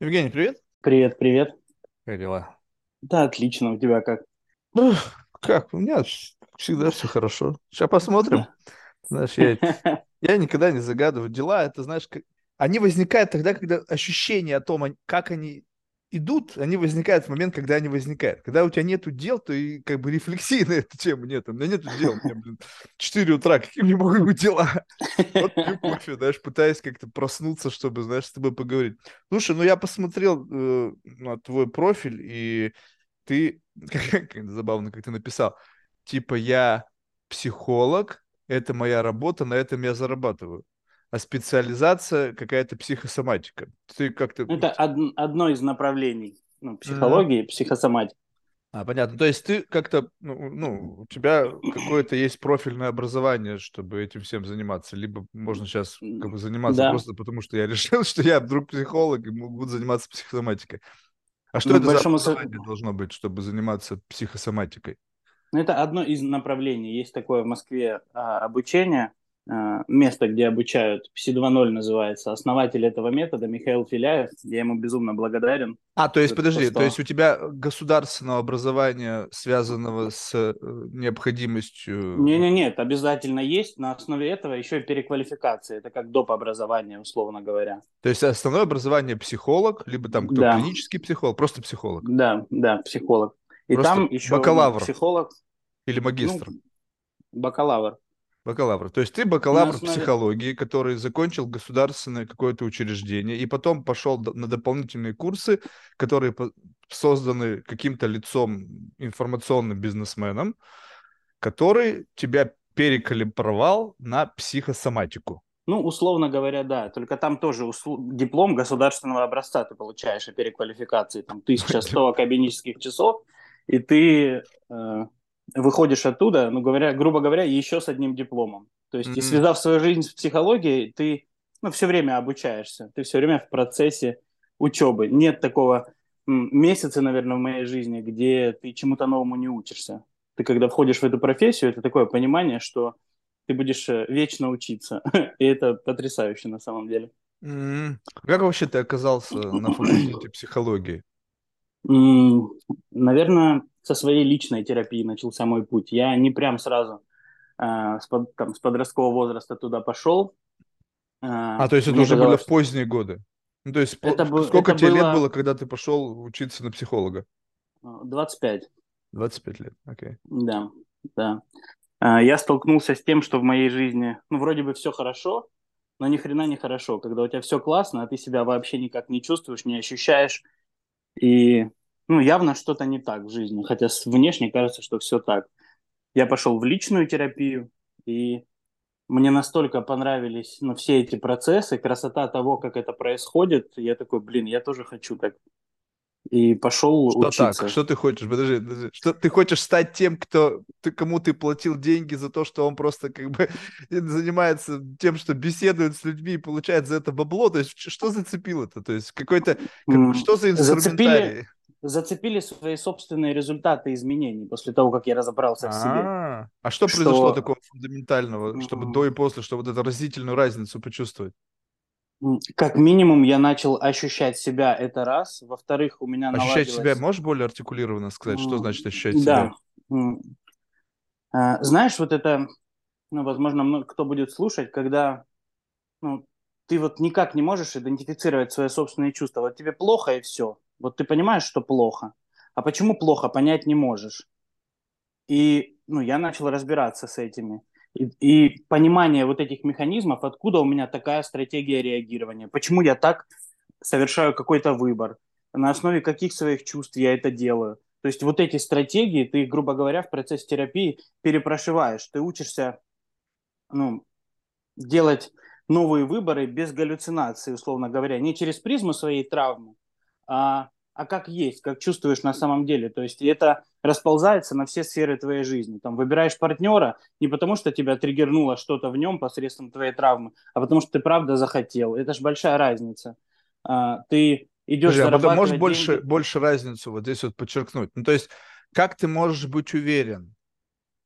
Евгений, привет. Привет, привет. Как дела? Да, отлично. У тебя как? Ну, как? У меня всегда все хорошо. Сейчас посмотрим. Знаешь, я, я никогда не загадываю дела. Это, знаешь, как... они возникают тогда, когда ощущение о том, как они идут, они возникают в момент, когда они возникают. Когда у тебя нету дел, то и как бы рефлексии на эту тему нет. У меня нету дел. Меня, блин, 4 утра, какие мне могут быть дела? Вот пью кофе, знаешь, пытаюсь как-то проснуться, чтобы, знаешь, с тобой поговорить. Слушай, ну я посмотрел э, на твой профиль, и ты, как забавно, как ты написал, типа я психолог, это моя работа, на этом я зарабатываю а специализация какая-то психосоматика. Ты как-то... Это од- одно из направлений ну, психологии, mm. психосоматики. А, понятно. То есть ты как-то, ну, ну, у тебя какое-то есть профильное образование, чтобы этим всем заниматься, либо можно сейчас как бы заниматься да. просто потому, что я решил, что я вдруг психолог и буду заниматься психосоматикой. А что ну, это за образование должно быть, чтобы заниматься психосоматикой? Ну, это одно из направлений. Есть такое в Москве а, обучение, место, где обучают, Пси 2.0 называется, основатель этого метода Михаил Филяев, я ему безумно благодарен. А, то есть, подожди, то, что... то есть у тебя государственного образования, связанного с э, необходимостью... Не-не, нет, обязательно есть, на основе этого еще и переквалификация, это как доп. образование, условно говоря. То есть основное образование психолог, либо там кто, да. клинический психолог, просто психолог? Да, да, психолог. И просто там еще бакалавр. психолог... Или магистр? Ну, бакалавр. Бакалавр. То есть ты бакалавр основе... психологии, который закончил государственное какое-то учреждение, и потом пошел на дополнительные курсы, которые созданы каким-то лицом, информационным бизнесменом, который тебя перекалибровал на психосоматику. Ну, условно говоря, да. Только там тоже усл... диплом государственного образца ты получаешь о переквалификации. Там 1100 академических часов, и ты э, выходишь оттуда, ну, говоря, грубо говоря, еще с одним дипломом. То есть, mm-hmm. и связав свою жизнь с психологией, ты ну, все время обучаешься, ты все время в процессе учебы. Нет такого месяца, наверное, в моей жизни, где ты чему-то новому не учишься. Ты когда входишь в эту профессию, это такое понимание, что ты будешь э, вечно учиться. И это потрясающе на самом деле. Mm-hmm. Как вообще ты оказался на факультете психологии? Наверное, со своей личной терапии начался мой путь. Я не прям сразу э, с, под, там, с подросткового возраста туда пошел. Э, а, то есть это уже были в поздние годы? Ну, то есть это по, сколько это тебе было... лет было, когда ты пошел учиться на психолога? 25. 25 лет, окей. Okay. Да, да. Э, я столкнулся с тем, что в моей жизни, ну, вроде бы все хорошо, но ни хрена не хорошо. Когда у тебя все классно, а ты себя вообще никак не чувствуешь, не ощущаешь, и ну, явно что-то не так в жизни, хотя внешне кажется, что все так. Я пошел в личную терапию, и мне настолько понравились ну, все эти процессы, красота того, как это происходит. Я такой, блин, я тоже хочу так. И пошел что учиться. так? Что ты хочешь? Подожди, подожди. Что ты хочешь стать тем, кто ты кому ты платил деньги за то, что он просто как бы занимается тем, что беседует с людьми и получает за это бабло? То есть что зацепило-то? То есть какой-то как, что за инструментарий? Зацепили, зацепили свои собственные результаты изменений после того, как я разобрался в себе. А, а что, что произошло такого фундаментального, чтобы до и после, чтобы вот эту разительную разницу почувствовать? Как минимум, я начал ощущать себя это раз. Во-вторых, у меня Ощущать наладилось... себя, можешь более артикулированно сказать, что значит ощущать себя? Да. Знаешь, вот это, ну, возможно, кто будет слушать, когда ну, ты вот никак не можешь идентифицировать свои собственные чувства. Вот тебе плохо и все. Вот ты понимаешь, что плохо. А почему плохо, понять не можешь. И ну, я начал разбираться с этими. И, и понимание вот этих механизмов, откуда у меня такая стратегия реагирования, почему я так совершаю какой-то выбор, на основе каких своих чувств я это делаю. То есть вот эти стратегии ты, грубо говоря, в процессе терапии перепрошиваешь. Ты учишься ну, делать новые выборы без галлюцинации, условно говоря, не через призму своей травмы, а, а как есть, как чувствуешь на самом деле. То есть это расползается на все сферы твоей жизни. Там выбираешь партнера не потому, что тебя триггернуло что-то в нем посредством твоей травмы, а потому что ты правда захотел. Это же большая разница. А, ты идешь Подожди, зарабатывать а можешь деньги... больше, больше разницу вот здесь вот подчеркнуть? Ну, то есть как ты можешь быть уверен,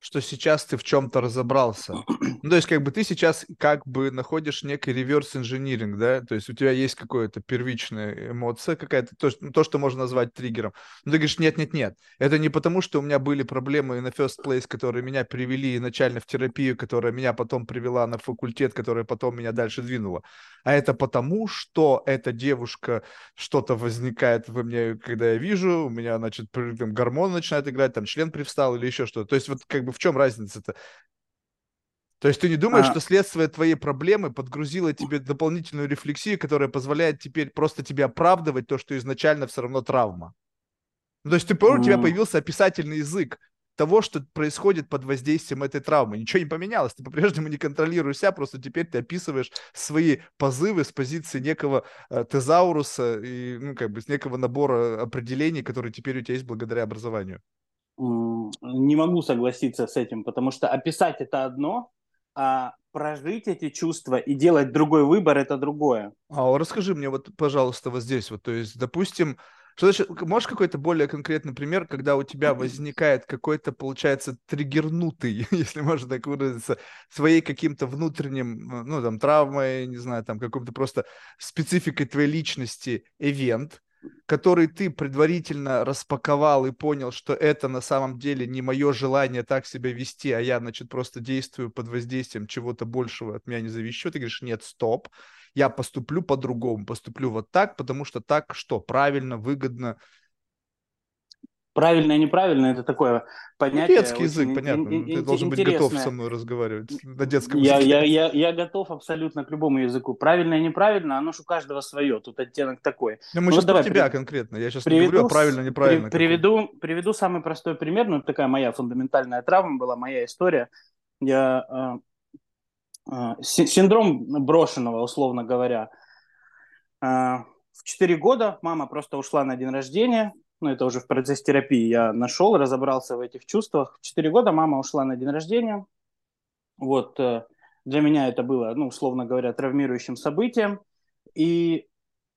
что сейчас ты в чем-то разобрался. Ну, то есть, как бы ты сейчас как бы находишь некий реверс-инжиниринг, да, то есть у тебя есть какая-то первичная эмоция, какая-то, то, ну, то, что можно назвать триггером. Но ты говоришь, нет-нет-нет, это не потому, что у меня были проблемы на first place, которые меня привели изначально в терапию, которая меня потом привела на факультет, которая потом меня дальше двинула, а это потому, что эта девушка, что-то возникает во мне, когда я вижу, у меня, значит, там, гормон начинает играть, там член привстал или еще что-то. То есть вот как бы в чем разница-то? То есть ты не думаешь, а... что следствие твоей проблемы подгрузило тебе дополнительную рефлексию, которая позволяет теперь просто тебе оправдывать то, что изначально все равно травма? Ну, то есть ты, mm. у тебя появился описательный язык того, что происходит под воздействием этой травмы. Ничего не поменялось, ты по-прежнему не контролируешь себя, просто теперь ты описываешь свои позывы с позиции некого э, тезауруса и, ну, как бы, с некого набора определений, которые теперь у тебя есть благодаря образованию не могу согласиться с этим, потому что описать это одно, а прожить эти чувства и делать другой выбор это другое. А расскажи мне вот, пожалуйста, вот здесь вот, то есть, допустим, что значит, можешь какой-то более конкретный пример, когда у тебя возникает какой-то, получается, триггернутый, если можно так выразиться, своей каким-то внутренним, э, ну, там, травмой, не знаю, там, каким-то просто спецификой твоей личности event, который ты предварительно распаковал и понял, что это на самом деле не мое желание так себя вести, а я, значит, просто действую под воздействием чего-то большего от меня не зависящего, ты говоришь, нет, стоп, я поступлю по-другому, поступлю вот так, потому что так что, правильно, выгодно, Правильно и неправильно это такое понятие. Ну, детский язык, понятно. Ин- Ты должен быть готов со мной разговаривать на детском я, языке. Я, я, я готов абсолютно к любому языку. Правильно и неправильно, оно же у каждого свое. Тут оттенок такой. Ну, мы ну, сейчас вот про тебя при... конкретно. Я сейчас приведу, не говорю, а правильно, неправильно. При, приведу, приведу самый простой пример. Ну, такая моя фундаментальная травма была, моя история. Я э, э, синдром брошенного, условно говоря. Э, в 4 года мама просто ушла на день рождения, ну, это уже в процессе терапии я нашел, разобрался в этих чувствах. В 4 года мама ушла на день рождения. Вот, э, для меня это было, ну, условно говоря, травмирующим событием. И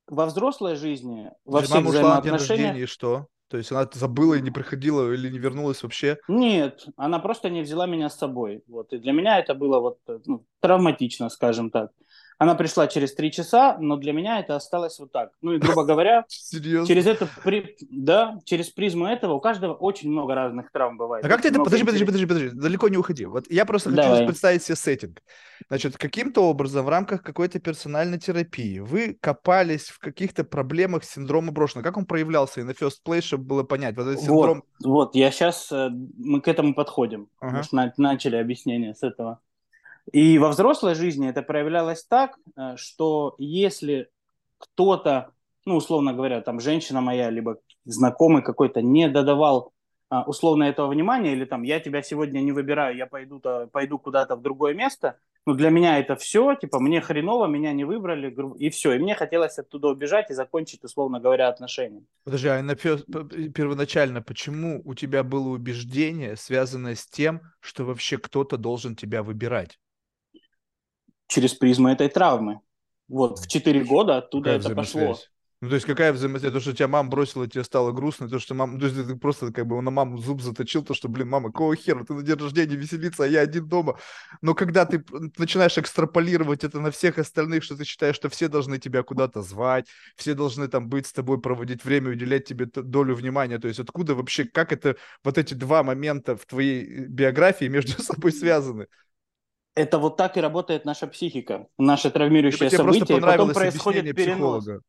во взрослой жизни, во всех мама ушла на день рождения... и что? То есть она забыла и не приходила или не вернулась вообще? Нет, она просто не взяла меня с собой. Вот. И для меня это было вот, э, ну, травматично, скажем так. Она пришла через три часа, но для меня это осталось вот так. Ну и, грубо говоря, через это, при... да, через призму этого у каждого очень много разных травм бывает. А как ты это... Подожди, подожди, подожди, подожди, далеко не уходи. Вот я просто хочу Давай. представить себе сеттинг. Значит, каким-то образом в рамках какой-то персональной терапии вы копались в каких-то проблемах синдрома брошенного. Как он проявлялся и на first place, чтобы было понять? Вот, этот синдром... вот, вот, я сейчас, э, мы к этому подходим. Ага. начали объяснение с этого. И во взрослой жизни это проявлялось так, э, что если кто-то, ну, условно говоря, там, женщина моя, либо знакомый какой-то не додавал а, условно этого внимания, или там, я тебя сегодня не выбираю, я пойду, -то, пойду куда-то в другое место, ну, для меня это все, типа, мне хреново, меня не выбрали, и все. И мне хотелось оттуда убежать и закончить, условно говоря, отношения. Подожди, а на первоначально почему у тебя было убеждение, связанное с тем, что вообще кто-то должен тебя выбирать? Через призму этой травмы. Вот, в 4 года оттуда Какая это пошло. Ну, то есть какая взаимосвязь? То, что тебя мама бросила, тебе стало грустно, то, что мама... То есть ты просто как бы на маму зуб заточил, то, что, блин, мама, какого хера, ты на день рождения веселиться, а я один дома. Но когда ты начинаешь экстраполировать это на всех остальных, что ты считаешь, что все должны тебя куда-то звать, все должны там быть с тобой, проводить время, уделять тебе долю внимания, то есть откуда вообще, как это, вот эти два момента в твоей э, биографии между собой связаны? Это вот так и работает наша психика, наше травмирующее Тебе событие, и потом происходит перенос. Психолога.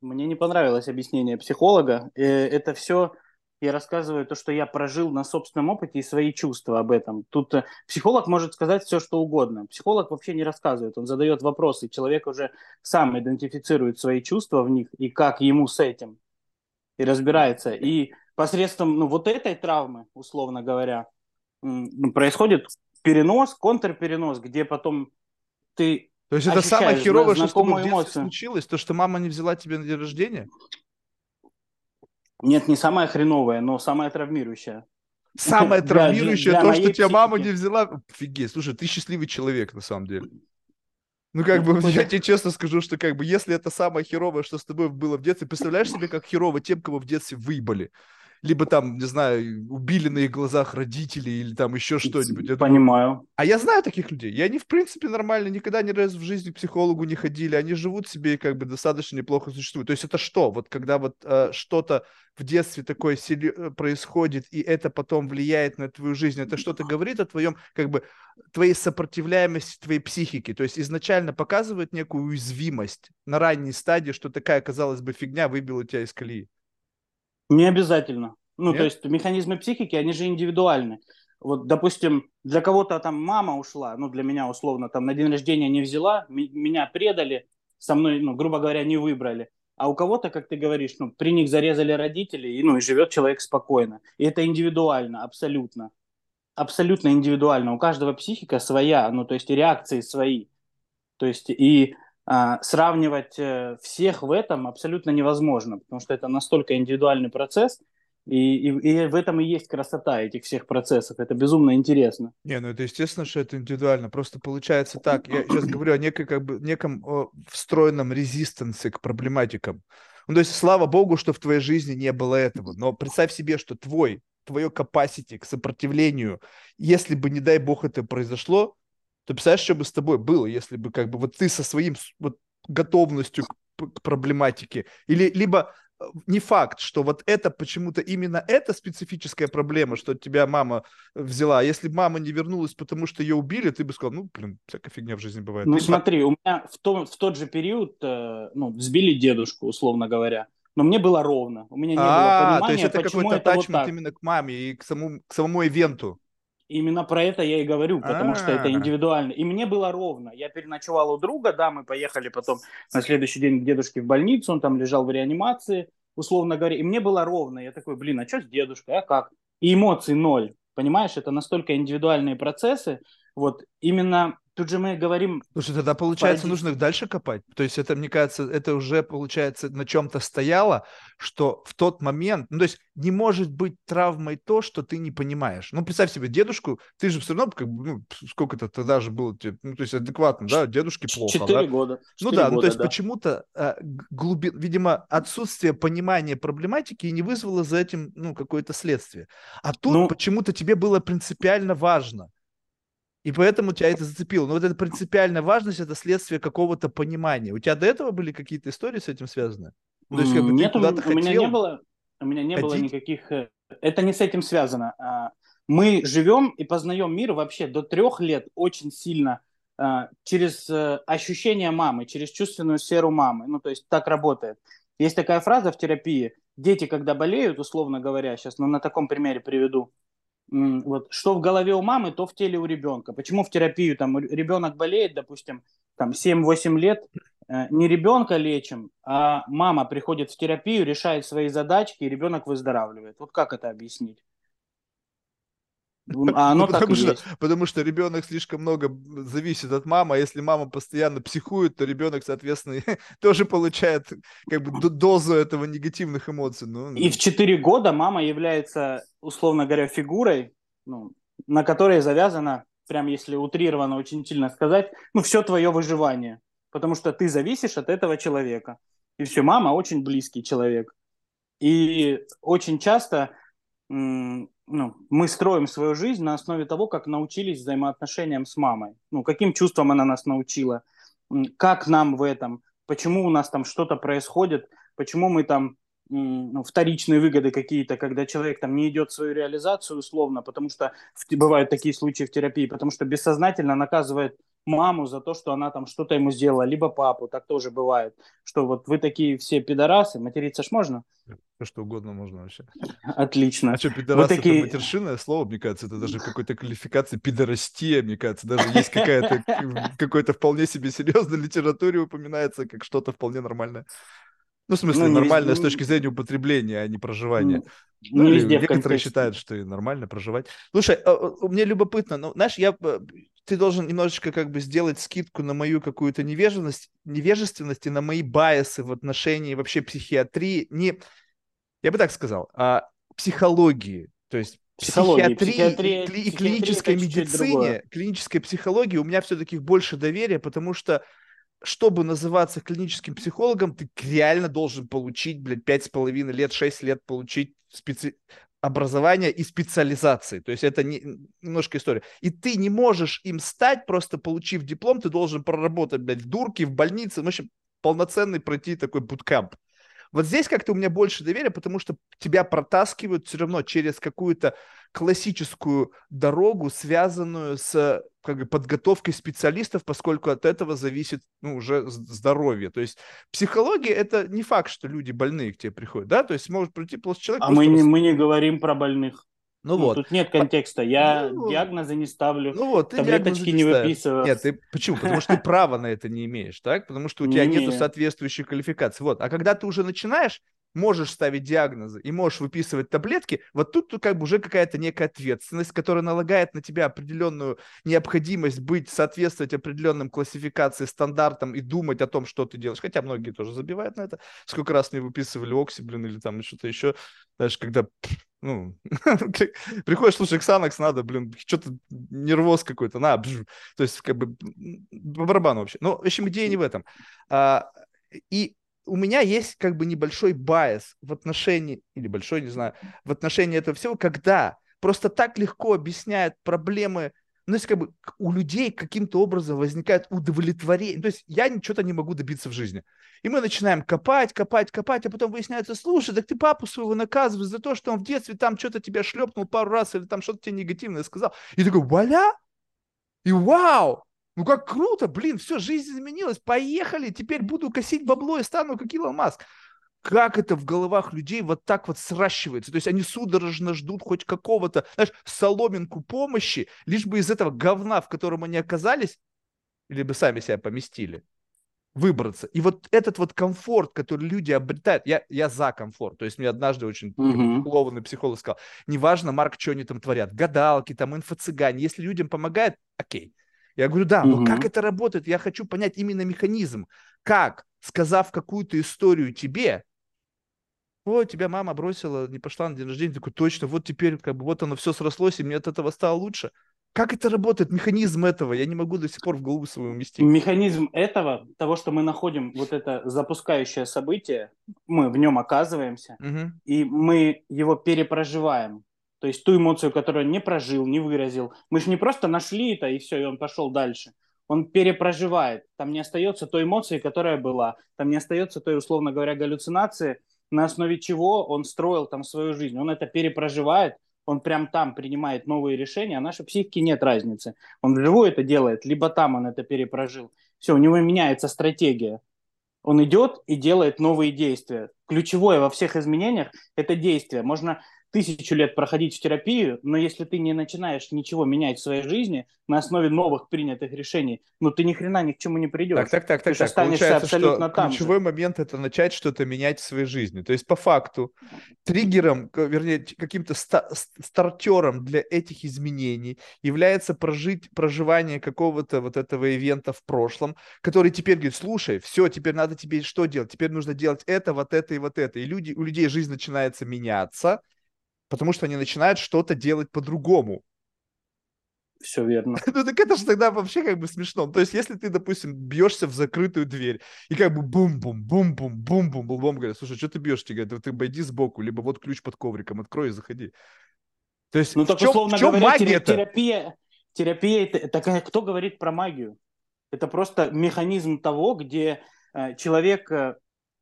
Мне не понравилось объяснение психолога. Э, это все я рассказываю то, что я прожил на собственном опыте и свои чувства об этом. Тут э, психолог может сказать все, что угодно. Психолог вообще не рассказывает, он задает вопросы. Человек уже сам идентифицирует свои чувства в них и как ему с этим. И разбирается. И посредством ну, вот этой травмы, условно говоря, происходит перенос, контрперенос, где потом ты То есть это самое херовое, что с тобой в детстве случилось? То, что мама не взяла тебя на день рождения? Нет, не самое хреновое, но самое травмирующее. Самое травмирующее для, для, то, что тебя мама не взяла. Офигеть, слушай, ты счастливый человек на самом деле. Ну, как бы, я тебе честно скажу, что, как бы, если это самое херовое, что с тобой было в детстве, представляешь себе, как херово тем, кого в детстве выебали? Либо там, не знаю, убили на их глазах родителей или там еще что-нибудь. Понимаю. Думаю, а я знаю таких людей, и они, в принципе, нормально, никогда ни разу в жизни к психологу не ходили, они живут себе и как бы достаточно неплохо существуют. То есть это что? Вот когда вот э, что-то в детстве такое э, происходит, и это потом влияет на твою жизнь, это что-то говорит о твоем, как бы, твоей сопротивляемости твоей психики. То есть изначально показывает некую уязвимость на ранней стадии, что такая, казалось бы, фигня выбила тебя из колеи. Не обязательно. Ну, Нет? то есть механизмы психики, они же индивидуальны. Вот, допустим, для кого-то там мама ушла, ну, для меня условно, там на день рождения не взяла, меня предали, со мной, ну, грубо говоря, не выбрали. А у кого-то, как ты говоришь, ну, при них зарезали родители, и, ну, и живет человек спокойно. И это индивидуально, абсолютно. Абсолютно индивидуально. У каждого психика своя, ну, то есть реакции свои. То есть и сравнивать э, всех в этом абсолютно невозможно, потому что это настолько индивидуальный процесс, и, и, и в этом и есть красота этих всех процессов. Это безумно интересно. Не, ну это естественно, что это индивидуально. Просто получается так. Я сейчас говорю о некой, как бы, неком о, встроенном резистенсе к проблематикам. Ну, то есть, слава богу, что в твоей жизни не было этого. Но представь себе, что твой, твое capacity к сопротивлению, если бы, не дай бог, это произошло, то представляешь, что бы с тобой было, если бы как бы вот ты со своим вот готовностью к, к проблематике, или либо не факт, что вот это почему-то именно эта специфическая проблема, что тебя мама взяла. Если бы мама не вернулась, потому что ее убили, ты бы сказал, ну, блин, всякая фигня в жизни бывает. Ну, смотри, у меня в, том, в тот же период, э, ну, сбили дедушку, условно говоря. Но мне было ровно. У меня не а, было понимания, то есть это какой-то тачмент вот именно к маме и к самому, к самому ивенту. Именно про это я и говорю, потому что это а. индивидуально. И мне было ровно. Я переночевал у друга, да, мы поехали потом на следующий день к дедушке в больницу, он там лежал в реанимации, условно говоря, и мне было ровно. Я такой, блин, а что с дедушкой, а как? И эмоций ноль, понимаешь? Это настолько индивидуальные процессы. Вот именно Тут же мы говорим... Слушай, тогда получается, парадигм... нужно их дальше копать. То есть это, мне кажется, это уже, получается, на чем-то стояло, что в тот момент... Ну, то есть не может быть травмой то, что ты не понимаешь. Ну, представь себе, дедушку, ты же все равно, как ну, сколько-то тогда же было, ну, то есть адекватно, да, дедушке плохо, Четыре да? года. Ну да, года, ну, то есть да. почему-то а, глубин... видимо, отсутствие понимания проблематики не вызвало за этим, ну, какое-то следствие. А тут ну... почему-то тебе было принципиально важно и поэтому тебя это зацепило. Но вот эта принципиальная важность – это следствие какого-то понимания. У тебя до этого были какие-то истории с этим связаны? То есть, как бы, Нет, у, у меня не было, у меня не ходить? было никаких... Э, это не с этим связано. А, мы живем и познаем мир вообще до трех лет очень сильно а, через э, ощущение мамы, через чувственную сферу мамы. Ну, то есть так работает. Есть такая фраза в терапии. Дети, когда болеют, условно говоря, сейчас ну, на таком примере приведу, вот, что в голове у мамы, то в теле у ребенка. Почему в терапию там ребенок болеет, допустим, там 7-8 лет, э, не ребенка лечим, а мама приходит в терапию, решает свои задачки, и ребенок выздоравливает. Вот как это объяснить? А оно ну, потому, что, есть. потому что ребенок слишком много зависит от мамы, а если мама постоянно психует, то ребенок, соответственно, тоже получает как бы дозу этого негативных эмоций. Ну, и в 4 года мама является, условно говоря, фигурой, ну, на которой завязано, прям если утрированно очень сильно сказать, ну, все твое выживание. Потому что ты зависишь от этого человека. И все, мама очень близкий человек. И очень часто ну, мы строим свою жизнь на основе того, как научились взаимоотношениям с мамой. Ну, каким чувством она нас научила, как нам в этом, почему у нас там что-то происходит, почему мы там ну, вторичные выгоды какие-то, когда человек там не идет в свою реализацию условно, потому что бывают такие случаи в терапии, потому что бессознательно наказывает маму за то, что она там что-то ему сделала, либо папу, так тоже бывает, что вот вы такие все пидорасы, материться ж можно? что угодно можно вообще. Отлично. А что, пидорас вот такие... это матершинное слово, мне кажется, это даже какой-то квалификации пидорастия, мне кажется, даже есть какая-то, какой-то вполне себе серьезной литературе упоминается, как что-то вполне нормальное. Ну, в смысле, ну, нормально везде... с точки зрения употребления, а не проживания. Ну, ну или некоторые считают, что и нормально проживать. Слушай, а, а, мне любопытно, ну, знаешь, я, э, ты должен немножечко как бы сделать скидку на мою какую-то невежественность, невежественность и на мои байсы в отношении вообще психиатрии. Не, я бы так сказал, а психологии, то есть психиатрии, психиатрия, и, и клинической медицине, клинической психологии у меня все-таки больше доверия, потому что чтобы называться клиническим психологом, ты реально должен получить, блядь, пять с половиной лет, шесть лет получить специ... образование и специализации. То есть это не, немножко история. И ты не можешь им стать, просто получив диплом, ты должен проработать, блядь, в в больнице, в общем, полноценный пройти такой буткамп. Вот здесь как-то у меня больше доверия, потому что тебя протаскивают все равно через какую-то классическую дорогу, связанную с как бы, подготовкой специалистов, поскольку от этого зависит ну, уже здоровье. То есть психология – это не факт, что люди больные к тебе приходят, да? То есть может прийти просто человек… А мы не, мы не говорим про больных. Ну, ну вот. Тут нет контекста. Я ну, диагнозы не ставлю, ну, вот, ты таблеточки не, не выписываю. Нет, ты почему? Потому что ты права на это не имеешь, так? Потому что у тебя нет соответствующей квалификации. Вот. А когда ты уже начинаешь, можешь ставить диагнозы и можешь выписывать таблетки, вот тут, как бы уже какая-то некая ответственность, которая налагает на тебя определенную необходимость быть, соответствовать определенным классификации, стандартам и думать о том, что ты делаешь. Хотя многие тоже забивают на это. Сколько раз мне выписывали окси, блин, или там что-то еще. Знаешь, когда ну, приходишь, слушай, Ксанакс надо, блин, что-то нервоз какой-то, на, бжу. то есть, как бы, по барабану вообще. Но, в общем, идея не в этом. А, и у меня есть как бы небольшой байс в отношении, или большой, не знаю, в отношении этого всего, когда просто так легко объясняют проблемы, ну, есть как бы у людей каким-то образом возникает удовлетворение. То есть я ничего-то не могу добиться в жизни. И мы начинаем копать, копать, копать, а потом выясняется, слушай, так ты папу своего наказываешь за то, что он в детстве там что-то тебя шлепнул пару раз или там что-то тебе негативное сказал. И такой, валя, и вау, ну как круто, блин, все, жизнь изменилась, поехали, теперь буду косить бабло и стану как Илон Маск. Как это в головах людей вот так вот сращивается? То есть они судорожно ждут хоть какого-то, знаешь, соломинку помощи, лишь бы из этого говна, в котором они оказались, или бы сами себя поместили, выбраться. И вот этот вот комфорт, который люди обретают, я, я за комфорт. То есть мне однажды очень uh-huh. психолог сказал, неважно, Марк, что они там творят, гадалки, там, инфо-цыгане, если людям помогает, окей. Я говорю, да, но как это работает? Я хочу понять именно механизм. Как, сказав какую-то историю тебе, о, тебя мама бросила, не пошла на день рождения, такой, точно, вот теперь как бы вот оно все срослось, и мне от этого стало лучше. Как это работает, механизм этого? Я не могу до сих пор в голову свою уместить. Механизм этого, того, что мы находим вот это запускающее событие, мы в нем оказываемся, угу. и мы его перепроживаем. То есть ту эмоцию, которую он не прожил, не выразил. Мы же не просто нашли это, и все, и он пошел дальше. Он перепроживает. Там не остается той эмоции, которая была. Там не остается той, условно говоря, галлюцинации, на основе чего он строил там свою жизнь. Он это перепроживает, он прям там принимает новые решения, а нашей психике нет разницы. Он вживую это делает, либо там он это перепрожил. Все, у него меняется стратегия. Он идет и делает новые действия. Ключевое во всех изменениях – это действие. Можно тысячу лет проходить в терапию, но если ты не начинаешь ничего менять в своей жизни на основе новых принятых решений, ну ты ни хрена ни к чему не придешь. Так, так, так, так. Ты так. Получается, абсолютно что там ключевой же. момент это начать что-то менять в своей жизни. То есть по факту триггером, вернее, каким-то ста- стартером для этих изменений является прожить, проживание какого-то вот этого ивента в прошлом, который теперь говорит, слушай, все, теперь надо тебе что делать? Теперь нужно делать это, вот это и вот это. И люди, у людей жизнь начинается меняться, потому что они начинают что-то делать по-другому. Все верно. ну так это же тогда вообще как бы смешно. То есть если ты, допустим, бьешься в закрытую дверь и как бы бум-бум-бум-бум-бум-бум-бум, говорят, слушай, что ты бьешь? Тебе говорят, ты обойди сбоку, либо вот ключ под ковриком, открой и заходи. То есть ну, так, чем, условно в чем говоря, магия терапия, терапия, это, так, кто говорит про магию? Это просто механизм того, где э, человек э,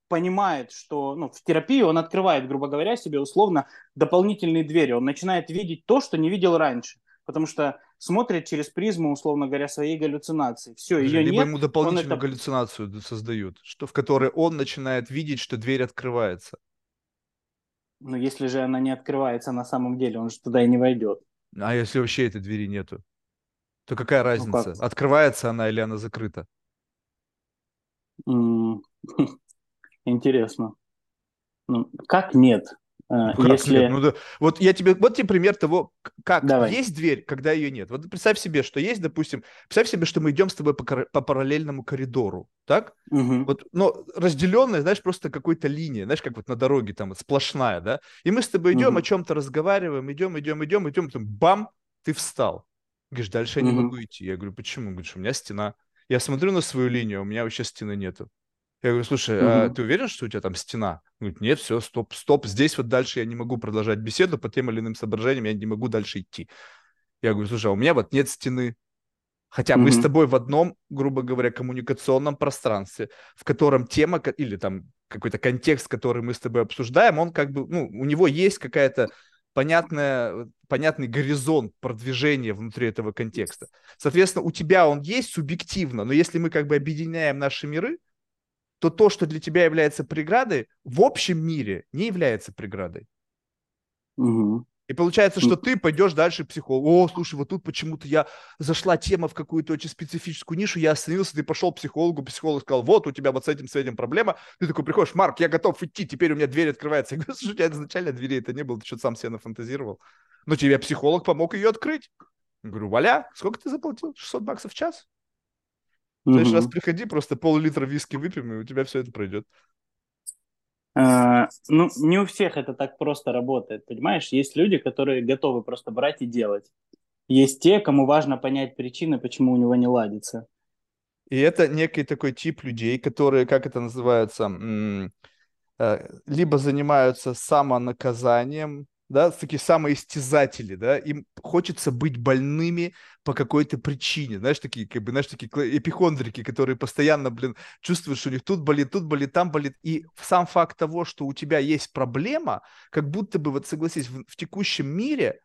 понимает, что ну, в терапии он открывает, грубо говоря, себе условно дополнительные двери. Он начинает видеть то, что не видел раньше. Потому что смотрит через призму, условно говоря, своей галлюцинации. Все, ее Либо нет. ему дополнительную это... галлюцинацию создают, что, в которой он начинает видеть, что дверь открывается. Но если же она не открывается на самом деле, он же туда и не войдет. А если вообще этой двери нету? То какая ну разница? Ну, как? Открывается она или она закрыта? Интересно. Ну, как нет? Э, ну, если... нет? Ну, да. Вот я тебе, вот тебе пример того, как Давай. есть дверь, когда ее нет. Вот представь себе, что есть, допустим, представь себе, что мы идем с тобой по, по параллельному коридору, так? Угу. Вот, но разделенная, знаешь, просто какой-то линия, знаешь, как вот на дороге там сплошная, да? И мы с тобой идем, угу. о чем-то разговариваем, идем, идем, идем, идем, потом бам, ты встал. Говоришь, дальше я не угу. могу идти. Я говорю, почему? Говоришь, у меня стена. Я смотрю на свою линию, у меня вообще стены нету. Я говорю, слушай, угу. а ты уверен, что у тебя там стена? Он говорит, нет, все, стоп, стоп, здесь вот дальше я не могу продолжать беседу по тем или иным соображениям, я не могу дальше идти. Я говорю, слушай, а у меня вот нет стены. Хотя угу. мы с тобой в одном, грубо говоря, коммуникационном пространстве, в котором тема или там какой-то контекст, который мы с тобой обсуждаем, он как бы, ну, у него есть какая-то понятная, понятный горизонт продвижения внутри этого контекста. Соответственно, у тебя он есть субъективно, но если мы как бы объединяем наши миры, то то, что для тебя является преградой, в общем мире не является преградой. Угу. И получается, что ты пойдешь дальше к психологу. О, слушай, вот тут почему-то я зашла тема в какую-то очень специфическую нишу, я остановился, ты пошел к психологу, психолог сказал, вот у тебя вот с этим, с этим проблема. Ты такой приходишь, Марк, я готов идти, теперь у меня дверь открывается. Я говорю, слушай, у тебя изначально двери это не было, ты что-то сам себе нафантазировал. Но тебе психолог помог ее открыть. Я говорю, Валя, сколько ты заплатил? 600 баксов в час? В следующий раз приходи, просто пол-литра виски выпьем, и у тебя все это пройдет. А, ну, не у всех это так просто работает, понимаешь? Есть люди, которые готовы просто брать и делать. Есть те, кому важно понять причины, почему у него не ладится. И это некий такой тип людей, которые, как это называется, э, либо занимаются самонаказанием, да, такие самоистязатели, да, им хочется быть больными по какой-то причине, знаешь, такие, как бы, знаешь, такие эпихондрики, которые постоянно, блин, чувствуют, что у них тут болит, тут болит, там болит, и сам факт того, что у тебя есть проблема, как будто бы, вот согласись, в, в текущем мире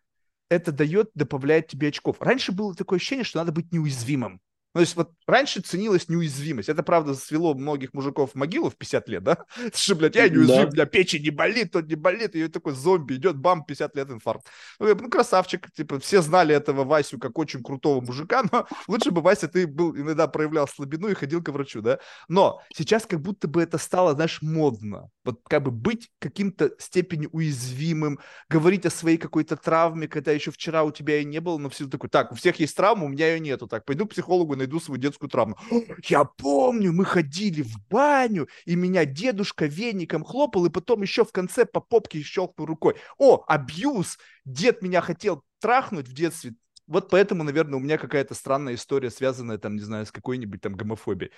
это дает, добавляет тебе очков. Раньше было такое ощущение, что надо быть неуязвимым, ну, то есть вот раньше ценилась неуязвимость. Это, правда, свело многих мужиков в могилу в 50 лет, да? Что, блядь, я неуязвим, да. меня печень не болит, тот не болит, и такой зомби идет, бам, 50 лет инфаркт. Ну, ну, красавчик, типа, все знали этого Васю как очень крутого мужика, но лучше бы, Вася, ты был, иногда проявлял слабину и ходил к врачу, да? Но сейчас как будто бы это стало, знаешь, модно. Вот как бы быть каким-то степени уязвимым, говорить о своей какой-то травме, когда еще вчера у тебя и не было, но все такой, так, у всех есть травма, у меня ее нету, так, пойду к психологу, найду свою детскую травму. Я помню, мы ходили в баню, и меня дедушка веником хлопал, и потом еще в конце по попке щелкнул рукой. О, абьюз! Дед меня хотел трахнуть в детстве. Вот поэтому, наверное, у меня какая-то странная история, связанная, там, не знаю, с какой-нибудь там гомофобией.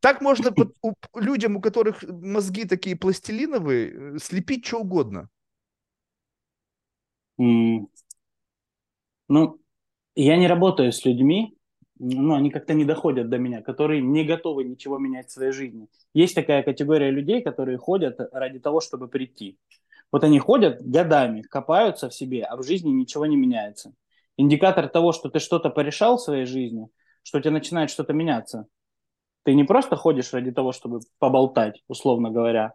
Так можно у, людям, у которых мозги такие пластилиновые, э, слепить что угодно. Mm. Ну, я не работаю с людьми, ну, они как-то не доходят до меня, которые не готовы ничего менять в своей жизни. Есть такая категория людей, которые ходят ради того, чтобы прийти. Вот они ходят годами, копаются в себе, а в жизни ничего не меняется. Индикатор того, что ты что-то порешал в своей жизни, что у тебя начинает что-то меняться. Ты не просто ходишь ради того, чтобы поболтать, условно говоря,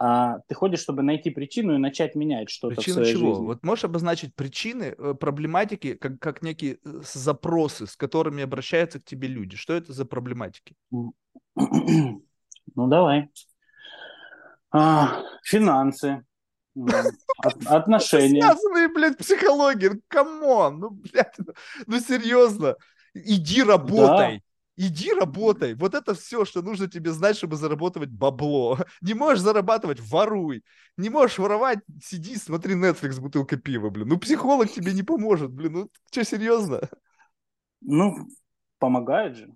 а ты ходишь, чтобы найти причину и начать менять что-то Причина в своей чего? жизни. Вот можешь обозначить причины э, проблематики, как, как некие э, запросы, с которыми обращаются к тебе люди? Что это за проблематики? Ну, давай. А, финансы, отношения. Связанные, блядь, психологии. Come on, ну, блядь, ну, ну серьезно. Иди работай. Иди работай. Вот это все, что нужно тебе знать, чтобы зарабатывать бабло. Не можешь зарабатывать, воруй. Не можешь воровать, сиди, смотри Netflix с бутылкой пива, блин. Ну, психолог тебе не поможет, блин. Ну, что, серьезно? Ну, помогает же.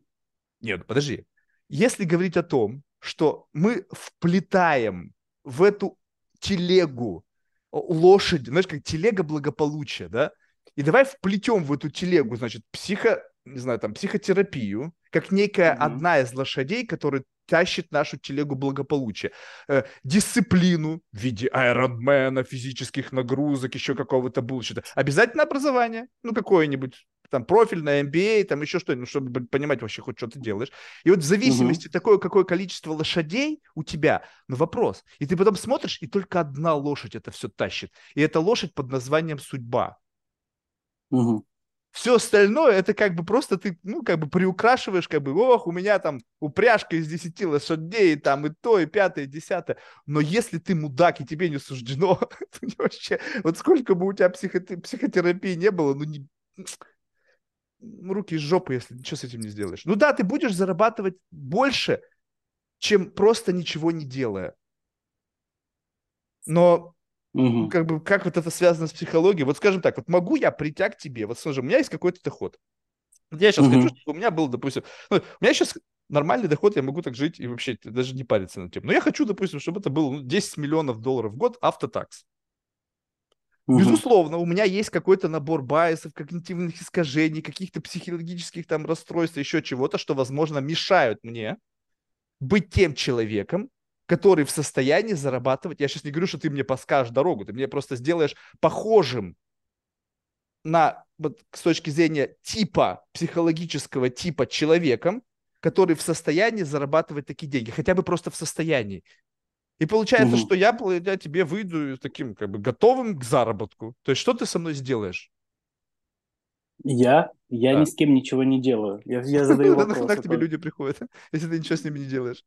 Нет, подожди. Если говорить о том, что мы вплетаем в эту телегу лошадь, знаешь, как телега благополучия, да? И давай вплетем в эту телегу, значит, психо, не знаю, там, психотерапию, как некая mm-hmm. одна из лошадей, которая тащит нашу телегу благополучия. Э, дисциплину в виде айронмена, физических нагрузок, еще какого-то булщита. Обязательно образование, ну, какое-нибудь там профильное MBA, там еще что-нибудь, ну, чтобы понимать вообще хоть что ты делаешь. И вот в зависимости угу. такое, какое количество лошадей у тебя, ну вопрос. И ты потом смотришь, и только одна лошадь это все тащит. И это лошадь под названием судьба. Угу. Все остальное, это как бы просто ты, ну, как бы приукрашиваешь, как бы, ох, у меня там упряжка из 10 лошадей, там и то, и пятое, и десятое. Но если ты мудак, и тебе не суждено, вообще, вот сколько бы у тебя психотерапии не было, ну, не, руки из жопы, если что с этим не сделаешь. Ну да, ты будешь зарабатывать больше, чем просто ничего не делая. Но Угу. Как бы, как вот это связано с психологией? Вот скажем так, вот могу я прийти к тебе, вот скажем, у меня есть какой-то доход. Я сейчас угу. хочу, чтобы у меня был, допустим, ну, у меня сейчас нормальный доход, я могу так жить и вообще даже не париться на тем. Но я хочу, допустим, чтобы это было 10 ну, миллионов долларов в год автотакс. Угу. Безусловно, у меня есть какой-то набор байсов, когнитивных искажений, каких-то психологических там расстройств, еще чего-то, что, возможно, мешают мне быть тем человеком, который в состоянии зарабатывать. Я сейчас не говорю, что ты мне подскажешь дорогу, ты мне просто сделаешь похожим на, вот, с точки зрения типа, психологического типа человеком, который в состоянии зарабатывать такие деньги, хотя бы просто в состоянии. И получается, угу. что я, я тебе выйду таким как бы готовым к заработку. То есть что ты со мной сделаешь? Я? Я да. ни с кем ничего не делаю. Я, я задаю вопрос. Нахуй к тебе люди приходят, если ты ничего с ними не делаешь?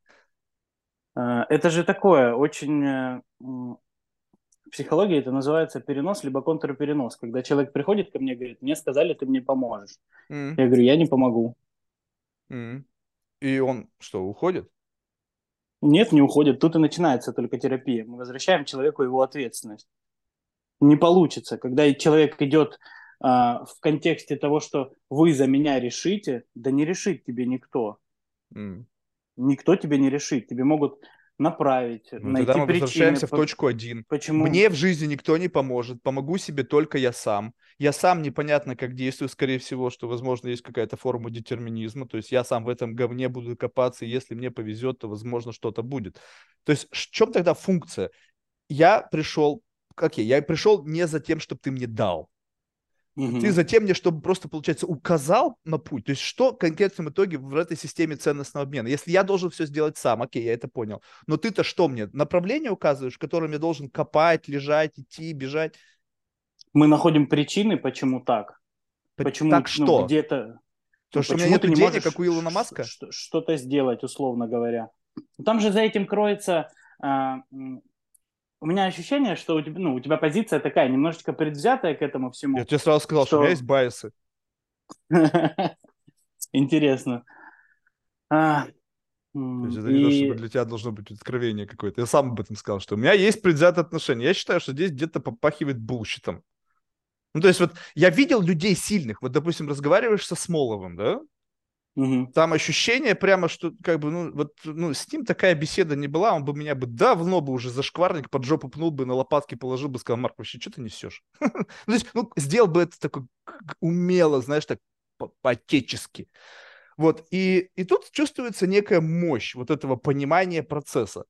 А, это же такое, очень... Э, в психологии это называется перенос либо контрперенос. Когда человек приходит ко мне и говорит, мне сказали, ты мне поможешь. Mm. Я говорю, я не помогу. Mm. И он что, уходит? Нет, не уходит. Тут и начинается только терапия. Мы возвращаем человеку его ответственность. Не получится. Когда человек идет а, в контексте того, что вы за меня решите, да не решит тебе никто. Mm. Никто тебе не решит. Тебе могут направить, ну, найти тогда мы причины. возвращаемся в точку один. Почему? Мне в жизни никто не поможет, помогу себе только я сам. Я сам непонятно как действую, скорее всего, что, возможно, есть какая-то форма детерминизма, то есть я сам в этом говне буду копаться, и если мне повезет, то, возможно, что-то будет. То есть в чем тогда функция? Я пришел, как я, я пришел не за тем, чтобы ты мне дал. Угу. Ты затем мне, чтобы просто, получается, указал на путь. То есть что в конкретном итоге в этой системе ценностного обмена? Если я должен все сделать сам, окей, я это понял. Но ты-то что мне? Направление указываешь, в котором я должен копать, лежать, идти, бежать? Мы находим причины, почему так. Почему так ну, что? где-то... То, ну, что у меня нет денег, как у Илона Маска? Что-то сделать, условно говоря. Там же за этим кроется а, у меня ощущение, что у тебя, ну, у тебя позиция такая, немножечко предвзятая к этому всему. Я тебе сразу сказал, что, что у меня есть bias ы. Интересно. А, то есть это и... не то, чтобы для тебя должно быть откровение какое-то. Я сам об этом сказал, что у меня есть предвзятое отношение. Я считаю, что здесь где-то попахивает bullshit ом. Ну, то есть вот я видел людей сильных. Вот, допустим, разговариваешь со Смоловым, да? Угу. Там ощущение прямо, что как бы, ну, вот, ну, с ним такая беседа не была, он бы меня бы давно бы уже за шкварник под жопу пнул бы, на лопатки положил бы, сказал, Марк, вообще, что ты несешь? ну, то есть, ну, сделал бы это такой умело, знаешь, так по-отечески. Вот, и, и тут чувствуется некая мощь вот этого понимания процесса.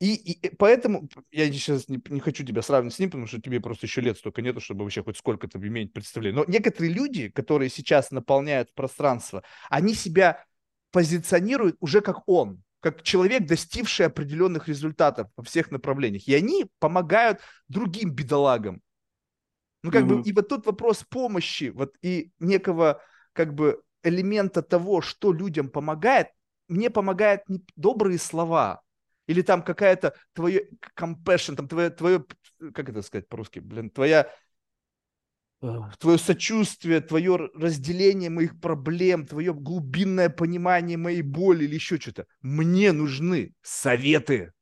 И, и поэтому я сейчас не, не хочу тебя сравнивать с ним, потому что тебе просто еще лет столько нету, чтобы вообще хоть сколько-то иметь представление. Но некоторые люди, которые сейчас наполняют пространство, они себя позиционируют уже как он, как человек, достигший определенных результатов во всех направлениях. И они помогают другим бедолагам. Ну, как mm-hmm. бы, и вот тут вопрос помощи, вот и некого, как бы, элемента того, что людям помогает, мне помогают не добрые слова, или там какая-то твое compassion, там твое, твое, как это сказать по-русски, блин, твоя твое сочувствие, твое разделение моих проблем, твое глубинное понимание моей боли или еще что-то. Мне нужны советы.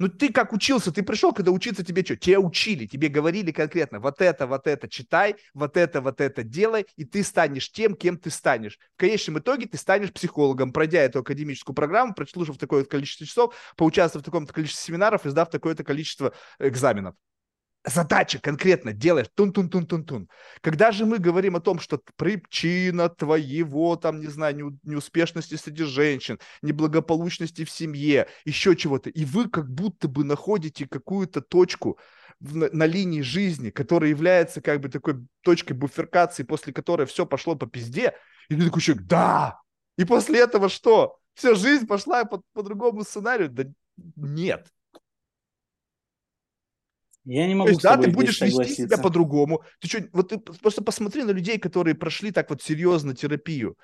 Ну ты как учился, ты пришел, когда учиться тебе что? Тебя учили, тебе говорили конкретно, вот это, вот это читай, вот это, вот это делай, и ты станешь тем, кем ты станешь. В конечном итоге ты станешь психологом, пройдя эту академическую программу, прослушав такое количество часов, поучаствовав в таком-то количестве семинаров и сдав такое-то количество экзаменов задача конкретно делаешь, тун-тун-тун-тун-тун. Когда же мы говорим о том, что причина твоего, там, не знаю, неуспешности среди женщин, неблагополучности в семье, еще чего-то, и вы как будто бы находите какую-то точку на, на линии жизни, которая является как бы такой точкой буферкации, после которой все пошло по пизде, и ты такой человек, да! И после этого что? Вся жизнь пошла по, по другому сценарию? Да нет. Я не могу То есть, да, ты будешь вести себя по-другому. Ты что, вот ты просто посмотри на людей, которые прошли так вот серьезно терапию.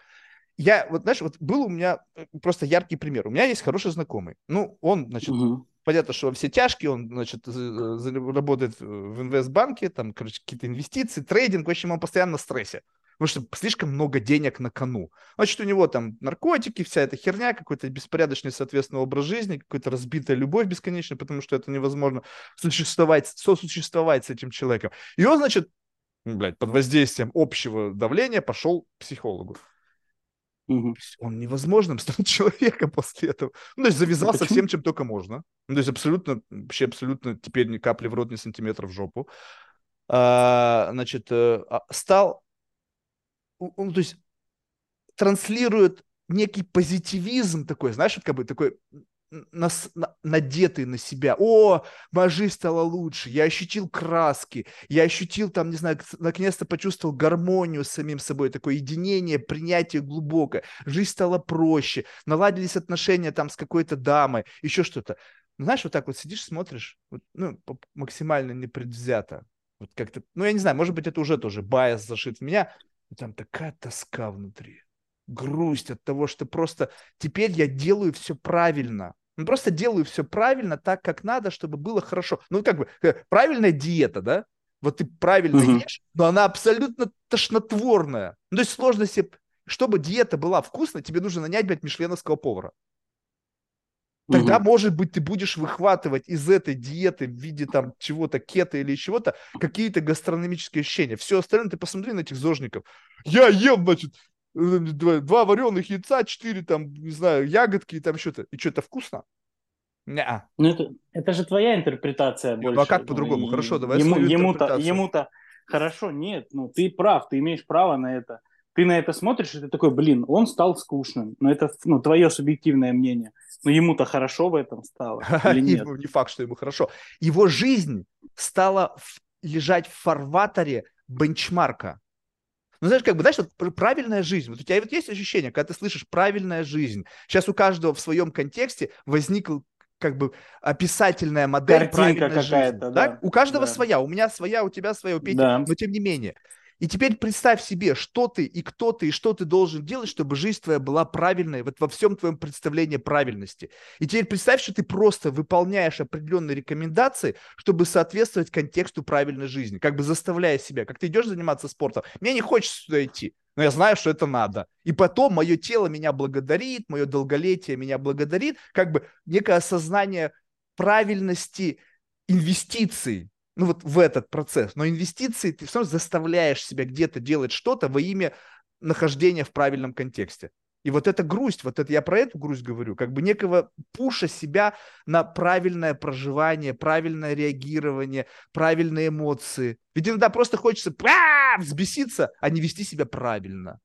Я, вот знаешь, вот был у меня э, просто яркий пример. У меня есть хороший знакомый. Ну, он, значит, угу. понятно, что все тяжкие, он, значит, работает в инвестбанке, там, короче, какие-то инвестиции, трейдинг, в общем, он постоянно в стрессе потому что слишком много денег на кону. Значит, у него там наркотики, вся эта херня, какой-то беспорядочный, соответственно, образ жизни, какая-то разбитая любовь бесконечная, потому что это невозможно существовать, сосуществовать с этим человеком. И он, значит, блядь, под воздействием общего давления пошел к психологу. Мгм. Он невозможным стал человеком после этого. Ну, то есть завязался почему? всем, чем только можно. Ну, то есть абсолютно, вообще абсолютно теперь ни капли в рот, ни сантиметра в жопу. А, значит, э, а, стал, он, то есть транслирует некий позитивизм такой, знаешь, вот как бы такой нас- на- надетый на себя. О, моя жизнь стала лучше, я ощутил краски, я ощутил там, не знаю, наконец-то почувствовал гармонию с самим собой, такое единение, принятие глубокое. Жизнь стала проще, наладились отношения там с какой-то дамой, еще что-то. Ну, Знаешь, вот так вот сидишь, смотришь, вот, ну, максимально непредвзято. Вот как-то, ну, я не знаю, может быть, это уже тоже байс зашит в меня, но там такая тоска внутри грусть от того, что просто теперь я делаю все правильно. Ну, просто делаю все правильно, так, как надо, чтобы было хорошо. Ну, как бы, э, правильная диета, да? Вот ты правильно Мгм. ешь, но она абсолютно тошнотворная. Ну, то есть сложно себе... Чтобы диета была вкусной, тебе нужно нанять, блядь, мишленовского повара. Тогда, Мгм. может быть, ты будешь выхватывать из этой диеты в виде там чего-то кето или чего-то какие-то гастрономические ощущения. Все остальное ты посмотри на этих зожников. Я ем, значит, э, два, вареных яйца, четыре там, не знаю, ягодки и там что-то. И что, это вкусно? Неа. Ну, это, это же твоя интерпретация Не, ну, а больше. как по-другому? Хорошо, давай ему, ему-то, ему-то хорошо, нет, ну ты прав, ты имеешь право на это. Ты на это смотришь, и ты такой, блин, он стал скучным. Но это ну, твое субъективное мнение. Но ему-то хорошо в этом стало или нет? Не факт, что ему хорошо. Его жизнь стала лежать в фарватере бенчмарка. Ну, знаешь, как бы, знаешь, вот пр- правильная жизнь. Вот у тебя вот есть ощущение, когда ты слышишь правильная жизнь. Сейчас у каждого в своем контексте возникла как бы описательная модель Картинка правильной жизни. какая-то, да, У каждого да. своя. У меня своя, у тебя своя, у Пети. Да. Но тем не менее. И теперь представь себе, что ты и кто ты, и что ты должен делать, чтобы жизнь твоя была правильной, вот во всем твоем представлении правильности. И теперь представь, что ты просто выполняешь определенные рекомендации, чтобы соответствовать контексту правильной жизни, как бы заставляя себя, как ты идешь заниматься спортом. Мне не хочется сюда идти, но я знаю, что это надо. И потом мое тело меня благодарит, мое долголетие меня благодарит, как бы некое осознание правильности инвестиций, ну вот в этот процесс. Но инвестиции ты все равно заставляешь себя где-то делать что-то во имя нахождения в правильном контексте. И вот эта грусть, вот это я про эту грусть говорю, как бы некого пуша себя на правильное проживание, правильное реагирование, правильные эмоции. Ведь иногда просто хочется «А, взбеситься, а не вести себя правильно.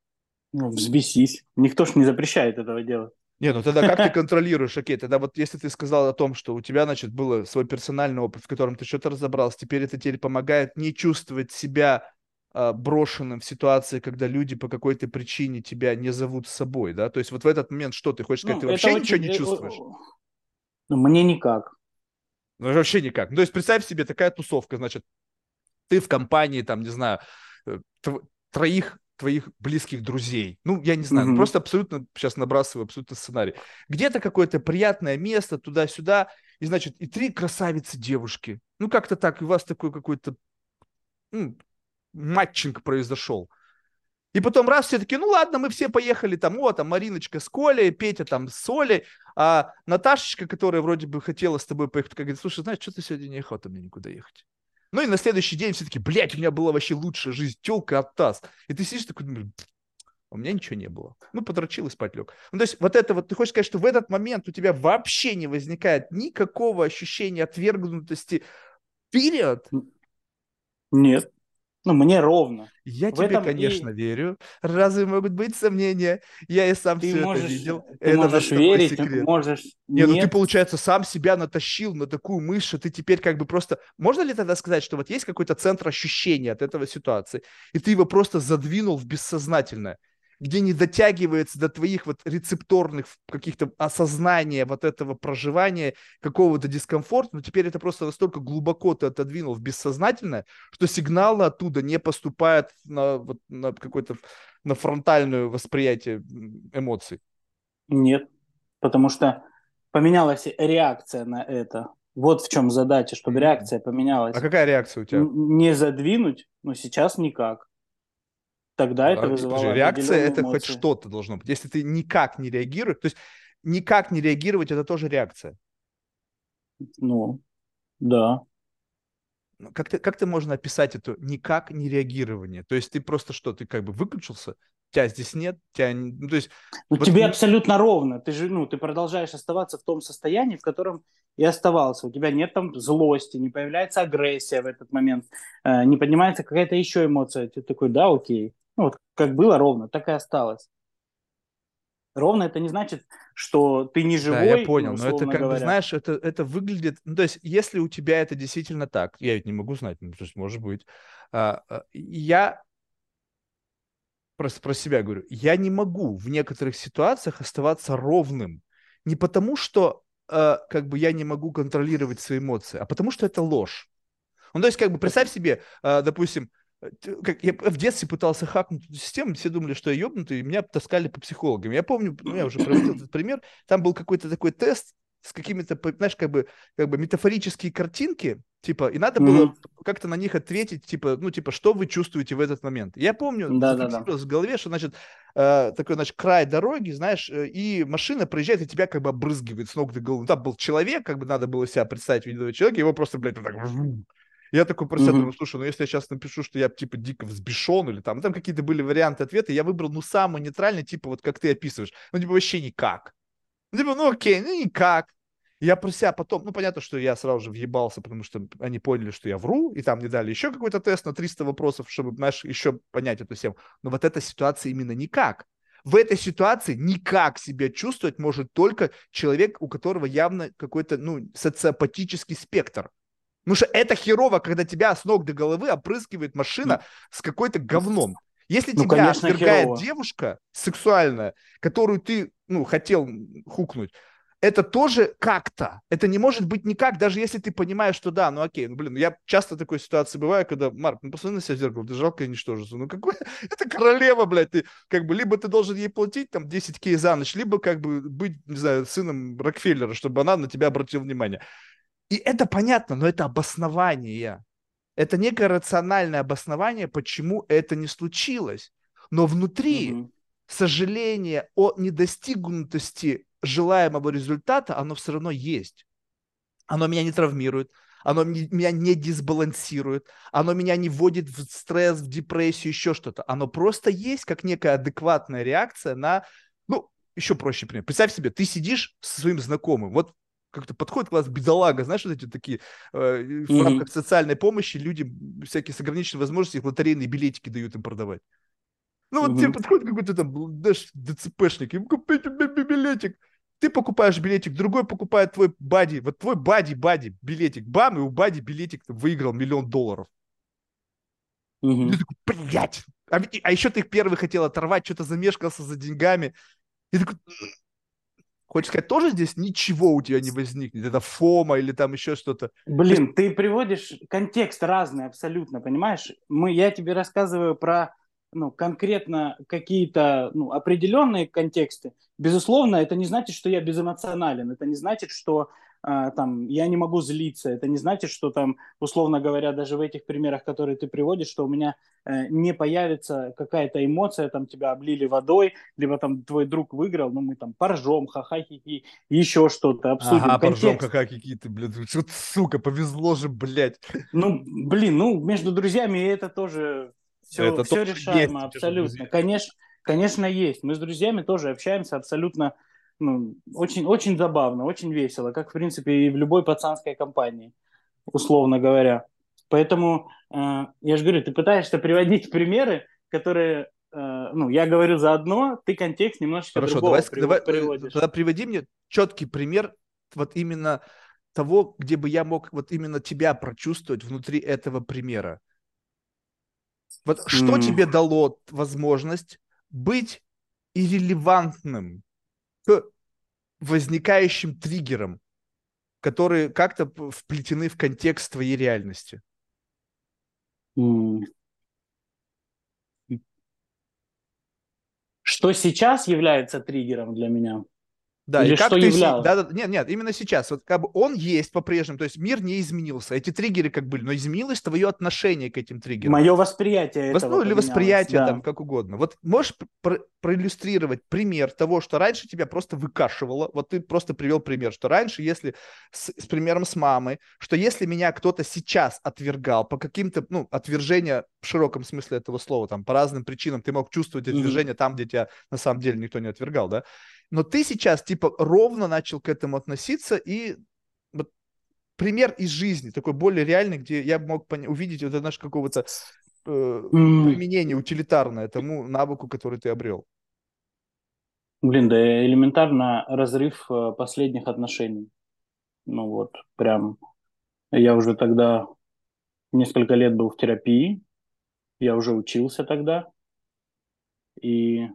Ну, взбесись. Никто ж не запрещает этого делать. Не, ну тогда как ты контролируешь? Окей, тогда вот если ты сказал о том, что у тебя, значит, был свой персональный опыт, в котором ты что-то разобрался, теперь это тебе помогает не чувствовать себя а, брошенным в ситуации, когда люди по какой-то причине тебя не зовут с собой, да? То есть вот в этот момент что ты хочешь сказать? Ну, ты вообще очень- ничего не э, чувствуешь? Ну, мне никак. Ну, вообще никак. Ну, то есть представь себе такая тусовка, значит, ты в компании, там, не знаю, э, троих твоих близких друзей. Ну, я не знаю, ну, Мгм. просто абсолютно сейчас набрасываю абсолютно сценарий. Где-то какое-то приятное место, туда-сюда, и, значит, и три красавицы девушки. Ну, как-то так, и у вас такой какой-то м, матчинг произошел. И потом раз все таки ну ладно, мы все поехали там, о, там Мариночка с Колей, Петя там с Олей, а Наташечка, которая вроде бы хотела с тобой поехать, такая говорит, слушай, знаешь, что-то сегодня не охота мне никуда ехать. Ну и на следующий день все таки блядь, у меня была вообще лучшая жизнь, телка от таз. И ты сидишь такой, «Пф, у меня ничего не было. Ну, подрочил и спать лег. Ну, то есть вот это вот, ты хочешь сказать, что в этот момент у тебя вообще не возникает никакого ощущения отвергнутости вперед? Нет. Ну, мне ровно. Я В тебе, этом и- конечно, верю. Разве могут быть сомнения? Я и сам Ты все это можешь, видел. ты это можешь верить, секрет. можешь Не, ну ты, нет. получается, сам себя натащил на такую мысль, что ты теперь как бы просто... Можно ли тогда сказать, что вот есть какой-то центр ощущения от этого ситуации, и ты его просто задвинул в бессознательное, где не дотягивается до твоих вот рецепторных каких-то осознания вот этого проживания, какого-то дискомфорта, но теперь это просто настолько глубоко ты отодвинул в бессознательное, что сигналы оттуда не поступают на, вот, на какое-то на фронтальное восприятие эмоций. Нет. Потому что поменялась реакция на это. Вот в чем задача, чтобы реакция поменялась. А какая реакция у тебя? Не задвинуть, но сейчас никак. Тогда это А, вызывало реакция это хоть эмоции. что-то должно быть. Если ты никак не реагируешь, то есть никак не реагировать это тоже реакция. Ну, да. ну, как, ты, как ты можно описать это никак не реагирование? То есть ты просто что, ты как бы выключился, тебя здесь нет, тебя, ну, то есть... Ну, вот... тебе абсолютно ровно, ты же, ну, ты продолжаешь оставаться в том состоянии, в котором и оставался. У тебя нет там злости, не появляется агрессия в этот момент, э, не поднимается какая-то еще эмоция. Ты такой, да, окей. Ну, вот как было ровно, так и осталось. Ровно это не значит, что ты не живой. Да, я понял, но это как говоря. бы, знаешь, это, это выглядит... Ну, то есть, если у тебя это действительно так, я ведь не могу знать, ну, то есть, может быть, а, а, я просто про себя говорю, я не могу в некоторых ситуациях оставаться ровным. Не потому, что э, как бы я не могу контролировать свои эмоции, а потому что это ложь. Ну, то есть, как бы, представь себе, э, допустим, как я в детстве пытался хакнуть эту систему, все думали, что я ебнутый, и меня таскали по психологам. Я помню, ну, я уже приводил этот пример, там был какой-то такой тест с какими-то, знаешь, как бы, как бы метафорические картинки, типа, и надо mm-hmm. было как-то на них ответить, типа, ну, типа, что вы чувствуете в этот момент. Я помню, да, да, да. в голове, что, значит, э, такой, значит, край дороги, знаешь, э, и машина проезжает, и тебя как бы обрызгивает с ног до головы. Там был человек, как бы надо было себя представить видового человека, его просто, блядь, вот так я такой про себя думаю, слушай, ну если я сейчас напишу, что я типа дико взбешен или там, там какие-то были варианты ответа, я выбрал, ну, самый нейтральный, типа вот как ты описываешь. Ну, типа вообще никак. Ну, типа, ну окей, ну никак. Я про себя потом, ну, понятно, что я сразу же въебался, потому что они поняли, что я вру, и там мне дали еще какой-то тест на 300 вопросов, чтобы, знаешь, еще понять эту тему. Но вот эта ситуация именно никак. В этой ситуации никак себя чувствовать может только человек, у которого явно какой-то, ну, социопатический спектр. Потому что это херово, когда тебя с ног до головы опрыскивает машина с какой-то говном. Если ну, тебя конечно, отвергает херово. девушка сексуальная, которую ты, ну, хотел хукнуть, это тоже как-то. Это не может быть никак, даже если ты понимаешь, что да, ну окей, ну блин, ну, я часто в такой ситуации бываю, когда, Марк, ну посмотри на себя в зеркало, ты жалко ничтожество. Ну какой, это королева, блядь, ты как бы, либо ты должен ей платить там 10 кей за ночь, либо как бы быть, не знаю, сыном Рокфеллера, чтобы она на тебя обратила внимание. И это понятно, но это обоснование. Это некое рациональное обоснование, почему это не случилось. Но внутри угу. сожаление о недостигнутости желаемого результата, оно все равно есть. Оно меня не травмирует, оно меня не дисбалансирует, оно меня не вводит в стресс, в депрессию, еще что-то. Оно просто есть как некая адекватная реакция на, ну, еще проще пример. Представь себе, ты сидишь со своим знакомым, вот как-то подходит к вас бедолага, знаешь, вот эти такие э, в mm-hmm. рамках социальной помощи люди всякие с ограниченной возможностью лотерейные билетики дают им продавать. Ну вот mm-hmm. тебе подходит какой-то там, знаешь, ДЦПшник, ему купите билетик. Ты покупаешь билетик, другой покупает твой бади, вот твой бади-бади билетик, бам, и у бади билетик выиграл миллион долларов. Mm-hmm. Ты такой, блядь, а, а еще ты их первый хотел оторвать, что-то замешкался за деньгами. И такой, Хочешь сказать, тоже здесь ничего у тебя не возникнет? Это фома или там еще что-то? Блин, ты приводишь контекст разный абсолютно, понимаешь? Мы, я тебе рассказываю про ну, конкретно какие-то ну, определенные контексты. Безусловно, это не значит, что я безэмоционален. Это не значит, что там, я не могу злиться. Это не значит, что там, условно говоря, даже в этих примерах, которые ты приводишь, что у меня э, не появится какая-то эмоция, там тебя облили водой, либо там твой друг выиграл, ну мы там поржем, ха-ха-хи-хи, еще что-то обсудим. Ага, поржем, ха-ха-хи-хи, ты, блядь, что сука, повезло же, блядь. Ну, блин, ну между друзьями это тоже все, это все решаемо, есть, абсолютно. Конечно, конечно, есть. Мы с друзьями тоже общаемся абсолютно ну, очень, очень забавно, очень весело, как, в принципе, и в любой пацанской компании, условно говоря. Поэтому, э, я же говорю, ты пытаешься приводить примеры, которые, э, ну, я говорю за одно, ты контекст немножечко Хорошо, другого давай, давай, э, приводишь. Тогда приводи мне четкий пример вот именно того, где бы я мог вот именно тебя прочувствовать внутри этого примера. Вот mm. что тебе дало возможность быть иррелевантным к возникающим триггерам, которые как-то вплетены в контекст твоей реальности? Что сейчас является триггером для меня? Да, Или и как что ты... являлось? Да, да, нет, нет, именно сейчас. Вот как бы он есть по-прежнему, то есть мир не изменился. Эти триггеры как были, но изменилось твое отношение к этим триггерам. Мое восприятие Вос- этого ну, или восприятие, да. там, как угодно. Вот можешь про- проиллюстрировать пример того, что раньше тебя просто выкашивало. Вот ты просто привел пример, что раньше, если с, с примером с мамой, что если меня кто-то сейчас отвергал по каким-то, ну, отвержения в широком смысле этого слова, там, по разным причинам, ты мог чувствовать отвержение там, где тебя на самом деле никто не отвергал, да? Но ты сейчас, типа, ровно начал к этому относиться, и вот пример из жизни, такой более реальный, где я мог поня- увидеть вот это наш какого-то э, применение утилитарное тому навыку, который ты обрел. Блин, да элементарно разрыв э, последних отношений. Ну вот, прям. Я уже тогда несколько лет был в терапии, я уже учился тогда, и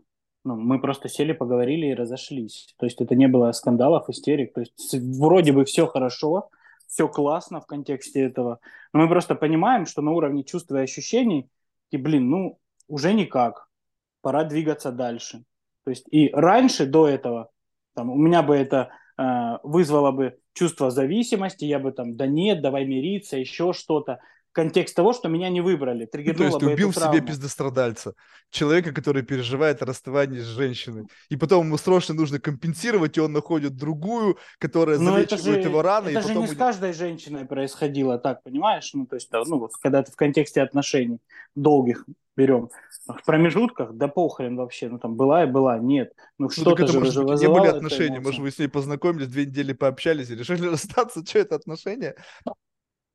ну, мы просто сели, поговорили и разошлись. То есть это не было скандалов, истерик. То есть вроде бы все хорошо, все классно в контексте этого, но мы просто понимаем, что на уровне чувств и ощущений, и, блин, ну, уже никак, пора двигаться дальше. То есть и раньше, до этого, там, у меня бы это э, вызвало бы чувство зависимости, я бы там, да нет, давай мириться, еще что-то. Контекст того, что меня не выбрали, Ну, то триггернуло есть ты убил в себе пиздострадальца, человека, который переживает расставание с женщиной, и потом ему срочно нужно компенсировать, и он находит другую, которая Но залечивает же, его раны, и это же потом... не с идет- каждой женщиной происходило так, понимаешь? Ну, то есть, да, ну, вот, когда ты в контексте отношений долгих берем, в промежутках, да похрен вообще, ну, там, была и была, нет. Ну, Ну, что-то же может и не были отношения, может, вы с ней познакомились, две недели пообщались и решили расстаться, что это отношения?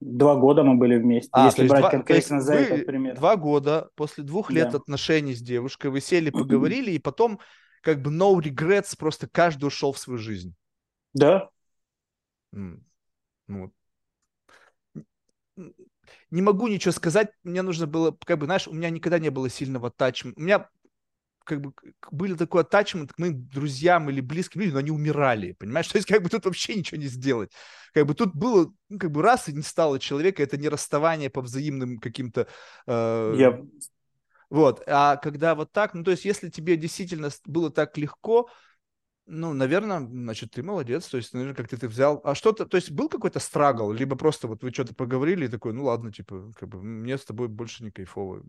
Два года мы были вместе, А, если брать два- конкретно за этот пример. два года после двух лет Да. отношений с девушкой, вы сели, поговорили, и потом как бы no regrets, просто каждый ушел в свою жизнь. Да, Ну, не могу ничего сказать. Мне нужно было, как бы, знаешь, у меня никогда не было сильного тачмента. У меня как бы были такой attachment к моим друзьям или близким людям, но они умирали, понимаешь? То есть как бы тут вообще ничего не сделать. Как бы тут было, ну, как бы раз и не стало человека, это не расставание по взаимным каким-то... э, я, Вот, а когда вот так, ну, то есть если тебе действительно было так легко, ну, наверное, значит, ты молодец, то есть, наверное, как-то ты взял, а что-то, то есть был какой-то страгл, либо просто вот вы что-то поговорили и такой, ну, ладно, типа, как бы мне с тобой больше не кайфово.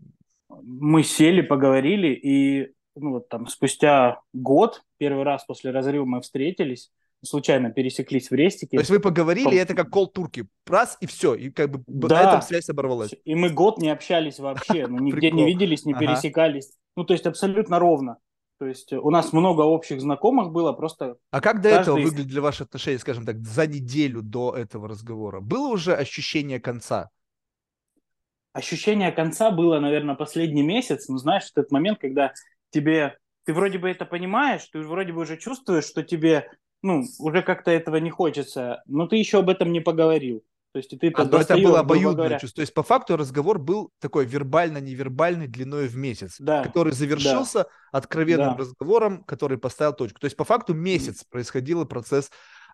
мы сели, поговорили, и ну, вот там спустя год, первый раз после разрыва мы встретились, случайно пересеклись в рестике. То есть вы поговорили, и это как кол турки, раз, и все, и как бы б- на Да. этом связь оборвалась. И мы год не общались вообще, ну, нигде не виделись, не Ага. пересекались. Ну, то есть абсолютно ровно. То есть у нас много общих знакомых было, просто А как до этого из- выглядели ваши отношения, скажем так, за неделю до этого разговора? Было уже ощущение конца? ощущение конца было, наверное, последний месяц. Ну, знаешь, в тот момент, когда тебе... Ты вроде бы это понимаешь, ты вроде бы уже чувствуешь, что тебе, ну, уже как-то этого не хочется, но ты еще об этом не поговорил. То есть ты А, то это достаешь, было обоюдное говоря. чувство. То есть, по факту, разговор был такой вербально-невербальный длиной в месяц, Да, который завершился откровенным Да. разговором, который поставил точку. То есть, по факту, месяц происходил процесс.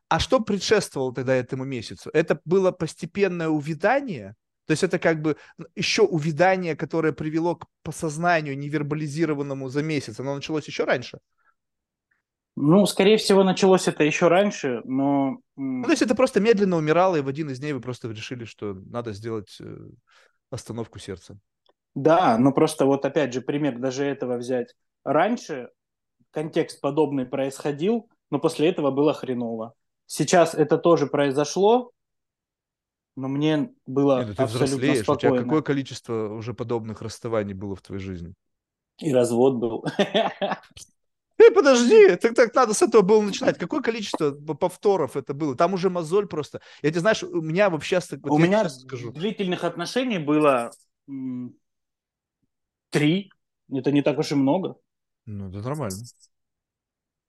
А что предшествовало тогда этому месяцу? Это было постепенное увядание? То есть это как бы еще увядание, которое привело к посознанию невербализированному за месяц. Оно началось еще раньше? Ну, скорее всего, началось это еще раньше, но... Ну, то есть это просто медленно умирало, и в один из дней вы просто решили, что надо сделать э, остановку сердца. Да, но просто вот опять же пример даже этого взять. Раньше контекст подобный происходил, но после этого было хреново. Сейчас это тоже произошло, но мне было Нет, ну ты абсолютно взрослеешь, у тебя спокойно. какое количество уже подобных расставаний было в твоей жизни? И развод был. Эй, подожди, так, так надо с этого было начинать. Какое количество повторов это было? Там уже мозоль просто. Я тебе знаешь, у меня вообще... вот У меня скажу. длительных отношений было три. Это не так уж и много. Ну, это нормально.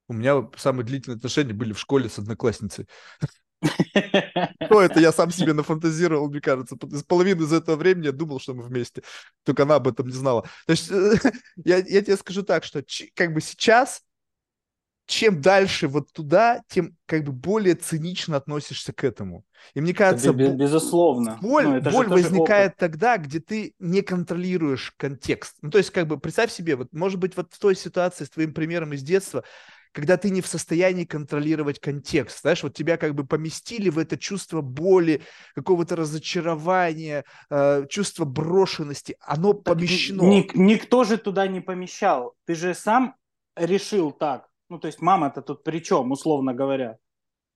У меня самые длительные отношения были в школе с одноклассницей. Ну, это я сам себе нафантазировал, мне кажется. С половины из этого времени я думал, что мы вместе. Только она об этом не знала. То есть я, я тебе скажу так, что как бы сейчас, чем дальше вот туда, тем как бы более цинично относишься к этому. И мне кажется, бо- Безусловно. боль, Ну, это боль возникает опыт. тогда, где ты не контролируешь контекст. Ну, то есть, как бы, представь себе, вот, может быть, вот в той ситуации с твоим примером из детства, когда ты не в состоянии контролировать контекст. Знаешь, вот тебя как бы поместили в это чувство боли, какого-то разочарования, э, чувство брошенности. Оно помещено. Ник, никто же туда не помещал. Ты же сам решил так. Ну, то есть мама-то тут при чем, условно говоря?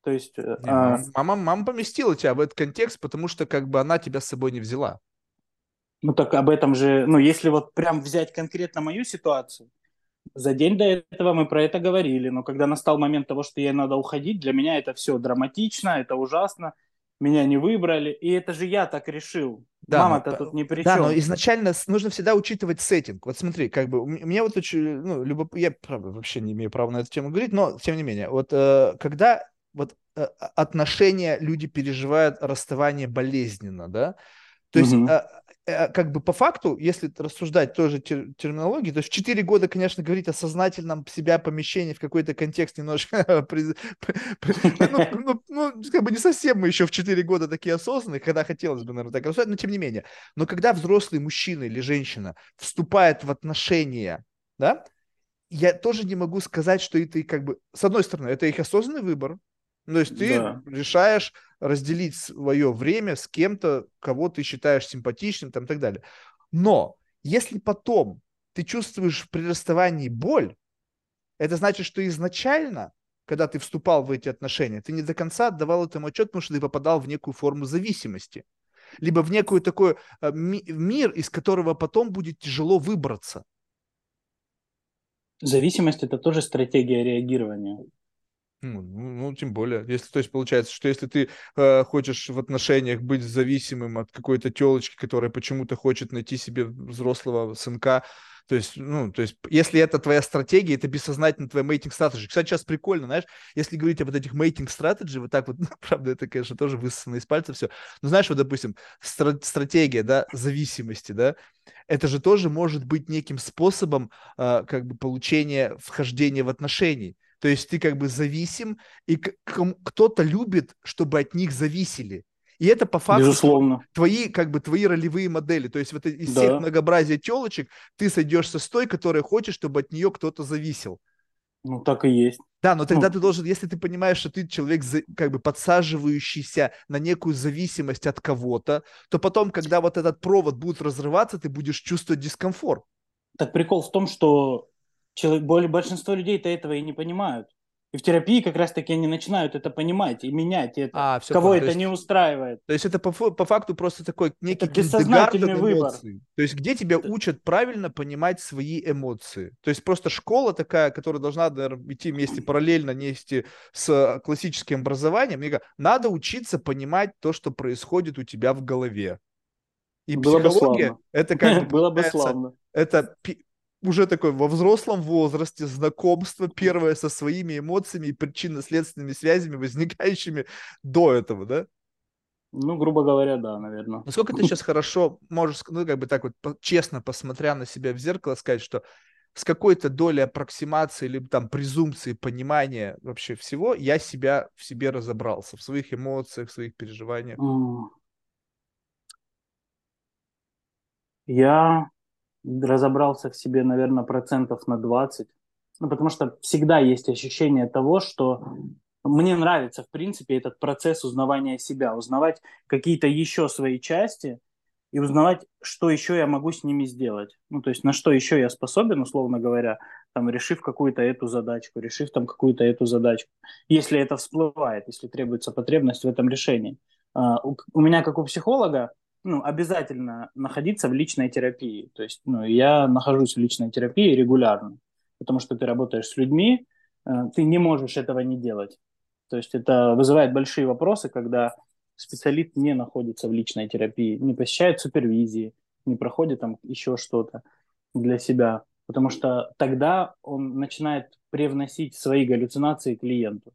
То есть... Э, не, а... мама, мама поместила тебя в этот контекст, потому что как бы она тебя с собой не взяла. Ну так об этом же, ну если вот прям взять конкретно мою ситуацию, за день до этого мы про это говорили, но когда настал момент того, что ей надо уходить, для меня это все драматично, это ужасно, меня не выбрали, и это же я так решил. Да, Мама-то тут ни при да, чем. но изначально нужно всегда учитывать сеттинг. Вот смотри, как бы, мне вот очень, ну, любоп... я, правда, вообще не имею права на эту тему говорить, но, тем не менее, вот э, когда вот э, отношения люди переживают расставание болезненно, да, то есть угу. Э, как бы по факту, если рассуждать тоже тер, терминологии, то есть в 4 года, конечно, говорить о сознательном себя помещении в какой-то контекст немножко... Ну, ну, ну, как бы не совсем мы еще в 4 года такие осознанные, когда хотелось бы, наверное, так рассуждать, но тем не менее. Но когда взрослый мужчина или женщина вступает в отношения, да, я тоже не могу сказать, что это как бы... С одной стороны, это их осознанный выбор, то есть ты да. решаешь разделить свое время с кем-то, кого ты считаешь симпатичным там, и так далее. Но если потом ты чувствуешь при расставании боль, это значит, что изначально, когда ты вступал в эти отношения, ты не до конца отдавал этому отчет, потому что ты попадал в некую форму зависимости. Либо в некую такой э, мир, из которого потом будет тяжело выбраться. Зависимость – это тоже стратегия реагирования. Ну, ну, тем более. Если, то есть, получается, что если ты э, хочешь в отношениях быть зависимым от какой-то телочки, которая почему-то хочет найти себе взрослого сынка, то есть, ну, то есть, если это твоя стратегия, это бессознательно твоя мейтинг стратегия. Кстати, сейчас прикольно, знаешь, если говорить об этих мейтинг стратегии, вот так вот, ну, правда, это, конечно, тоже высосано из пальца все. Но знаешь, вот, допустим, стра- стратегия, да, зависимости, да, это же тоже может быть неким способом, э, как бы, получения вхождения в отношения. То есть ты как бы зависим, и кто-то любит, чтобы от них зависели. И это по факту Безусловно. твои, как бы, твои ролевые модели. То есть вот из да. всех многообразия телочек ты сойдешься с той, которая хочет, чтобы от нее кто-то зависел. Ну, так и есть. Да, но тогда ну. ты должен, если ты понимаешь, что ты человек, как бы подсаживающийся на некую зависимость от кого-то, то потом, когда вот этот провод будет разрываться, ты будешь чувствовать дискомфорт. Так прикол в том, что Человек, большинство людей-то этого и не понимают. И в терапии как раз-таки они начинают это понимать и менять это. А, все Кого понял. это есть, не устраивает. То есть это по, по факту просто такой некий это бессознательный выбор. То есть где тебя это... учат правильно понимать свои эмоции. То есть просто школа такая, которая должна наверное, идти вместе параллельно вместе с классическим образованием. Мне надо учиться понимать то, что происходит у тебя в голове. И Было психология бы это как бы было бы славно. Это уже такой во взрослом возрасте знакомство первое со своими эмоциями и причинно-следственными связями, возникающими до этого, да? Ну, грубо говоря, да, наверное. Насколько ты сейчас хорошо можешь, ну, как бы так вот честно посмотря на себя в зеркало, сказать, что с какой-то долей аппроксимации или там презумпции понимания вообще всего я себя в себе разобрался, в своих эмоциях, в своих переживаниях? Я разобрался в себе, наверное, процентов на 20. Ну, потому что всегда есть ощущение того, что мне нравится, в принципе, этот процесс узнавания себя, узнавать какие-то еще свои части и узнавать, что еще я могу с ними сделать. Ну, то есть на что еще я способен, условно говоря, там, решив какую-то эту задачку, решив там какую-то эту задачку. Если это всплывает, если требуется потребность в этом решении. Uh, у, у меня, как у психолога, ну, обязательно находиться в личной терапии. То есть ну, я нахожусь в личной терапии регулярно, потому что ты работаешь с людьми, э, ты не можешь этого не делать. То есть это вызывает большие вопросы, когда специалист не находится в личной терапии, не посещает супервизии, не проходит там еще что-то для себя, потому что тогда он начинает привносить свои галлюцинации клиенту.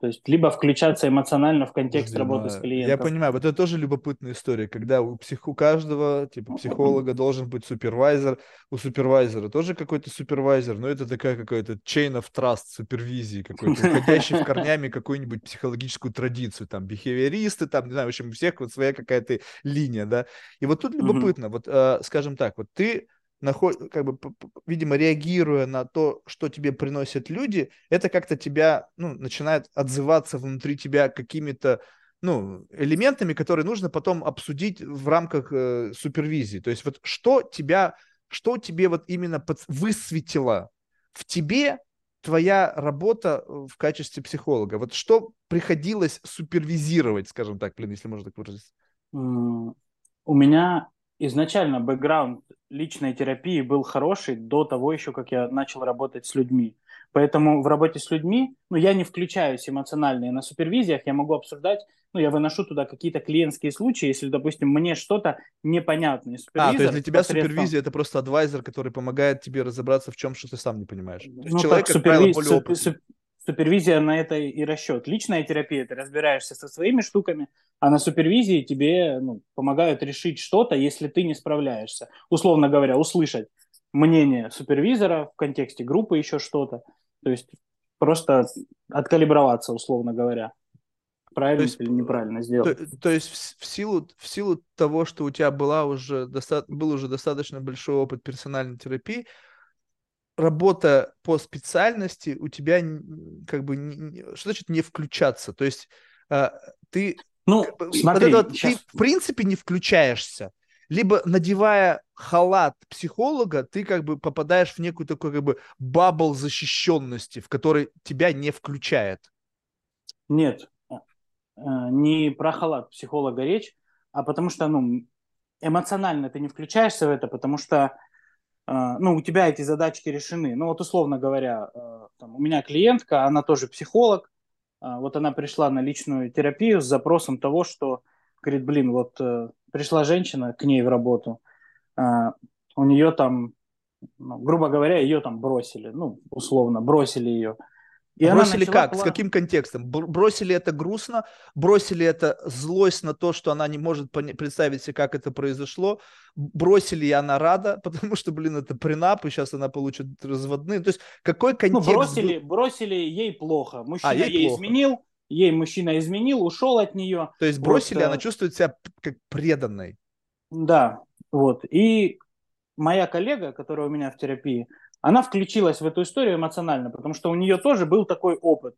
То есть либо включаться эмоционально в контекст Подожди, работы с клиентом. Я понимаю, вот это тоже любопытная история, когда у, псих, у каждого, типа, психолога должен быть супервайзер, у супервайзера тоже какой-то супервайзер, но это такая какая-то chain of trust, супервизии какой-то, уходящий в корнями какую-нибудь психологическую традицию, там, бихевиористы, там, не знаю, в общем, у всех вот своя какая-то линия, да. И вот тут любопытно, вот, э, скажем так, вот ты наход, как бы, видимо, реагируя на то, что тебе приносят люди, это как-то тебя, ну, начинает отзываться внутри тебя какими-то, ну, элементами, которые нужно потом обсудить в рамках э, супервизии. То есть вот что тебя, что тебе вот именно под, высветило в тебе твоя работа э, в качестве психолога? Вот что приходилось супервизировать, скажем так, блин, если можно так выразиться? У меня изначально бэкграунд личной терапии был хороший до того еще, как я начал работать с людьми. Поэтому в работе с людьми, ну, я не включаюсь эмоционально. на супервизиях я могу обсуждать, ну, я выношу туда какие-то клиентские случаи, если, допустим, мне что-то непонятно. А, то есть для тебя посредством... супервизия это просто адвайзер, который помогает тебе разобраться в чем, что ты сам не понимаешь. То есть ну, человек, так, супервиз... более опытный супервизия на это и расчет. Личная терапия, ты разбираешься со своими штуками, а на супервизии тебе ну, помогают решить что-то, если ты не справляешься. Условно говоря, услышать мнение супервизора в контексте группы еще что-то. То есть просто откалиброваться, условно говоря. Правильно есть, или неправильно сделать. То, то есть в, в, силу, в силу того, что у тебя была уже доста- был уже достаточно большой опыт персональной терапии, работа по специальности у тебя как бы не, что значит не включаться? То есть э, ты ну как бы, смотри, вот это, сейчас... ты в принципе не включаешься. Либо надевая халат психолога, ты как бы попадаешь в некую такой как бы бабл защищенности, в который тебя не включает. Нет, э, не про халат психолога речь, а потому что ну эмоционально ты не включаешься в это, потому что а, ну, у тебя эти задачки решены. Ну, вот условно говоря, а, там, у меня клиентка, она тоже психолог, а, вот она пришла на личную терапию с запросом того, что, говорит, блин, вот э, пришла женщина к ней в работу, у нее там, ну, грубо говоря, ее там бросили, ну, условно, бросили ее. И бросили как? План... С каким контекстом? Бросили это грустно, бросили это злость на то, что она не может представить себе, как это произошло, бросили, и она рада, потому что, блин, это принап, и сейчас она получит разводные. То есть какой ну, контекст? Ну, бросили, бросили ей плохо. Мужчина а, ей, ей плохо. изменил, ей мужчина изменил, ушел от нее. То есть бросили, вот, она чувствует себя как преданной. Да, вот. И моя коллега, которая у меня в терапии, она включилась в эту историю эмоционально, потому что у нее тоже был такой опыт.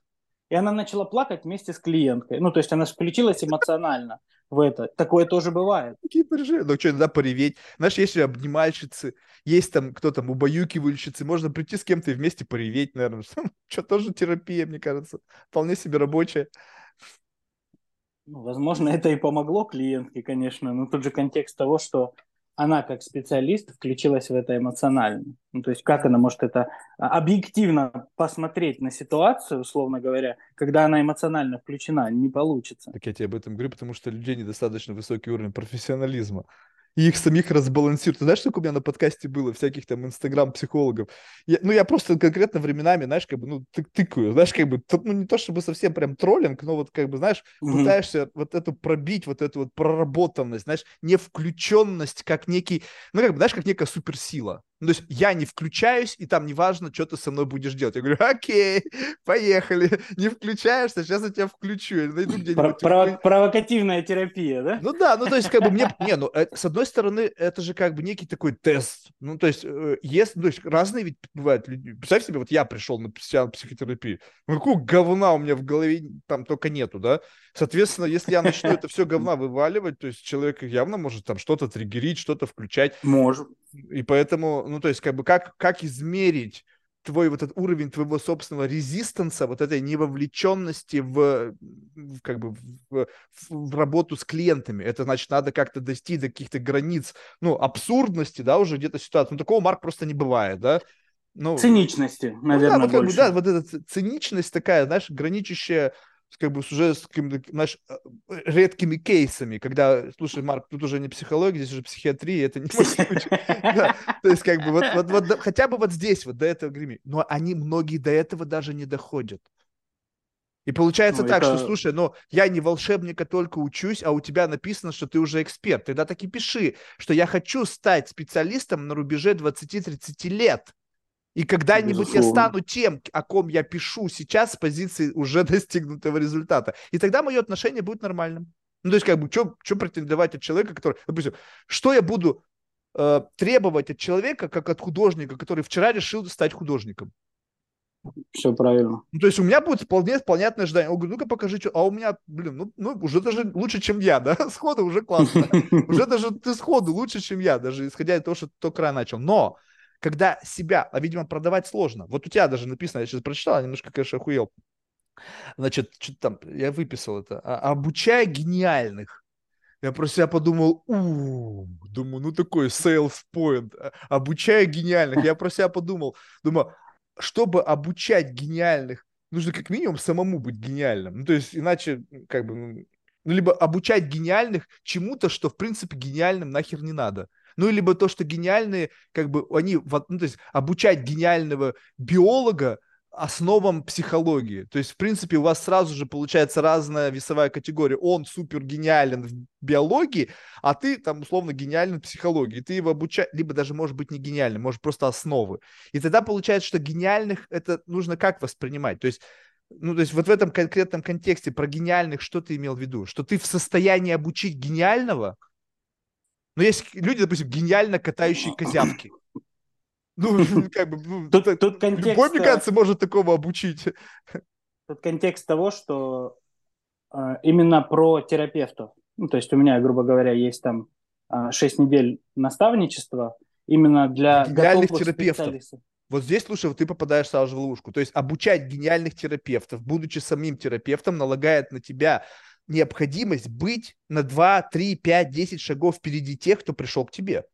И она начала плакать вместе с клиенткой. Ну, то есть она включилась эмоционально в это. Такое тоже бывает. Какие переживания? Ну, что, иногда пореветь. Знаешь, есть же обнимальщицы, есть там кто там, убаюкивальщицы. Можно прийти с кем-то и вместе пореветь, наверное. Что, тоже терапия, мне кажется. Вполне себе рабочая. Ну, возможно, это и помогло клиентке, конечно. Но тут же контекст того, что она как специалист включилась в это эмоционально. Ну, то есть как она может это а, объективно посмотреть на ситуацию, условно говоря, когда она эмоционально включена, не получится. Так я тебе об этом говорю, потому что у людей недостаточно высокий уровень профессионализма и их самих разбалансируют. Ты знаешь, сколько у меня на подкасте было всяких там инстаграм-психологов? Я, ну, я просто конкретно временами, знаешь, как бы, ну, ты, тыкаю, знаешь, как бы, ну, не то чтобы совсем прям троллинг, но вот, как бы, знаешь, mm-hmm. пытаешься вот эту пробить, вот эту вот проработанность, знаешь, не включенность как некий, ну, как бы, знаешь, как некая суперсила. Ну, то есть я не включаюсь, и там неважно, что ты со мной будешь делать. Я говорю, окей, поехали. Не включаешься, сейчас я тебя включу. Я найду где-нибудь. Прово- провокативная терапия, да? Ну да, ну то есть как бы мне... Не, ну э, с одной стороны, это же как бы некий такой тест. Ну то есть, э, есть, ну, то есть разные ведь бывают люди. Представь себе, вот я пришел на психотерапию. Ну какого говна у меня в голове там только нету, да? Соответственно, если я начну это все говна вываливать, то есть человек явно может там что-то триггерить, что-то включать. Может. И поэтому, ну, то есть, как бы, как, как измерить твой вот этот уровень твоего собственного резистанса, вот этой невовлеченности в, в как бы в, в работу с клиентами. Это значит, надо как-то достичь до каких-то границ, ну, абсурдности, да, уже где-то ситуации. Ну, такого, Марк, просто не бывает, да. Ну, циничности, наверное, ну, да, вот, как бы, да, вот эта циничность такая, знаешь, граничащая как бы с уже с знаешь, э, редкими кейсами, когда, слушай, Марк, тут уже не психология, здесь уже психиатрия, это не. То есть как бы вот, хотя бы вот здесь, вот до этого грими. Но они многие до этого даже не доходят. И получается ну, так, это... что, слушай, ну, я не волшебника только учусь, а у тебя написано, что ты уже эксперт. Тогда так и пиши, что я хочу стать специалистом на рубеже 20-30 лет. И когда-нибудь я стану тем, о ком я пишу сейчас с позиции уже достигнутого результата. И тогда мое отношение будет нормальным. Ну, то есть, как бы, что претендовать от человека, который, допустим, что я буду э, требовать от человека, как от художника, который вчера решил стать художником. Все правильно. Ну, то есть у меня будет вполне понятное ожидание. Он говорит, ну-ка покажи, что. А у меня, блин, ну, ну уже даже лучше, чем я, да? Сходу уже классно. Уже даже ты сходу лучше, чем я, даже исходя из того, что ты только начал. Но когда себя, а, видимо, продавать сложно. Вот у тебя даже написано, я сейчас прочитал, немножко, конечно, охуел. Значит, что там, я выписал это. А, обучая гениальных. Я про себя подумал, у думаю, ну такой sales point, а, обучая гениальных. Я про себя подумал, думаю, чтобы обучать гениальных, нужно как минимум самому быть гениальным. Ну, то есть, иначе, как бы, ну, ну, либо обучать гениальных чему-то, что, в принципе, гениальным нахер не надо. Ну, либо то, что гениальные, как бы, они, ну, то есть, обучать гениального биолога, основам психологии. То есть, в принципе, у вас сразу же получается разная весовая категория. Он супер гениален в биологии, а ты там условно гениален в психологии. Ты его обучаешь, либо даже может быть не гениальным, может просто основы. И тогда получается, что гениальных это нужно как воспринимать? То есть ну, то есть вот в этом конкретном контексте про гениальных что ты имел в виду? Что ты в состоянии обучить гениального? Но есть люди, допустим, гениально катающие козявки. Ну, как бы, ну, тут, это, тут контекст... любой, мне кажется, может такого обучить. Тут контекст того, что э, именно про терапевтов. Ну, то есть у меня, грубо говоря, есть там э, 6 недель наставничества именно для гениальных терапевтов. Вот здесь, слушай, вот ты попадаешь сразу же в ловушку. То есть обучать гениальных терапевтов, будучи самим терапевтом, налагает на тебя необходимость быть на 2, 3, 5, 10 шагов впереди тех, кто пришел к тебе.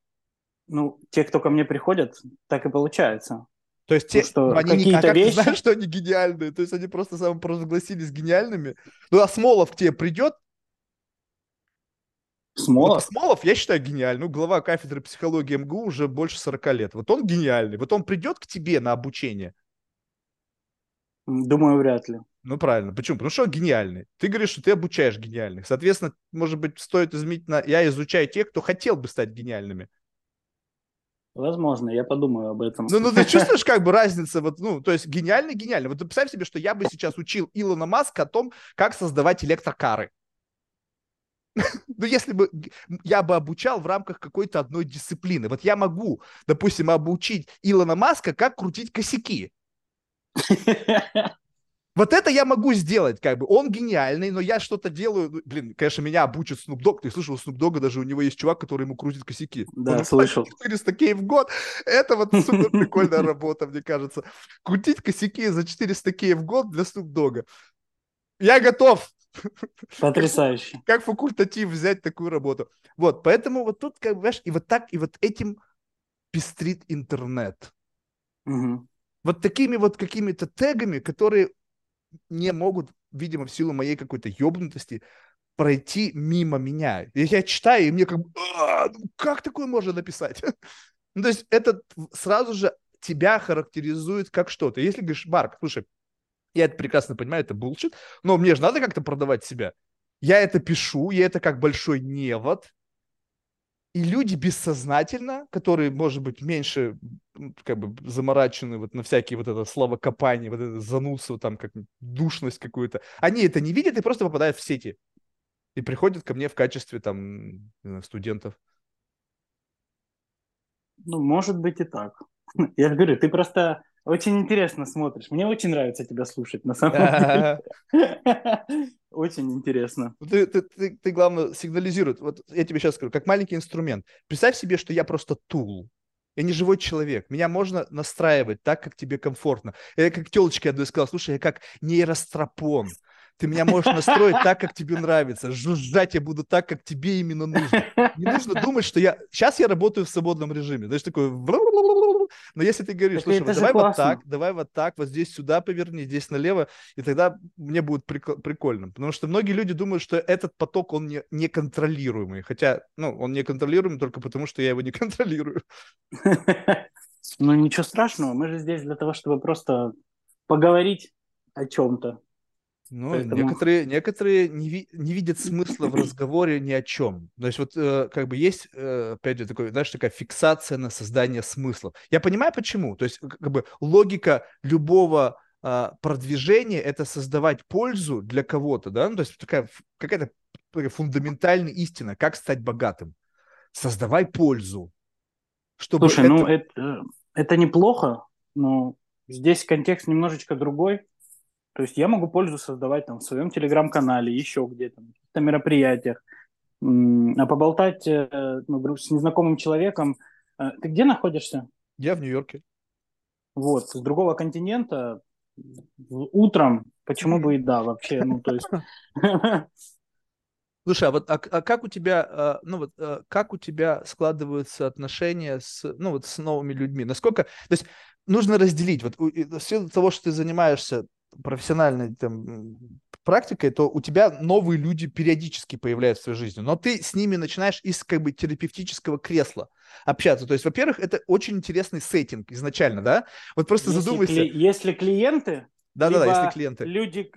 Ну, те, кто ко мне приходят, так и получается. То есть те, что они какие-то не, а вещи... знаешь, что они гениальные? То есть они просто самопровозгласились гениальными. Ну, а Смолов к тебе придет? Смолов? Вот Смолов, я считаю, гениальный. Ну, глава кафедры психологии МГУ уже больше 40 лет. Вот он гениальный. Вот он придет к тебе на обучение? Думаю, вряд ли. Ну, правильно. Почему? Потому что он гениальный. Ты говоришь, что ты обучаешь гениальных. Соответственно, может быть, стоит изменить на... Я изучаю тех, кто хотел бы стать гениальными. Возможно, я подумаю об этом. Ну, ну ты чувствуешь как бы разницу, вот, ну, то есть гениально, гениально. Вот представь себе, что я бы сейчас учил Илона Маска о том, как создавать электрокары. Ну, если бы я бы обучал в рамках какой-то одной дисциплины. Вот я могу, допустим, обучить Илона Маска, как крутить косяки. Вот это я могу сделать, как бы. Он гениальный, но я что-то делаю. Ну, блин, конечно, меня обучит Snoop Dogg. Ты слышал, у Snoop Dogg даже у него есть чувак, который ему крутит косяки. Да, Он слышал. 400 кей в год. Это вот супер прикольная работа, мне кажется. Крутить косяки за 400 кей в год для Snoop Dogg. Я готов. Потрясающе. Как факультатив взять такую работу. Вот, поэтому вот тут, как бы, и вот так, и вот этим пестрит интернет. Угу. Вот такими вот какими-то тегами, которые не могут, видимо, в силу моей какой-то ебнутости, пройти мимо меня. И я читаю, и мне как бы, «А, ну как такое можно написать? ну, то есть это сразу же тебя характеризует как что-то. Если говоришь, Марк, слушай, я это прекрасно понимаю, это булшит, но мне же надо как-то продавать себя. Я это пишу, я это как большой невод, и люди бессознательно, которые, может быть, меньше как бы заморачены вот на всякие вот это словокопания, вот это занусу, там, как душность какую-то, они это не видят и просто попадают в сети. И приходят ко мне в качестве там студентов. Ну, может быть и так. Я говорю, ты просто очень интересно смотришь. Мне очень нравится тебя слушать, на самом деле. Очень интересно. Ну, ты, ты, ты, ты, главное, сигнализирует. Вот я тебе сейчас скажу, как маленький инструмент. Представь себе, что я просто тул. Я не живой человек. Меня можно настраивать так, как тебе комфортно. Я как телочке одной сказал, слушай, я как нейростропон. Ты меня можешь настроить так, как тебе нравится. Жужжать я буду так, как тебе именно нужно. Не нужно думать, что я... Сейчас я работаю в свободном режиме. Знаешь, такой... Но если ты говоришь, слушай, вот давай вот так, давай вот так, вот здесь сюда поверни, здесь налево, и тогда мне будет прикольно. Потому что многие люди думают, что этот поток, он не, неконтролируемый. Хотя, ну, он неконтролируемый только потому, что я его не контролирую. Ну, ничего страшного. Мы же здесь для того, чтобы просто поговорить о чем-то. Ну, Поэтому... некоторые, некоторые не, ви, не видят смысла в разговоре ни о чем. То есть вот э, как бы есть, э, опять же, такой, знаешь, такая фиксация на создание смысла. Я понимаю, почему. То есть как бы логика любого э, продвижения – это создавать пользу для кого-то, да? Ну, то есть такая какая-то фундаментальная истина, как стать богатым. Создавай пользу. Чтобы Слушай, это... ну это, это неплохо, но здесь контекст немножечко другой. То есть я могу пользу создавать там в своем телеграм-канале, еще где-то, на мероприятиях. А поболтать э, ну, с незнакомым человеком. Э, ты где находишься? Я в Нью-Йорке. Вот, с другого континента, утром, почему бы и да, вообще, ну, то есть... Слушай, а вот а, а как у тебя, а, ну вот, а, как у тебя складываются отношения с, ну вот, с новыми людьми? Насколько, то есть нужно разделить, вот в силу того, что ты занимаешься профессиональной там, практикой, то у тебя новые люди периодически появляются в своей жизни, но ты с ними начинаешь из как бы терапевтического кресла общаться. То есть, во-первых, это очень интересный сеттинг изначально, да? Вот просто если задумайся. Кли- если клиенты, да, да, да, если клиенты. Люди,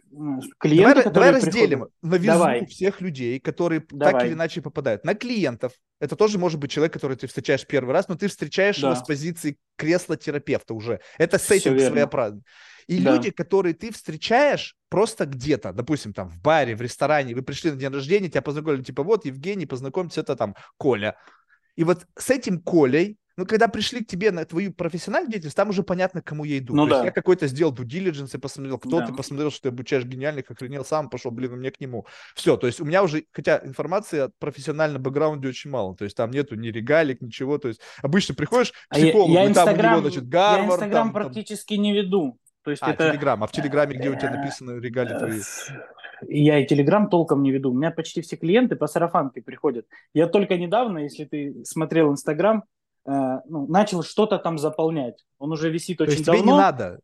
клиенты, давай, давай разделим визу давай. всех людей, которые давай. так или иначе попадают. На клиентов. Это тоже может быть человек, который ты встречаешь первый раз, но ты встречаешь да. его с позиции кресла терапевта уже. Это сеттинг своеобразный. И да. люди, которые ты встречаешь просто где-то, допустим, там в баре, в ресторане, вы пришли на день рождения, тебя познакомили, типа, вот, Евгений, познакомьтесь, это там Коля. И вот с этим Колей ну, когда пришли к тебе на твою профессиональную деятельность, там уже понятно, к кому я иду. Ну, То да. есть я какой-то сделал due diligence, посмотрел, кто да. ты, посмотрел, что ты обучаешь гениальных, охренел сам, пошел, блин, мне к нему. Все, то есть у меня уже, хотя информации от профессионального бэкграунда очень мало, то есть там нету ни регалик, ничего, то есть обычно приходишь к психологу, а я, я и там у него, значит, Гарвард. Я Инстаграм там, практически там... не веду. То есть а, это... Телеграм. А в Телеграме, где у тебя написаны регалии твои? Я и Телеграм толком не веду. У меня почти все клиенты по сарафанке приходят. Я только недавно, если ты смотрел Инстаграм, Э, ну, начал что-то там заполнять. Он уже висит То очень есть давно. тебе не надо?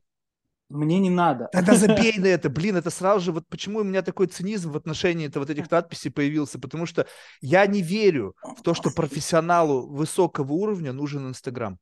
Мне не надо. Тогда забей на это, блин, это сразу же, вот почему у меня такой цинизм в отношении это, вот этих надписей появился, потому что я не верю в то, что профессионалу высокого уровня нужен Инстаграм.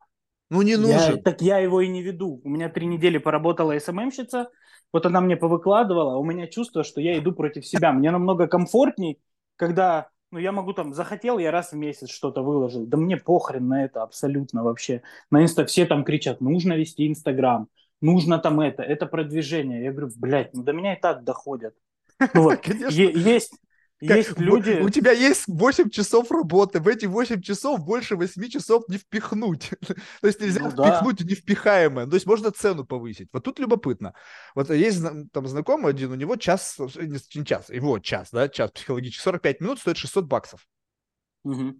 Ну, не нужен. Я, так я его и не веду. У меня три недели поработала СММщица, вот она мне повыкладывала, а у меня чувство, что я иду против себя. Мне намного комфортней, когда ну, я могу там, захотел, я раз в месяц что-то выложил. Да мне похрен на это абсолютно вообще. На инста все там кричат, нужно вести Инстаграм, нужно там это, это продвижение. Я говорю, блядь, ну до меня и так доходят. Ну, вот, есть, есть как, люди... У тебя есть 8 часов работы, в эти 8 часов больше 8 часов не впихнуть. То есть нельзя ну, впихнуть да. невпихаемое. То есть можно цену повысить. Вот тут любопытно. Вот есть там знакомый один, у него час, не час, его час, да, час психологический, 45 минут стоит 600 баксов. Угу.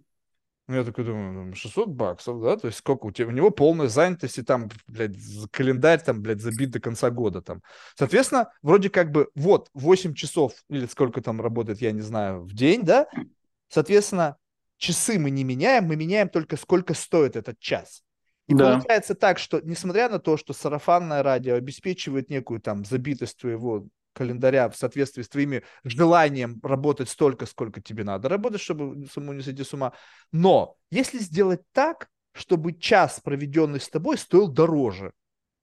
Ну, я такой думаю, 600 баксов, да, то есть сколько у тебя, у него полная занятость, и там, блядь, календарь там, блядь, забит до конца года там. Соответственно, вроде как бы, вот, 8 часов, или сколько там работает, я не знаю, в день, да, соответственно, часы мы не меняем, мы меняем только сколько стоит этот час. И да. получается так, что несмотря на то, что сарафанное радио обеспечивает некую там забитость твоего календаря в соответствии с твоими желанием работать столько, сколько тебе надо работать, чтобы самому не сойти с ума. Но если сделать так, чтобы час, проведенный с тобой, стоил дороже,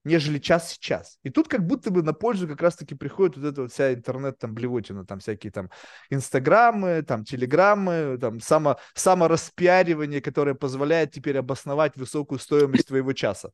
нежели час сейчас. И тут как будто бы на пользу как раз-таки приходит вот эта вот вся интернет там блевотина, там всякие там инстаграмы, там телеграммы, там само, самораспиаривание, которое позволяет теперь обосновать высокую стоимость твоего часа.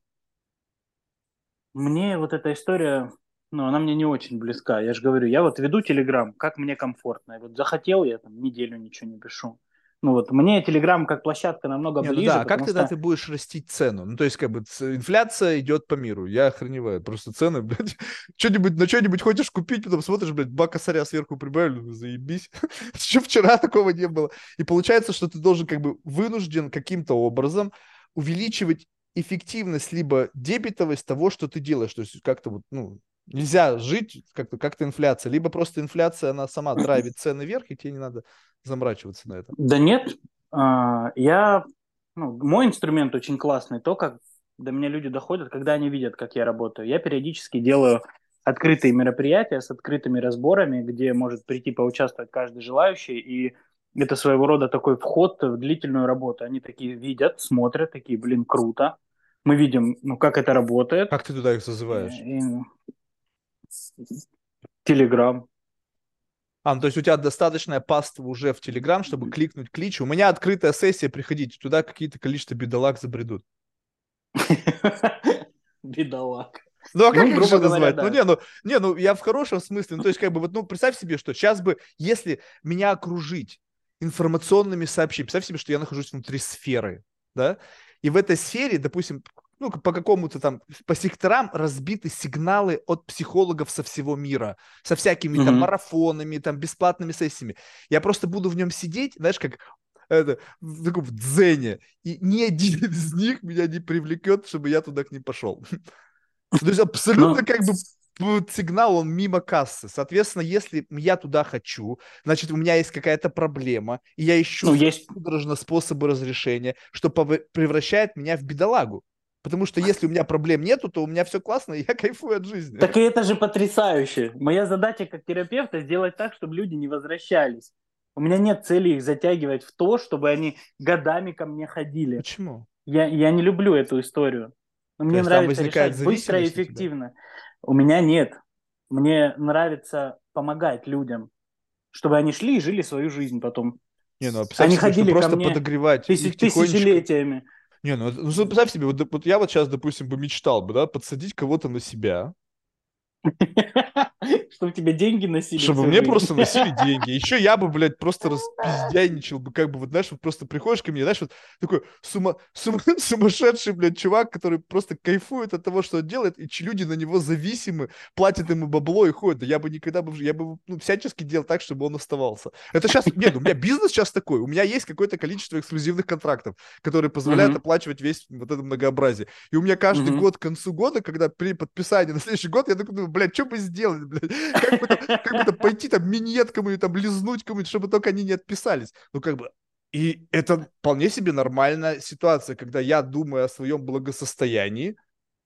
Мне вот эта история ну, она мне не очень близка. Я же говорю, я вот веду Телеграм, как мне комфортно. И вот захотел я там неделю ничего не пишу. Ну вот мне Телеграм как площадка намного не, ближе. Ну да, а как тогда что... ты будешь растить цену? Ну то есть как бы инфляция идет по миру, я охреневаю, просто цены, блядь, что-нибудь, на что-нибудь хочешь купить, потом смотришь, блядь, бака косаря сверху прибавили, ну, заебись. Еще вчера такого не было. И получается, что ты должен как бы вынужден каким-то образом увеличивать эффективность либо дебетовость того, что ты делаешь, то есть как-то вот, ну, Нельзя жить как-то как инфляция. Либо просто инфляция, она сама драйвит цены вверх, и тебе не надо заморачиваться на это. Да нет. А, я... Ну, мой инструмент очень классный. То, как до меня люди доходят, когда они видят, как я работаю. Я периодически делаю открытые мероприятия с открытыми разборами, где может прийти поучаствовать каждый желающий, и это своего рода такой вход в длительную работу. Они такие видят, смотрят, такие, блин, круто. Мы видим, ну, как это работает. Как ты туда их зазываешь? И, Телеграм. А, ну, то есть у тебя достаточная паства уже в Телеграм, чтобы кликнуть клич. У меня открытая сессия, приходите, туда какие-то количество бедолаг забредут. Бедолаг. Ну, а как ну, же назвать? Да. Ну, не, ну, не, ну, я в хорошем смысле. Ну, то есть, как бы, вот, ну, представь себе, что сейчас бы, если меня окружить информационными сообщениями, представь себе, что я нахожусь внутри сферы, да, и в этой сфере, допустим, ну, по какому-то там, по секторам разбиты сигналы от психологов со всего мира, со всякими mm-hmm. там марафонами, там бесплатными сессиями. Я просто буду в нем сидеть, знаешь, как это, в таком в дзене, и ни один из них меня не привлекет, чтобы я туда к ним пошел. То есть абсолютно как бы сигнал, он мимо кассы. Соответственно, если я туда хочу, значит, у меня есть какая-то проблема, и я ищу ну, есть... судорожно способы разрешения, что превращает меня в бедолагу. Потому что если у меня проблем нету, то у меня все классно, и я кайфую от жизни. Так и это же потрясающе. Моя задача как терапевта сделать так, чтобы люди не возвращались. У меня нет цели их затягивать в то, чтобы они годами ко мне ходили. Почему? Я, я не люблю эту историю. Но мне нравится решать быстро и эффективно. У, у меня нет. Мне нравится помогать людям, чтобы они шли и жили свою жизнь потом. Не, ну, а они ходили просто ко мне подогревать тысяч, тысячелетиями. Не, ну, ну представь себе, вот, вот я вот сейчас, допустим, бы мечтал бы, да, подсадить кого-то на себя, Чтобы тебе деньги носили. Чтобы мне просто носили деньги. Еще я бы, блядь, просто распиздяйничал бы, как бы, вот, знаешь, вот просто приходишь ко мне, знаешь, вот такой сума, сума, сумасшедший, блядь, чувак, который просто кайфует от того, что он делает, и люди на него зависимы, платят ему бабло и ходят. Да я бы никогда бы, я бы ну, всячески делал так, чтобы он оставался. Это сейчас, нет, у меня бизнес сейчас такой, у меня есть какое-то количество эксклюзивных контрактов, которые позволяют оплачивать весь вот это многообразие. И у меня каждый год к концу года, когда при подписании на следующий год, я такой блядь, что бы сделать, блядь? Как бы, как бы там пойти там минет кому-нибудь, там лизнуть кому-нибудь, чтобы только они не отписались. Ну, как бы, и это вполне себе нормальная ситуация, когда я думаю о своем благосостоянии,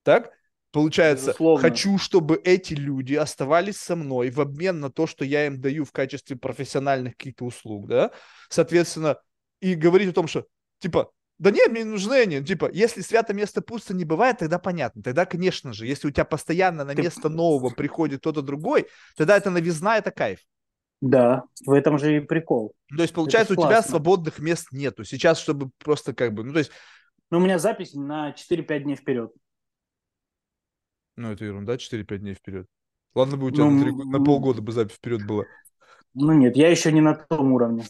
так, Получается, Безусловно. хочу, чтобы эти люди оставались со мной в обмен на то, что я им даю в качестве профессиональных каких-то услуг, да? Соответственно, и говорить о том, что, типа, да нет, мне не нужны они. Типа, если свято место пусто не бывает, тогда понятно. Тогда, конечно же, если у тебя постоянно на место нового приходит кто-то другой, тогда это новизна, это кайф. Да, в этом же и прикол. То есть, получается, у тебя свободных мест нету. Сейчас, чтобы просто как бы, ну, то есть... Ну, у меня запись на 4-5 дней вперед. Ну, это ерунда, 4-5 дней вперед. Ладно бы у тебя ну, на, 3, на полгода бы запись вперед была. Ну, нет, я еще не на том уровне.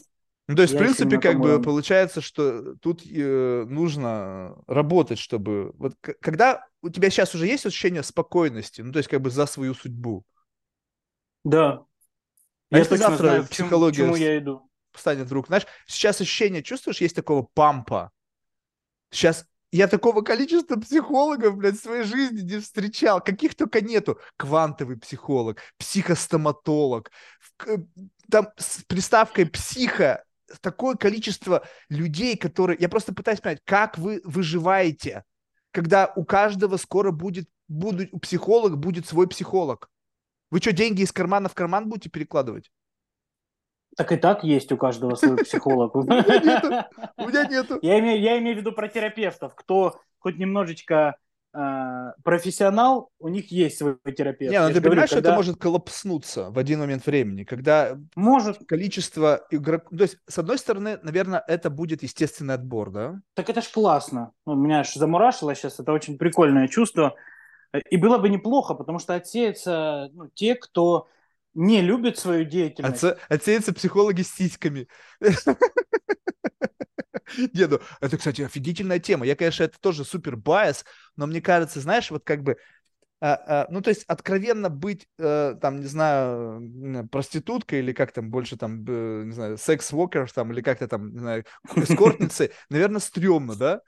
Ну, то есть, я в принципе, как бы получается, что тут э, нужно работать, чтобы... Вот когда у тебя сейчас уже есть ощущение спокойности, ну, то есть, как бы за свою судьбу? Да. А я если завтра знаю, психология к чему я иду. станет вдруг, знаешь, сейчас ощущение, чувствуешь, есть такого пампа? Сейчас я такого количества психологов, блядь, в своей жизни не встречал. Каких только нету. Квантовый психолог, психостоматолог, э, там с приставкой психо такое количество людей, которые... Я просто пытаюсь понять, как вы выживаете, когда у каждого скоро будет, будет у психолога будет свой психолог. Вы что, деньги из кармана в карман будете перекладывать? Так и так есть у каждого свой психолог. У меня нету. Я имею в виду про терапевтов, кто хоть немножечко профессионал, у них есть свой терапевт. Не, ну ты понимаешь, что это может коллапснуться в один момент времени, когда может. количество игроков... То есть, с одной стороны, наверное, это будет естественный отбор, да? Так это ж классно. Ну, меня аж замурашило сейчас, это очень прикольное чувство. И было бы неплохо, потому что отсеются ну, те, кто не любит свою деятельность. Отсеются психологи с сиськами. Не, ну, это, кстати, офигительная тема. Я, конечно, это тоже супер байс, но мне кажется, знаешь, вот как бы, а, а, ну, то есть откровенно быть, а, там, не знаю, проституткой или как там больше там, не знаю, секс-вокер там, или как-то там, не знаю, эскортницей, наверное, стрёмно, да?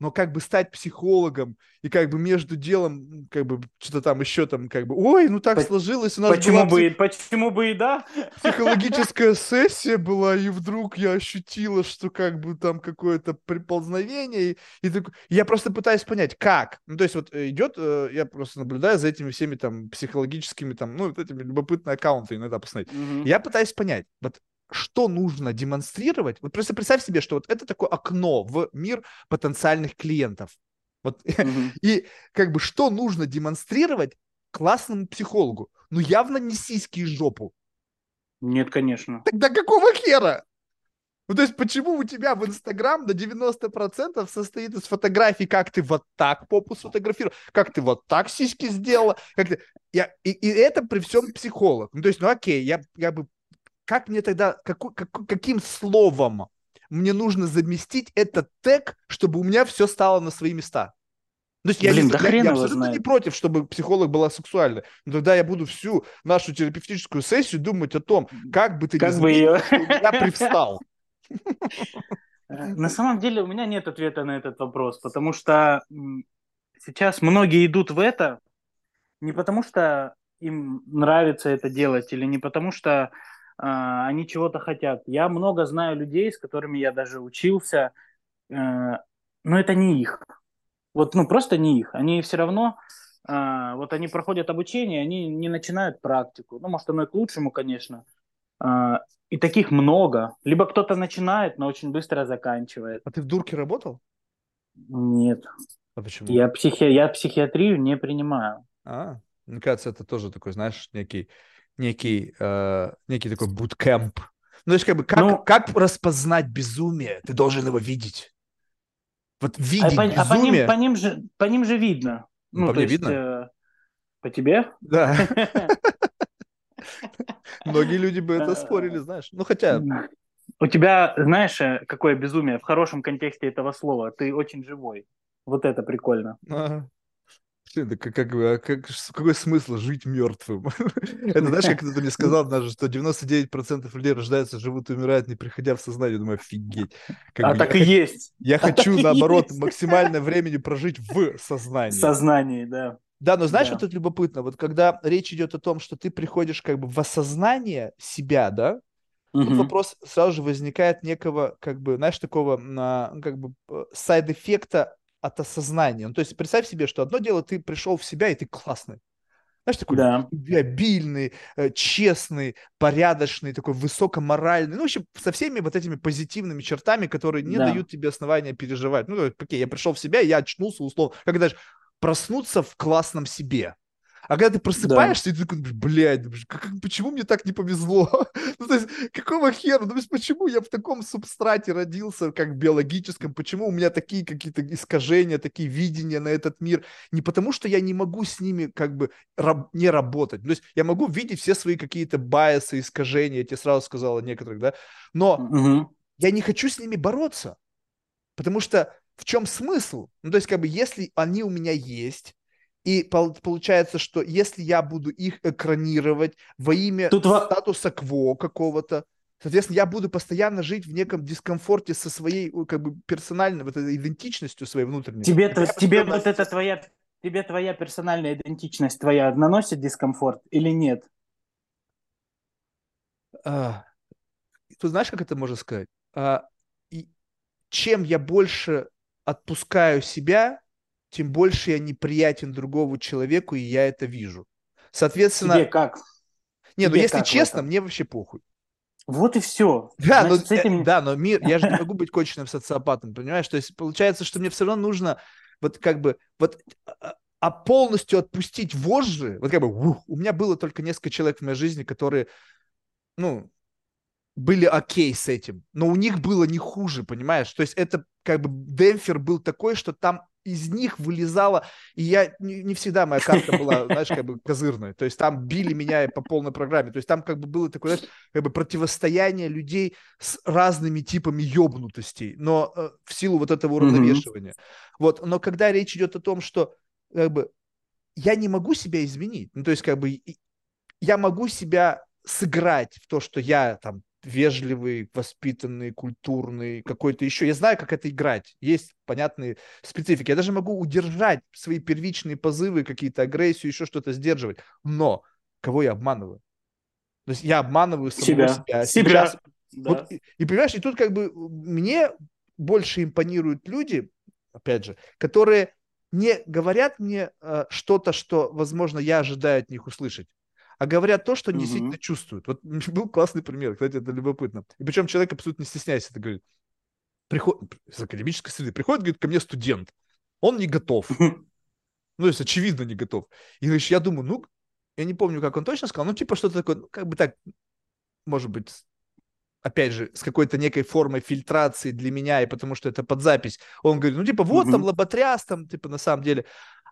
Но как бы стать психологом и как бы между делом как бы что-то там еще там как бы, ой, ну так По- сложилось, у нас почему была бы, почему бы и да? Психологическая сессия была, и вдруг я ощутила, что как бы там какое-то приползновение, и, и так, я просто пытаюсь понять, как. Ну, то есть вот э, идет, э, я просто наблюдаю за этими всеми там психологическими там, ну, вот этими любопытными аккаунтами иногда посмотреть. Угу. Я пытаюсь понять, вот что нужно демонстрировать. Вот просто представь себе, что вот это такое окно в мир потенциальных клиентов. Вот. Mm-hmm. И как бы что нужно демонстрировать классному психологу? Ну явно не сиськи и жопу. Нет, конечно. Тогда какого хера? Ну, то есть, почему у тебя в Инстаграм на 90% состоит из фотографий, как ты вот так попу сфотографировал, как ты вот так сиськи сделала, как ты... Я... И, и это при всем психолог. Ну, то есть, ну окей, я, я бы как мне тогда, как, как, каким словом мне нужно заместить этот тег, чтобы у меня все стало на свои места. То есть я, Блин, не, да я, хрен я абсолютно не знает. против, чтобы психолог была сексуальной. Но тогда я буду всю нашу терапевтическую сессию думать о том, как бы ты Как не бы ее... меня привстал. На самом деле у меня нет ответа на этот вопрос, потому что сейчас многие идут в это не потому, что им нравится это делать, или не потому, что они чего-то хотят. Я много знаю людей, с которыми я даже учился, э, но это не их. Вот, ну, просто не их. Они все равно, а, вот они проходят обучение, они не начинают практику. Ну, может, оно и к лучшему, конечно. А, и таких много. Либо кто-то начинает, но очень быстро заканчивает. А ты в дурке работал? Нет. А почему? Я, психи... я психиатрию не принимаю. А, мне кажется, это тоже такой, знаешь, некий, некий, э, некий такой буткемп. Ну, то есть, как бы, как, Ну- как распознать безумие? Ты должен его видеть. Вот А видеть по, а по ним, безумие. по, ним же, по ним же видно. Ну, Ну, по мне есть, видно. э, по тебе? Да, многие люди бы это Э, спорили, знаешь. Ну, хотя, У тебя, знаешь, э, какое безумие в хорошем контексте этого слова? Ты очень живой. Вот это прикольно. ага. Как, как, а как- какой смысл жить мертвым? Это знаешь, как кто-то мне сказал даже, что 99% людей рождаются, живут и умирают, не приходя в сознание. Думаю, офигеть. Как а бы так я и есть. Я А хочу, наоборот, есть. максимальное времени прожить в В сознании. сознании, да. Да, но знаешь, Да. вот это любопытно. Вот когда речь идет о том, что ты приходишь как бы в осознание себя, да, тут Мгм. вопрос сразу же возникает некого, как бы, знаешь, такого, ну, как бы, э, сайд-эффекта от осознания. Ну, то есть представь себе, что одно дело, ты пришел в себя, и ты классный. Знаешь, такой Да. любвеобильный, э, честный, порядочный, такой высокоморальный. Ну, в общем, со всеми вот этими позитивными чертами, которые не Да. дают тебе основания переживать. Ну, окей, я пришел в себя, я очнулся, условно. Как даже проснуться в классном себе. А когда ты просыпаешься, и ты такой, блядь, как- как- почему мне так не повезло? Ну, то есть, какого хера? Ну, то есть, почему я в таком субстрате родился, как биологическом? Почему у меня такие какие-то искажения, такие видения на этот мир? Не потому, что я не могу с ними как бы раб- не работать. То есть, я могу видеть все свои какие-то байсы, искажения, я тебе сразу сказал о некоторых, да? Но Мгм. я не хочу с ними бороться. Потому что в чем смысл? Ну, то есть, как бы, если они у меня есть, и пол- получается, что если я буду их экранировать во имя Тут статуса кво какого-то, соответственно, я буду постоянно жить в неком дискомфорте со своей, как бы, персональной вот этой идентичностью своей внутренней. Тебе, меня тебе вот это твоя, тебе твоя персональная идентичность твоя наносит дискомфорт или нет? А, ты знаешь, как это можно сказать? А, и чем я больше отпускаю себя, тем больше я неприятен другому человеку, и я это вижу. Соответственно, Тебе как? не, ну тебе если как в честно, мне вообще похуй. Вот и все. Да, но, Значит, с этим... э, да, но мир, я же не могу быть конченным социопатом, понимаешь? То есть получается, что мне все равно нужно вот как бы вот а- а полностью отпустить вожжи, вот как бы ух, у меня было только несколько человек в моей жизни, которые, ну, были окей с этим, но у них было не хуже, понимаешь? То есть это как бы демпфер был такой, что там из них вылезало, и я не, не всегда моя карта была, знаешь, как бы козырная, то есть там били меня по полной программе, то есть там как бы было такое, знаешь, как бы противостояние людей с разными типами ёбнутостей, но э, в силу вот этого уравновешивания. Вот, но когда речь идет о том, что как бы я не могу себя изменить, ну то есть как бы я могу себя сыграть в то, что я там вежливый, воспитанный, культурный, какой-то еще. Я знаю, как это играть. Есть понятные специфики. Я даже могу удержать свои первичные позывы, какие-то агрессию, еще что-то сдерживать. Но кого я обманываю? То есть я обманываю самого Себя. себя. Себя. Сейчас Да. вот, и, и понимаешь, и тут как бы мне больше импонируют люди, опять же, которые не говорят мне э, что-то, что, возможно, я ожидаю от них услышать, а говорят то, что действительно чувствуют. Вот был классный пример, кстати, это любопытно. И причем человек абсолютно не стесняясь это говорит. Приход... Из академической среды. Приходит, говорит, ко мне студент. Он не готов. Ну, то есть, очевидно, не готов. И, говоришь, я думаю, ну, я не помню, как он точно сказал, ну, типа что-то такое, ну, как бы так, может быть, опять же, с какой-то некой формой фильтрации для меня, и потому что это под запись. Он говорит, ну, типа, вот там лоботряс, там, типа, на самом деле.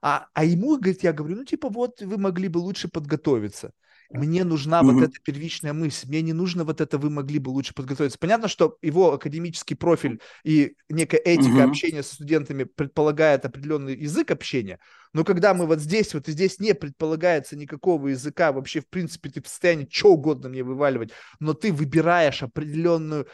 А, а ему, говорит, я говорю, ну, типа, вот вы могли бы лучше подготовиться. Мне нужна mm-hmm. вот эта первичная мысль. Мне не нужно вот это, вы могли бы лучше подготовиться. Понятно, что его академический профиль и некая этика mm-hmm. общения со студентами предполагает определенный язык общения, но когда мы вот здесь, вот здесь не предполагается никакого языка, вообще, в принципе, ты в состоянии что угодно мне вываливать, но ты выбираешь определенную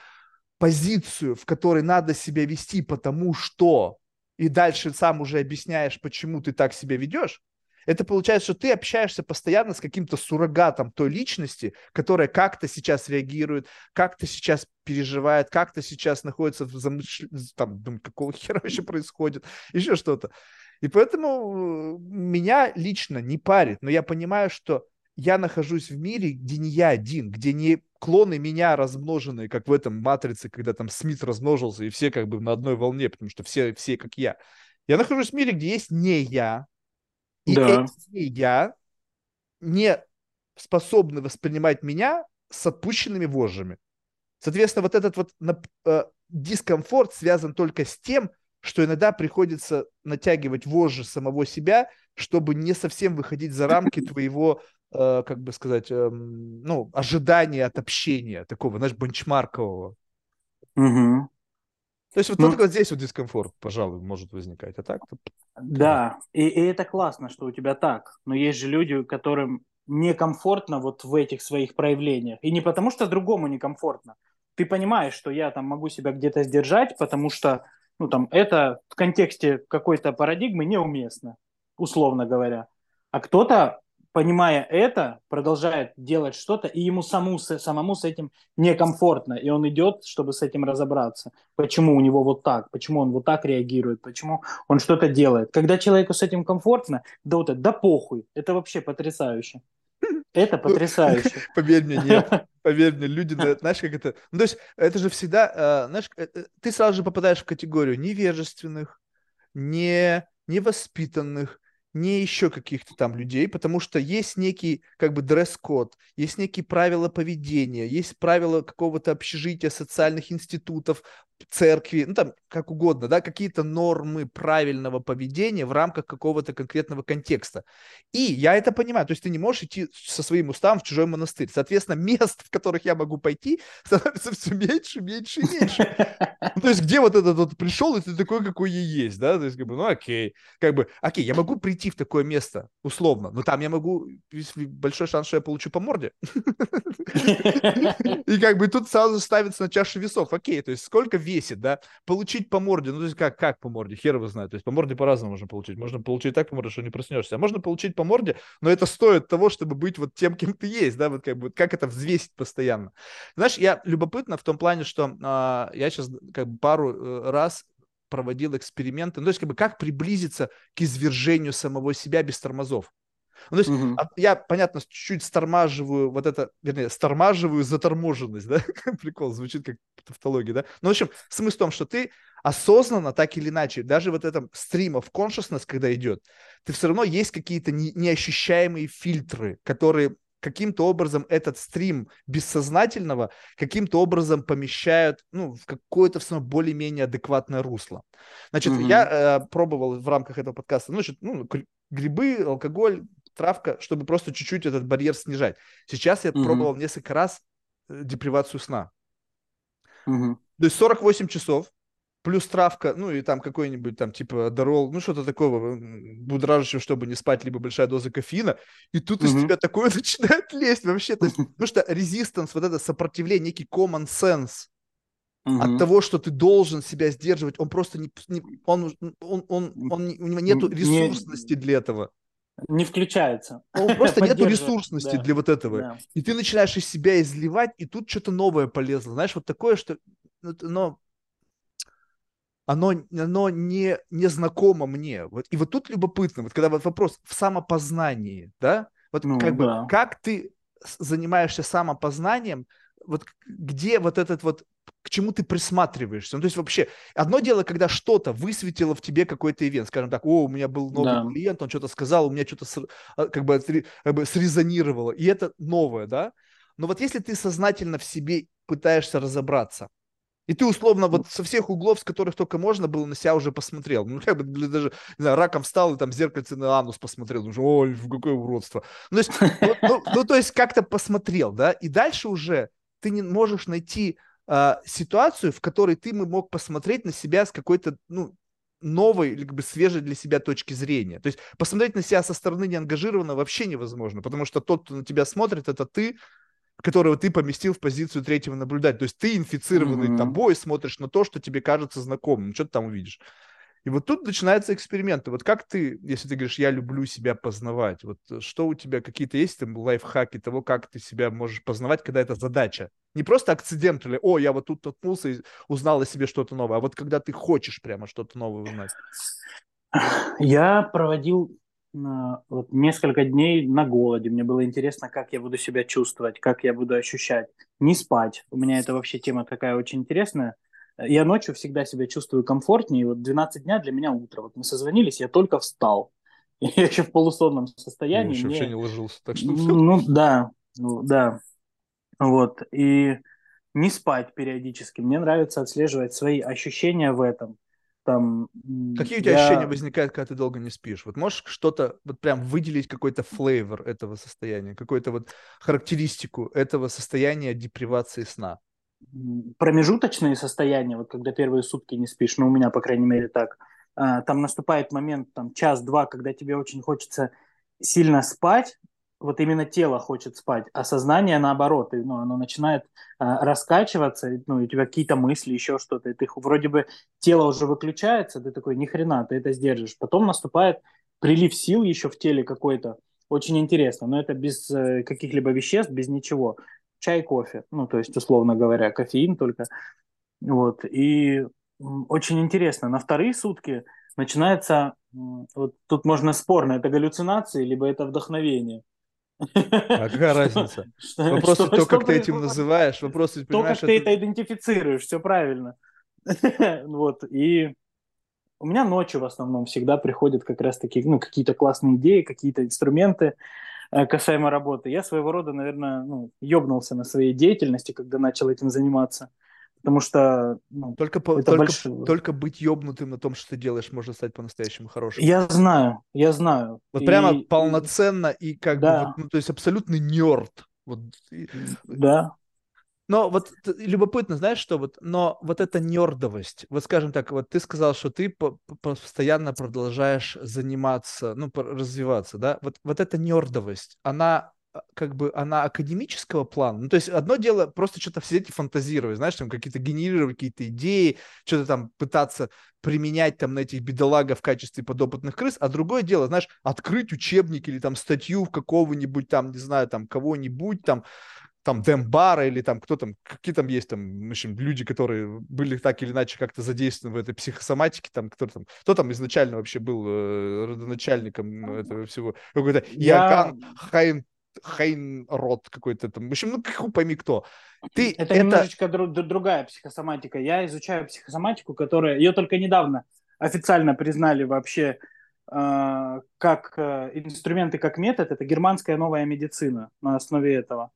позицию, в которой надо себя вести, потому что, и дальше сам уже объясняешь, почему ты так себя ведешь, это получается, что ты общаешься постоянно с каким-то суррогатом той личности, которая как-то сейчас реагирует, как-то сейчас переживает, как-то сейчас находится в замышлении, там, думаю, какого хера вообще происходит, еще что-то. И поэтому э, меня лично не парит, но я понимаю, что я нахожусь в мире, где не я один, где не клоны меня размноженные, как в этом «Матрице», когда там Смит размножился, и все как бы на одной волне, потому что все, все как я. Я нахожусь в мире, где есть не я, и да. эти я не способны воспринимать меня с отпущенными вожжами. Соответственно, вот этот вот э, дискомфорт связан только с тем, что иногда приходится натягивать вожжи самого себя, чтобы не совсем выходить за рамки твоего, как бы сказать, э, ну, ожидания от общения, такого, знаешь, бенчмаркового. Угу. То есть вот ну, только здесь вот дискомфорт, пожалуй, может возникать, а так? Да, и, и это классно, что у тебя так, но есть же люди, которым некомфортно вот в этих своих проявлениях, и не потому что другому некомфортно, ты понимаешь, что я там могу себя где-то сдержать, потому что, ну там, это в контексте какой-то парадигмы неуместно, условно говоря. А кто-то понимая это, продолжает делать что-то, и ему саму, самому с этим некомфортно, и он идет, чтобы с этим разобраться. Почему у него вот так, почему он вот так реагирует, почему он что-то делает. Когда человеку с этим комфортно, да вот это, да похуй, это вообще потрясающе. Это потрясающе. Поверь мне, нет. Поверь мне, люди, знаешь, как это... Ну, то есть, это же всегда, э, знаешь, э, э, ты сразу же попадаешь в категорию невежественных, не невоспитанных, не еще каких-то там людей, потому что есть некий как бы дресс-код, есть некие правила поведения, есть правила какого-то общежития, социальных институтов, церкви, ну там как угодно, да, какие-то нормы правильного поведения в рамках какого-то конкретного контекста. И я это понимаю, то есть ты не можешь идти со своим уставом в чужой монастырь. Соответственно, мест, в которых я могу пойти, становится все меньше, меньше и меньше. То есть где вот этот вот пришел, и ты такой, какой я есть, да, то есть как бы, ну окей, как бы, окей, я могу прийти в такое место, условно, но там я могу, большой шанс, что я получу по морде. И как бы тут сразу ставится на чашу весов, окей, то есть сколько весит, да, получить по морде, ну, то есть как, как по морде, хер его знает, то есть по морде по-разному можно получить, можно получить так по морде, что не проснешься, а можно получить по морде, но это стоит того, чтобы быть вот тем, кем ты есть, да, вот как бы, как это взвесить постоянно. Знаешь, я любопытно в том плане, что а, я сейчас как бы пару э, раз проводил эксперименты, ну, то есть как бы как приблизиться к извержению самого себя без тормозов. Ну, то есть угу. я, понятно, чуть-чуть стормаживаю вот это, вернее, стормаживаю заторможенность, да, прикол, звучит как тавтология, да. Ну, в общем, смысл в том, что ты осознанно, так или иначе, даже вот этом стрима в consciousness, когда идет, ты все равно есть какие-то не, неощущаемые фильтры, которые каким-то образом этот стрим бессознательного каким-то образом помещают ну, в какое-то все равно более-менее адекватное русло. Значит, mm-hmm. я э, пробовал в рамках этого подкаста, ну, значит, ну, грибы, алкоголь, травка, чтобы просто чуть-чуть этот барьер снижать. Сейчас я угу. пробовал несколько раз э, депривацию сна. Угу. То есть 48 часов, плюс травка, ну и там какой-нибудь там типа дорол, ну что-то такого будоражащего, чтобы не спать, либо большая доза кофеина, и тут mm-hmm. из тебя такое начинает лезть вообще, то есть, потому что резистанс, вот это сопротивление, некий common sense mm-hmm. от того, что ты должен себя сдерживать, он просто не, не он, он, он, он, у него нету ресурсности для этого не включается. Ну, просто нет ресурсности да. для вот этого. Да. И ты начинаешь из себя изливать, и тут что-то новое полезло. Знаешь, вот такое, что но оно, оно не, не знакомо мне. Вот, и вот тут любопытно, вот когда вот вопрос в самопознании, да, вот ну, как да. бы, как ты занимаешься самопознанием, вот где вот этот вот к чему ты присматриваешься. Ну, то есть вообще, одно дело, когда что-то высветило в тебе какой-то ивент, скажем так, о, у меня был новый да. клиент, он что-то сказал, у меня что-то а, как бы, как бы срезонировало, и это новое, да? Но вот если ты сознательно в себе пытаешься разобраться, И ты условно вот со всех углов, с которых только можно было, на себя уже посмотрел. Ну, как бы даже, не знаю, раком встал и там зеркальце на анус посмотрел. Уже, ой, какое уродство. Ну, то есть, ну, ну, ну, то есть как-то посмотрел, да, и дальше уже ты не можешь найти э, ситуацию, в которой ты мог посмотреть на себя с какой-то, ну, новой, как бы свежей для себя точки зрения. То есть посмотреть на себя со стороны неангажированно вообще невозможно, потому что тот, кто на тебя смотрит, это ты, которого ты поместил в позицию третьего наблюдателя. То есть ты инфицированный mm-hmm. тобой смотришь на то, что тебе кажется знакомым, что ты там увидишь. И вот тут начинаются эксперименты. Вот как ты, если ты говоришь, я люблю себя познавать, вот что у тебя какие-то есть там лайфхаки того, как ты себя можешь познавать, когда это задача? Не просто акцидент или, о, я вот тут толкнулся и узнал о себе что-то новое, а вот когда ты хочешь прямо что-то новое узнать. Я проводил вот несколько дней на голоде. Мне было интересно, как я буду себя чувствовать, как я буду ощущать. Не спать. У меня это вообще тема такая очень интересная. Я ночью всегда себя чувствую комфортнее. И вот 12 дня для меня утро. Вот мы созвонились, я только встал. Я еще в полусонном состоянии. Я еще мне... вообще не ложился. Так что... Ну да, ну да. Вот. И не спать периодически. Мне нравится отслеживать свои ощущения в этом там... Какие у тебя я... ощущения возникают, когда ты долго не спишь? Вот можешь что-то, вот прям выделить какой-то флейвор этого состояния, какую-то вот характеристику этого состояния депривации сна? Промежуточные состояния, вот когда первые сутки не спишь, ну у меня, по крайней мере, так, а, там наступает момент, там час-два, когда тебе очень хочется сильно спать, вот именно тело хочет спать, а сознание наоборот, и, ну, оно начинает а, раскачиваться, ну, и у тебя какие-то мысли, еще что-то, и ты вроде бы тело уже выключается, ты такой, ни хрена, ты это сдержишь. Потом наступает прилив сил еще в теле какой-то, очень интересно, но это без э, каких-либо веществ, без ничего. Чай, кофе, ну, то есть, условно говоря, кофеин только. Вот, и очень интересно. На вторые сутки начинается, вот тут можно спорно, это галлюцинации, либо это вдохновение. А какая разница? Вопрос то, как ты этим называешь. Вопрос, То, как ты это идентифицируешь, все правильно. Вот, и у меня ночью в основном всегда приходят как раз-таки ну, какие-то классные идеи, какие-то инструменты касаемо работы. Я своего рода, наверное, ну, ёбнулся на своей деятельности, когда начал этим заниматься. Потому что ну, только, по, только, больш... только быть ёбнутым на том, что ты делаешь, можно стать по-настоящему хорошим. Я знаю, я знаю. Вот и... прямо полноценно и как да. бы, вот, ну, то есть абсолютный нерд. Вот. Да. Но вот любопытно, знаешь что, вот, но вот эта нердовость, вот скажем так, вот ты сказал, что ты по постоянно продолжаешь заниматься, ну, развиваться, да, вот, вот эта нердовость, она а, как бы она академического плана. Ну, то есть одно дело просто что-то сидеть и фантазировать, знаешь, там какие-то генерировать какие-то идеи, что-то там пытаться применять там на этих бедолагов в качестве подопытных крыс, а другое дело, знаешь, открыть учебник или там статью в какого-нибудь там, не знаю, там кого-нибудь там, там Дембара или там кто там, какие там есть там, в общем, люди, которые были так или иначе как-то задействованы в этой психосоматике, там, кто там, кто там изначально вообще был э, родоначальником этого всего, какой-то Я... Иоганн Хайн Хейнрод какой-то там. В общем, ну, как пойми кто. Ты это, это немножечко дру- другая психосоматика. Я изучаю психосоматику, которая... Ее только недавно официально признали вообще э, как э, инструменты, как метод. Это германская новая медицина на основе этого.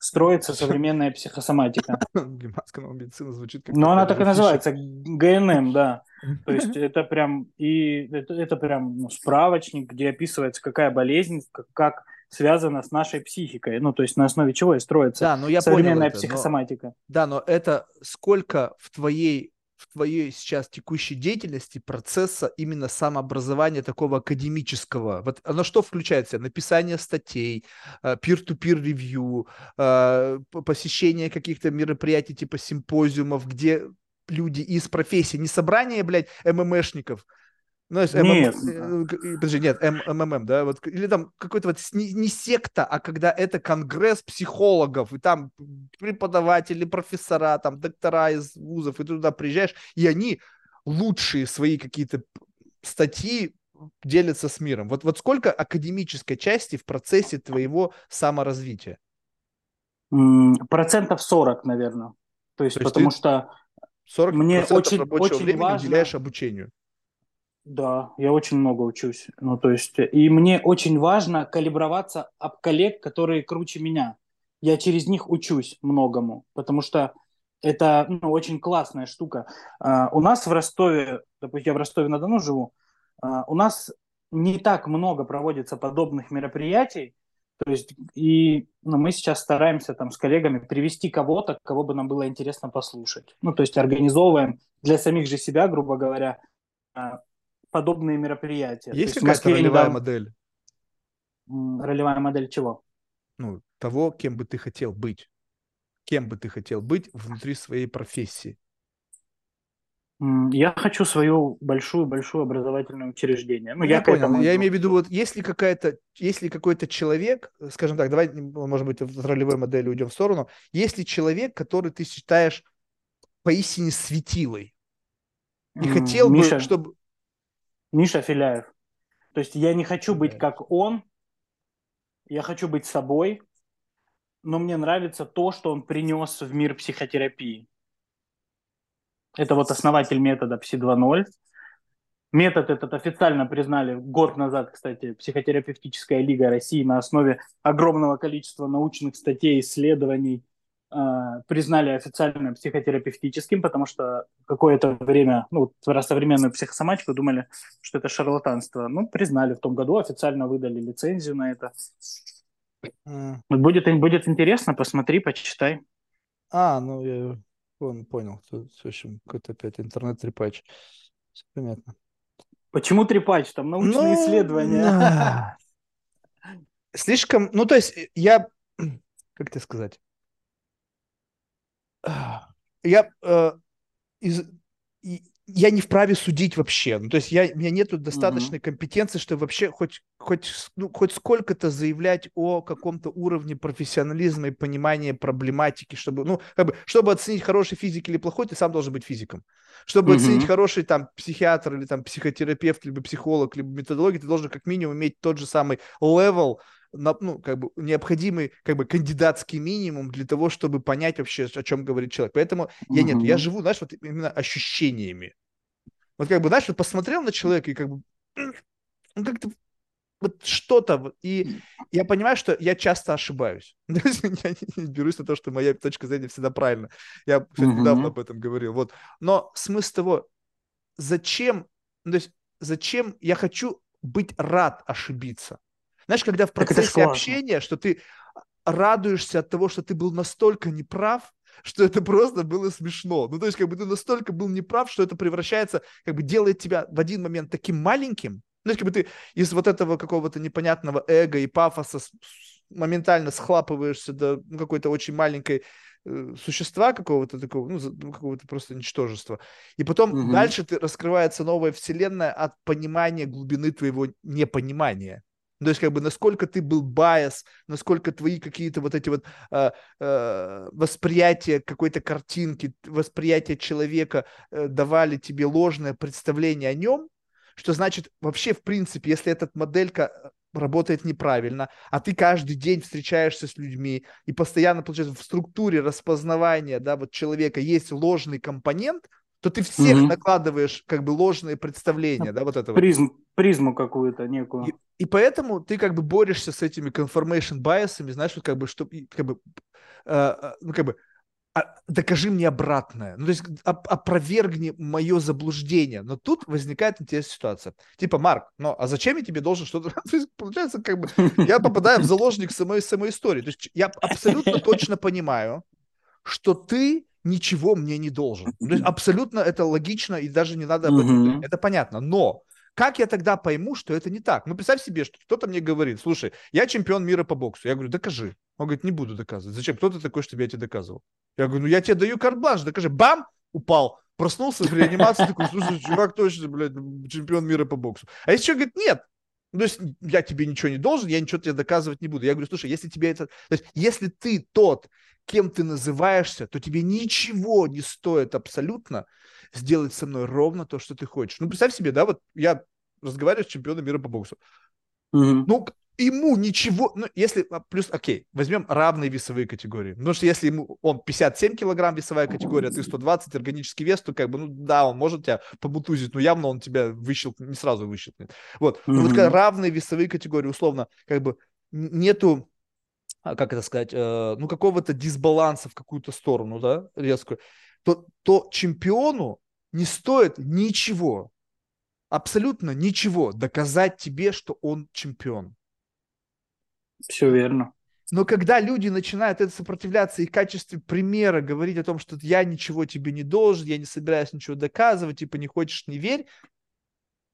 Строится современная психосоматика. Германская медицина звучит как... Ну, она так и называется. ГНМ, да. То есть это прям... И это, это прям ну, справочник, где описывается, какая болезнь, как, как связано с нашей психикой. Ну, то есть на основе чего и строится да, но я современная понял психосоматика. Но, да, но это сколько в твоей в твоей сейчас текущей деятельности процесса именно самообразования такого академического? Вот оно что включает в себя? Написание статей, э, peer-to-peer ревью, э, посещение каких-то мероприятий типа симпозиумов, где люди из профессии, не собрание, блядь, ММшников, ну, есть нет. ММ... Э, подожди, нет, МММ, да, вот, или там какой-то вот не, не секта, а когда это конгресс психологов, и там преподаватели, профессора, там доктора из вузов, и ты туда приезжаешь, и они лучшие свои какие-то статьи делятся с миром. Вот, вот сколько академической части в процессе твоего саморазвития? Процентов 40, наверное. То есть, То есть потому что 40 мне очень, рабочего очень времени важно... уделяешь обучению. Да, я очень много учусь. Ну, то есть, и мне очень важно калиброваться об коллег, которые круче меня. Я через них учусь многому, потому что Это ну, очень классная штука. Uh, у нас в Ростове, допустим, я в Ростове-на-Дону живу, uh, у нас не так много проводится подобных мероприятий, то есть и ну, мы сейчас стараемся там с коллегами привести кого-то, кого бы нам было интересно послушать. Ну, то есть организовываем для самих же себя, грубо говоря, а, подобные мероприятия. Есть, есть какая-то ролевая недавно... модель? Ролевая модель чего? Ну, того, кем бы ты хотел быть. Кем бы ты хотел быть внутри своей профессии. Я хочу свою большую-большую образовательное учреждение. Ну, я, я понял. Этому... Я имею в виду, вот если какая-то, если какой-то человек, скажем так, давай, может быть, в ролевой модели уйдем в сторону, если человек, который ты считаешь поистине светилой, и хотел Миша, бы, чтобы... Миша Филяев. То есть я не хочу быть как он, я хочу быть собой, но мне нравится то, что он принес в мир психотерапии. Это вот основатель метода Пси 2.0. Метод этот официально признали год назад, кстати, психотерапевтическая лига России на основе огромного количества научных статей, исследований признали официально психотерапевтическим, потому что какое-то время, ну, про современную психосоматику думали, что это шарлатанство. Ну, признали в том году, официально выдали лицензию на это. Mm. Будет, будет интересно, посмотри, почитай. А, ну, я он понял. Тут, в общем, какой-то опять интернет-трепач. Все понятно. Почему трепач? Там научные ну, исследования. Да. Слишком, ну то есть я, как тебе сказать, я э, из, я не вправе судить вообще. Ну, то есть я, у меня нету достаточной mm-hmm. компетенции, чтобы вообще хоть, хоть, ну, хоть сколько-то заявлять о каком-то уровне профессионализма и понимания проблематики, чтобы, ну, как бы, чтобы оценить хороший физик или плохой, ты сам должен быть физиком. Чтобы mm-hmm. оценить хороший там психиатр или там психотерапевт, либо психолог, либо методология, ты должен как минимум иметь тот же самый на, ну, как бы необходимый как бы кандидатский минимум для того, чтобы понять вообще, о чем говорит человек. Поэтому mm-hmm. я нет, я живу, знаешь, вот именно ощущениями. Вот как бы, знаешь, вот посмотрел на человека и как бы, ну, как-то вот что-то, и я понимаю, что я часто ошибаюсь. я не берусь на то, что моя точка зрения всегда правильна. Я кстати, mm-hmm. недавно об этом говорил. Вот. Но смысл того, зачем, то есть зачем я хочу быть рад ошибиться? Знаешь, когда в процессе общения, что ты радуешься от того, что ты был настолько неправ, что это просто было смешно. Ну, то есть, как бы ты настолько был неправ, что это превращается, как бы делает тебя в один момент таким маленьким, ну, как бы ты из вот этого какого-то непонятного эго и пафоса моментально схлапываешься до ну, какой-то очень маленькой э, существа какого-то такого, ну, ну, какого-то просто ничтожества. И потом угу. дальше ты раскрывается новая вселенная от понимания глубины твоего непонимания. То есть, как бы, насколько ты был байс, насколько твои какие-то вот эти вот э, э, восприятия какой-то картинки, восприятия человека э, давали тебе ложное представление о нем, что значит вообще, в принципе, если эта моделька э, работает неправильно, а ты каждый день встречаешься с людьми и постоянно, получается, в структуре распознавания, да, вот человека есть ложный компонент, то ты всех угу. накладываешь как бы ложные представления, да, вот этого. Призм, призму какую-то некую. И, и поэтому ты как бы борешься с этими confirmation biasами, знаешь, вот как бы, что, как бы, э, ну, как бы, а, докажи мне обратное. Ну, то есть оп- опровергни мое заблуждение. Но тут возникает интересная ситуация. Типа, Марк, ну, а зачем я тебе должен что-то... Получается, как бы, я попадаю в заложник самой, самой истории. То есть я абсолютно точно понимаю, что ты ничего мне не должен. То есть абсолютно это логично и даже не надо об этом. Это понятно. Но как я тогда пойму, что это не так? Ну, представь себе, что кто-то мне говорит, слушай, я чемпион мира по боксу. Я говорю, докажи. Он говорит, не буду доказывать. Зачем? Кто ты такой, чтобы я тебе доказывал? Я говорю, ну, я тебе даю карт-бланш, докажи. Бам! Упал. Проснулся в реанимации, такой, слушай, чувак точно, блядь, чемпион мира по боксу. А если человек говорит, нет, ну, то есть я тебе ничего не должен, я ничего тебе доказывать не буду. Я говорю, слушай, если тебе это... То есть если ты тот, кем ты называешься, то тебе ничего не стоит абсолютно сделать со мной ровно то, что ты хочешь. Ну, представь себе, да, вот я разговариваю с чемпионом мира по боксу. Mm-hmm. Ну, ему ничего, ну, если, а, плюс, окей, возьмем равные весовые категории. Потому что если ему, он 57 килограмм весовая категория, а ты 120 органический вес, то как бы, ну, да, он может тебя побутузить, но явно он тебя выщелкнет, не сразу выщелкнет. Вот. Mm-hmm. Но вот когда равные весовые категории, условно, как бы нету а, как это сказать, э, ну, какого-то дисбаланса в какую-то сторону, да, резкую, то, то чемпиону не стоит ничего, абсолютно ничего доказать тебе, что он чемпион. Все верно. Но когда люди начинают это сопротивляться и в качестве примера говорить о том, что я ничего тебе не должен, я не собираюсь ничего доказывать, типа не хочешь, не верь,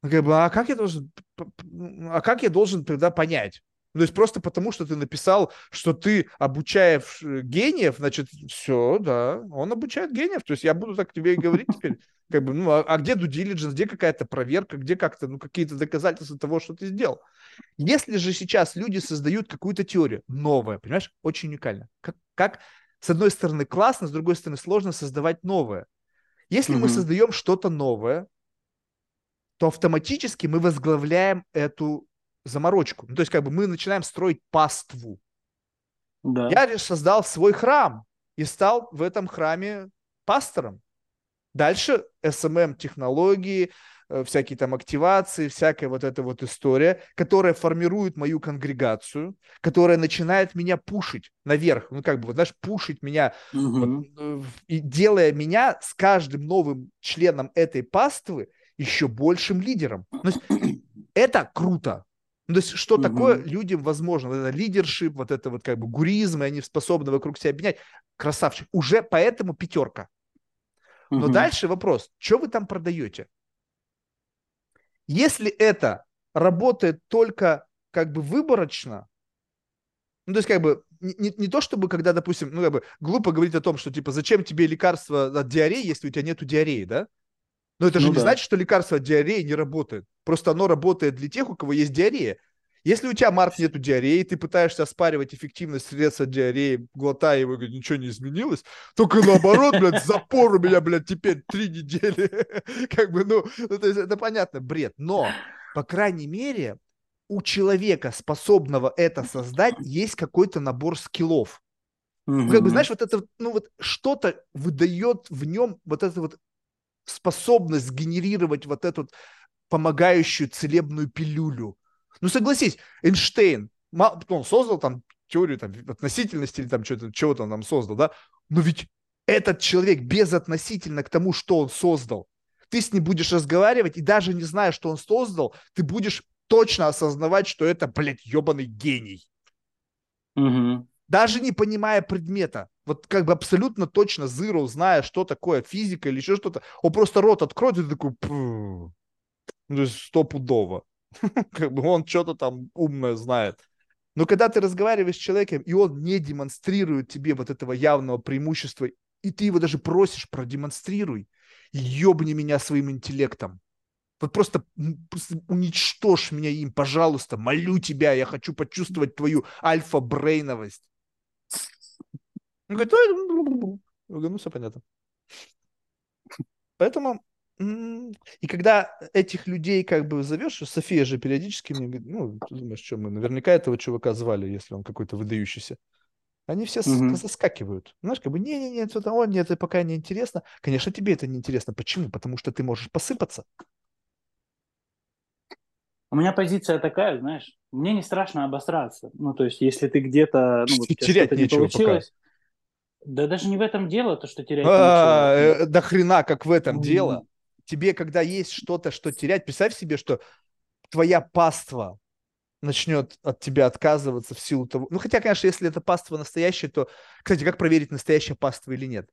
ну, как бы, а как я должен, а как я должен тогда понять? Ну, то есть просто потому, что ты написал, что ты обучаешь э, гениев, значит, все, да, он обучает гениев. То есть я буду так тебе и говорить теперь. Как бы, ну, а, а где due diligence, где какая-то проверка, где как-то, ну, какие-то доказательства того, что ты сделал. Если же сейчас люди создают какую-то теорию, новая, понимаешь, очень уникально. Как, как с одной стороны классно, с другой стороны сложно создавать новое. Если mm-hmm. мы создаем что-то новое, то автоматически мы возглавляем эту заморочку. Ну, то есть как бы мы начинаем строить паству. Да. Я лишь создал свой храм и стал в этом храме пастором. Дальше SMM-технологии, э, всякие там активации, всякая вот эта вот история, которая формирует мою конгрегацию, которая начинает меня пушить наверх, ну как бы, вот, знаешь, пушить меня, угу. вот, и делая меня с каждым новым членом этой паствы еще большим лидером. Ну, это круто. Ну, то есть, что угу. такое людям возможно? Вот это лидершип, вот это вот как бы гуризм, и они способны вокруг себя объединять. Красавчик. Уже поэтому пятерка. Но угу. дальше вопрос, что вы там продаете? Если это работает только как бы выборочно, ну, то есть, как бы, не, не то чтобы, когда, допустим, ну, как бы, глупо говорить о том, что, типа, зачем тебе лекарство от диареи, если у тебя нету диареи, да? Но это же ну, не да. значит, что лекарство от диареи не работает. Просто оно работает для тех, у кого есть диарея. Если у тебя, Марк, нету диареи, ты пытаешься оспаривать эффективность средств от диареи, глотая его, говорит, ничего не изменилось, только наоборот, блядь, запор у меня, блядь, теперь три недели. Как бы, ну, ну, то есть это понятно, бред. Но, по крайней мере, у человека, способного это создать, есть какой-то набор скиллов. Mm-hmm. Как бы, знаешь, вот это, ну вот что-то выдает в нем вот это вот способность генерировать вот эту помогающую целебную пилюлю. Ну, согласись, Эйнштейн, он создал там теорию там, относительности или там что-то, чего-то он там создал, да? Но ведь этот человек безотносительно к тому, что он создал, ты с ним будешь разговаривать, и даже не зная, что он создал, ты будешь точно осознавать, что это, блядь, ебаный гений. Угу. Даже не понимая предмета. Вот как бы абсолютно точно Zero, зная, что такое физика или еще что-то, он просто рот откроет и ты такой, ну, то есть стопудово. как бы он что-то там умное знает. Но когда ты разговариваешь с человеком, и он не демонстрирует тебе вот этого явного преимущества, и ты его даже просишь, продемонстрируй, ебни меня своим интеллектом. Вот просто, просто уничтожь меня им, пожалуйста, молю тебя, я хочу почувствовать твою альфа-брейновость. Он говорит, ну, ну, все понятно. Поэтому и когда этих людей как бы зовешь, София же периодически мне говорит, ну, ты думаешь, что мы наверняка этого чувака звали, если он какой-то выдающийся. Они все угу. заскакивают. Знаешь, как бы, не-не-не, это он, нет, это пока не интересно. Конечно, тебе это не интересно. Почему? Потому что ты можешь посыпаться. У меня позиция такая, знаешь, мне не страшно обосраться. Ну, то есть, если ты где-то, ну, вот, терять не получилось, пока. Да даже не в этом дело, то, что терять а, э, Да хрена, как в этом дело. Тебе, когда есть что-то, что терять, представь себе, что твоя паства начнет от тебя отказываться в силу того... Ну, хотя, конечно, если это паства настоящая, то... Кстати, как проверить, настоящая паства или нет?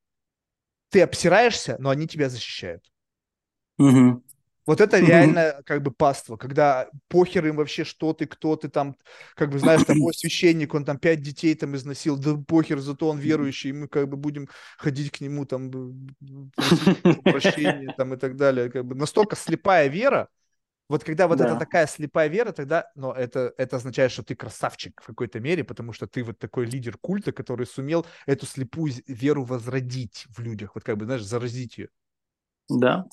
Ты обсираешься, но они тебя защищают. Угу. Вот это реально как бы паство, когда похер им вообще, что ты, кто ты там, как бы знаешь, там мой священник, он там пять детей там износил, да похер, зато он верующий, и мы как бы будем ходить к нему там, прощение там и так далее. Как бы настолько слепая вера, вот когда вот да. это такая слепая вера, тогда, но это, это означает, что ты красавчик в какой-то мере, потому что ты вот такой лидер культа, который сумел эту слепую веру возродить в людях, вот как бы, знаешь, заразить ее. Да.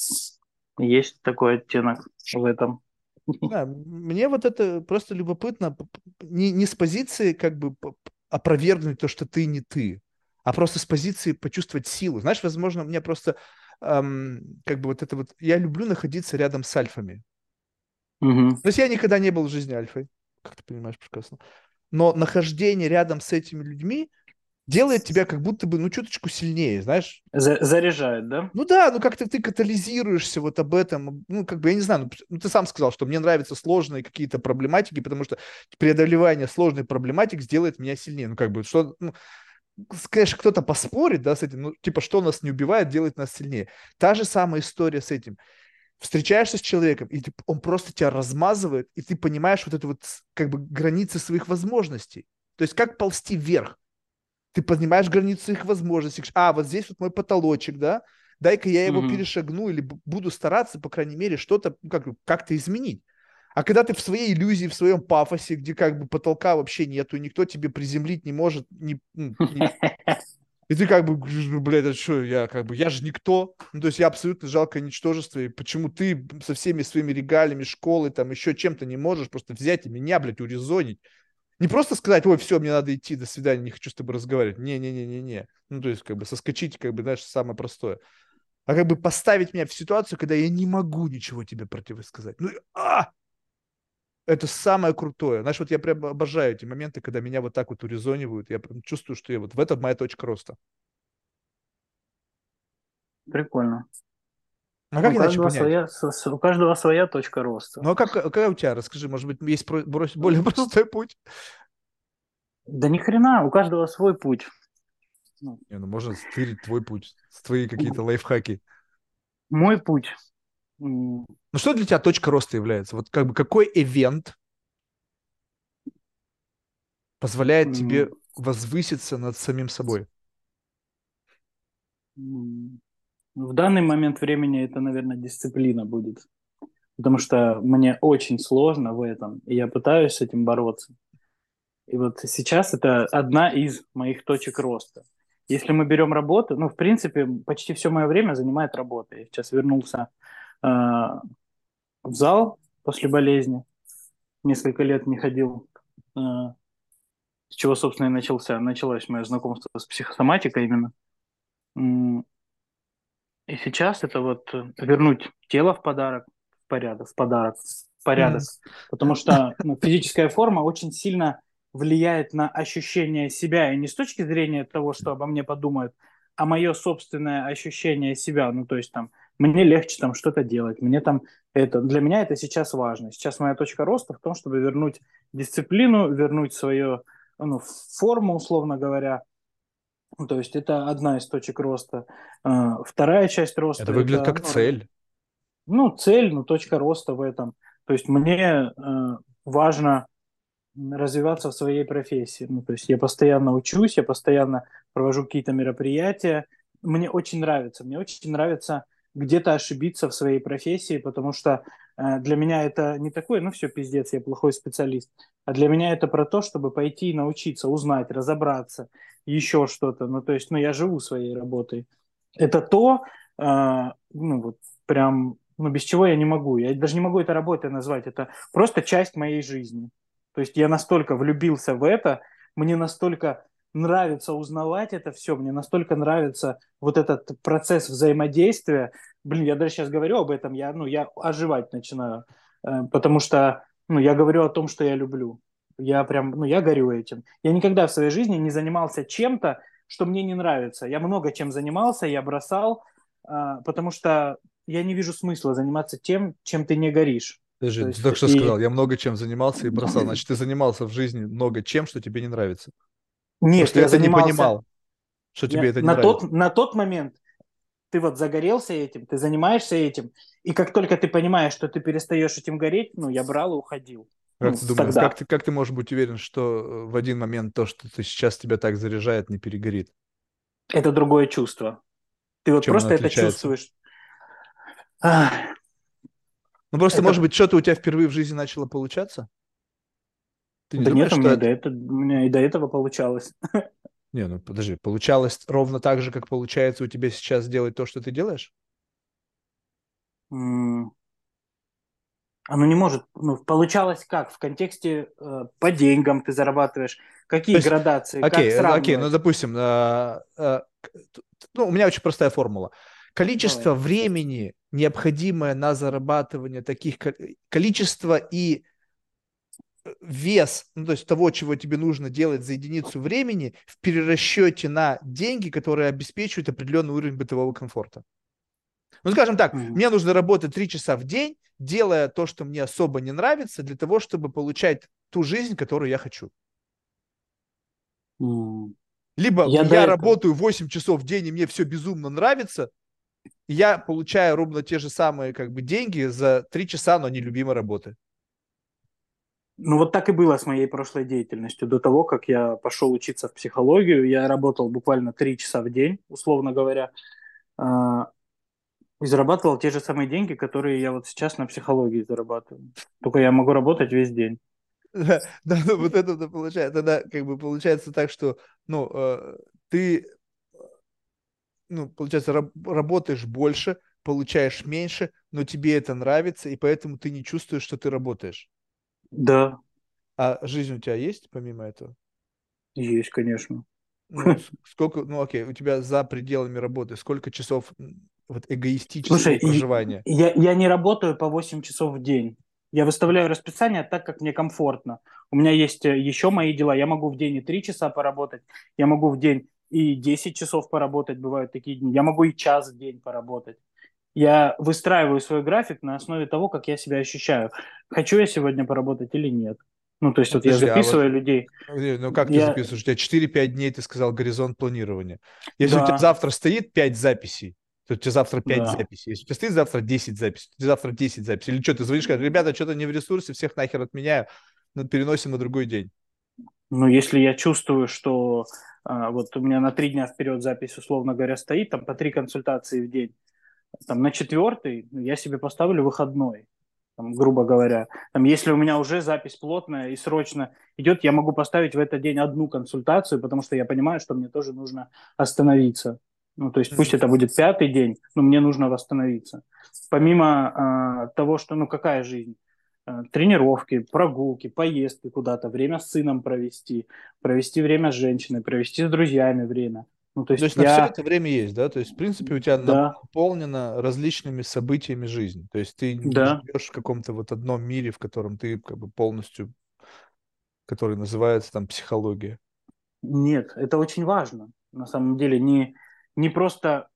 Есть такой оттенок в этом. Да, мне вот это просто любопытно не, не с позиции как бы опровергнуть то, что ты не ты, а просто с позиции почувствовать силу. Знаешь, возможно, мне просто эм, как бы вот это вот... Я люблю находиться рядом с альфами. Угу. То есть я никогда не был в жизни альфой, как ты понимаешь прекрасно. но нахождение рядом с этими людьми делает тебя как будто бы, ну, чуточку сильнее, знаешь? заряжает, да? Ну да, ну как-то ты катализируешься вот об этом. Ну, как бы, я не знаю, ну, ну ты сам сказал, что мне нравятся сложные какие-то проблематики, потому что преодолевание сложной проблематики сделает меня сильнее. Ну, как бы, что, ну, конечно, кто-то поспорит, да, с этим, ну, типа, что нас не убивает, делает нас сильнее. Та же самая история с этим. Встречаешься с человеком, и ты, он просто тебя размазывает, и ты понимаешь вот это вот, как бы, границы своих возможностей. То есть как ползти вверх ты понимаешь границы их возможностей. А, вот здесь вот мой потолочек, да, дай-ка я его mm-hmm. перешагну или буду стараться, по крайней мере, что-то ну, как, как-то изменить. А когда ты в своей иллюзии, в своем пафосе, где как бы потолка вообще нету, никто тебе приземлить не может, не, ну, не... и ты как бы, блядь, это что, я как бы, я же никто, ну, то есть я абсолютно жалкое ничтожество, и почему ты со всеми своими регалиями школы, там, еще чем-то не можешь просто взять и меня, блядь, урезонить, не просто сказать, ой, все, мне надо идти, до свидания, не хочу с тобой разговаривать. Не-не-не-не-не. Ну, то есть, как бы соскочить, как бы, знаешь, самое простое. А как бы поставить меня в ситуацию, когда я не могу ничего тебе противосказать. Ну, а! Это самое крутое. Знаешь, вот я прям обожаю эти моменты, когда меня вот так вот урезонивают. Я прям чувствую, что я вот в этом моя точка роста. Прикольно. А как у иначе понять? Своя, у каждого своя точка роста. Ну а как, какая у тебя? Расскажи, может быть, есть более простой путь? Да ни хрена, у каждого свой путь. Ну. Не, ну можно стырить твой путь, твои какие-то лайфхаки. Мой путь. Ну что для тебя точка роста является? Вот как бы какой ивент позволяет тебе возвыситься над самим собой? В данный момент времени это, наверное, дисциплина будет. Потому что мне очень сложно в этом, и я пытаюсь с этим бороться. И вот сейчас это одна из моих точек роста. Если мы берем работу, ну, в принципе, почти все мое время занимает работа. Я сейчас вернулся э, в зал после болезни. Несколько лет не ходил. Э, с чего, собственно, и начался. Началось мое знакомство с психосоматикой именно. И сейчас это вот э, вернуть тело в подарок, в порядок, в подарок, в порядок. Mm. Потому что ну, физическая форма очень сильно влияет на ощущение себя. И не с точки зрения того, что обо мне подумают, а мое собственное ощущение себя. Ну, то есть там мне легче там что-то делать, мне там это, для меня это сейчас важно. Сейчас моя точка роста в том, чтобы вернуть дисциплину, вернуть свою ну, форму, условно говоря, то есть это одна из точек роста. А, вторая часть роста... Это выглядит это, как ну, цель. Ну, цель, ну, точка роста в этом. То есть мне э, важно развиваться в своей профессии. Ну, то есть я постоянно учусь, я постоянно провожу какие-то мероприятия. Мне очень нравится. Мне очень нравится где-то ошибиться в своей профессии, потому что для меня это не такое, ну все, пиздец, я плохой специалист. А для меня это про то, чтобы пойти и научиться, узнать, разобраться, еще что-то. Ну, то есть, ну, я живу своей работой. Это то, э, ну, вот прям, ну, без чего я не могу. Я даже не могу это работой назвать. Это просто часть моей жизни. То есть я настолько влюбился в это, мне настолько нравится узнавать это все, мне настолько нравится вот этот процесс взаимодействия. Блин, я даже сейчас говорю об этом, я, ну, я оживать начинаю, э, потому что, ну, я говорю о том, что я люблю. Я прям, ну, я горю этим. Я никогда в своей жизни не занимался чем-то, что мне не нравится. Я много чем занимался, я бросал, э, потому что я не вижу смысла заниматься тем, чем ты не горишь. Подожди, есть, ты только что и... сказал, я много чем занимался и бросал. Значит, ты занимался в жизни много чем, что тебе не нравится. Нет, Просто я это занимался... не понимал, что тебе Нет, это не на нравится. Тот, на тот момент ты вот загорелся этим, ты занимаешься этим, и как только ты понимаешь, что ты перестаешь этим гореть, ну, я брал и уходил. Как ну, ты думаешь, как ты, как ты можешь быть уверен, что э, в один момент то, что ты сейчас тебя так заряжает, не перегорит? Это другое чувство. Ты вот Чем просто это чувствуешь. Ну просто, это... может быть, что-то у тебя впервые в жизни начало получаться? Ты не да думаешь, нет, у меня, это... до этого, у меня и до этого получалось. Не, ну подожди, получалось ровно так же, как получается у тебя сейчас делать то, что ты делаешь? Mm. Оно не может, ну, получалось как? В контексте э, по деньгам ты зарабатываешь. Какие есть, градации? Окей, как окей, ну, допустим, э, э, ну, у меня очень простая формула. Количество Давай. времени, необходимое на зарабатывание таких, количество и вес, ну, то есть того, чего тебе нужно делать за единицу времени в перерасчете на деньги, которые обеспечивают определенный уровень бытового комфорта. Ну, скажем так, mm-hmm. мне нужно работать три часа в день, делая то, что мне особо не нравится, для того, чтобы получать ту жизнь, которую я хочу. Mm. Либо я, я работаю 8 часов в день, и мне все безумно нравится, я получаю ровно те же самые как бы деньги за 3 часа, но нелюбимой работы. Ну вот так и было с моей прошлой деятельностью. До того, как я пошел учиться в психологию, я работал буквально три часа в день, условно говоря, а, и зарабатывал те же самые деньги, которые я вот сейчас на психологии зарабатываю. Только я могу работать весь день. Да, да ну, вот это получается, тогда как бы получается так, что, ну, э, ты, ну, получается, раб, работаешь больше, получаешь меньше, но тебе это нравится, и поэтому ты не чувствуешь, что ты работаешь. Да. А жизнь у тебя есть помимо этого? Есть, конечно. Ну, сколько, ну окей, у тебя за пределами работы, сколько часов вот эгоистического Слушай, проживания? Я, я не работаю по 8 часов в день. Я выставляю расписание так, как мне комфортно. У меня есть э, еще мои дела. Я могу в день и 3 часа поработать, я могу в день и 10 часов поработать, бывают такие дни. Я могу и час в день поработать я выстраиваю свой график на основе того, как я себя ощущаю. Хочу я сегодня поработать или нет. Ну, то есть вот Подожди, я записываю а вот, людей. Ну, как я... ты записываешь? У тебя 4-5 дней, ты сказал, горизонт планирования. Если да. у тебя завтра стоит 5 записей, то у тебя завтра 5 да. записей. Если у тебя стоит завтра 10 записей, то у тебя завтра 10 записей. Или что, ты звонишь, говоришь, ребята, что-то не в ресурсе, всех нахер отменяю, но переносим на другой день. Ну, если я чувствую, что а, вот у меня на 3 дня вперед запись, условно говоря, стоит, там по 3 консультации в день, там, на четвертый я себе поставлю выходной, там, грубо говоря. Там, если у меня уже запись плотная и срочно идет, я могу поставить в этот день одну консультацию, потому что я понимаю, что мне тоже нужно остановиться. Ну, то есть пусть это будет пятый день, но мне нужно восстановиться. Помимо э, того, что, ну, какая жизнь? Э, тренировки, прогулки, поездки куда-то, время с сыном провести, провести время с женщиной, провести с друзьями время – ну, то есть, то есть я... на все это время есть, да? То есть, в принципе, у тебя да. наполнено различными событиями жизни. То есть ты не да. живешь в каком-то вот одном мире, в котором ты как бы полностью, который называется там психология. Нет, это очень важно. На самом деле не, не просто...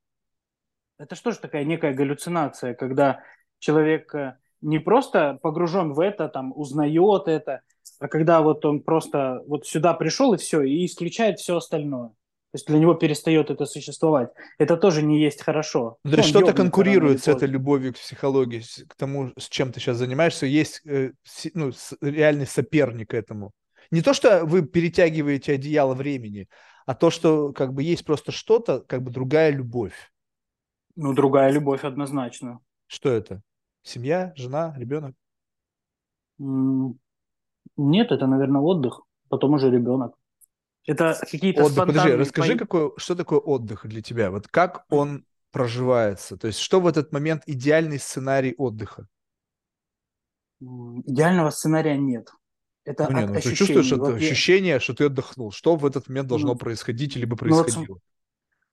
Это что же такая некая галлюцинация, когда человек э, не просто погружен в это, там, узнает это, а когда вот он просто вот сюда пришел и все, и исключает все остальное. То есть для него перестает это существовать. Это тоже не есть хорошо. Ну, то есть что-то конкурирует с этой любовью к психологии, к тому, с чем ты сейчас занимаешься. Есть э, ну, реальный соперник этому. Не то, что вы перетягиваете одеяло времени, а то, что как бы есть просто что-то, как бы другая любовь. Ну, другая любовь однозначно. Что это? Семья, жена, ребенок? Нет, это, наверное, отдых, потом уже ребенок. Это какие-то отдых. Подожди, расскажи, какой, что такое отдых для тебя? Вот как он проживается? То есть что в этот момент идеальный сценарий отдыха? Идеального сценария нет. Это ну, нет, ну, ты чувствуешь это вот ощущение, что ты отдохнул. Что в этот момент должно ну, происходить, либо происходило? Ну, вот,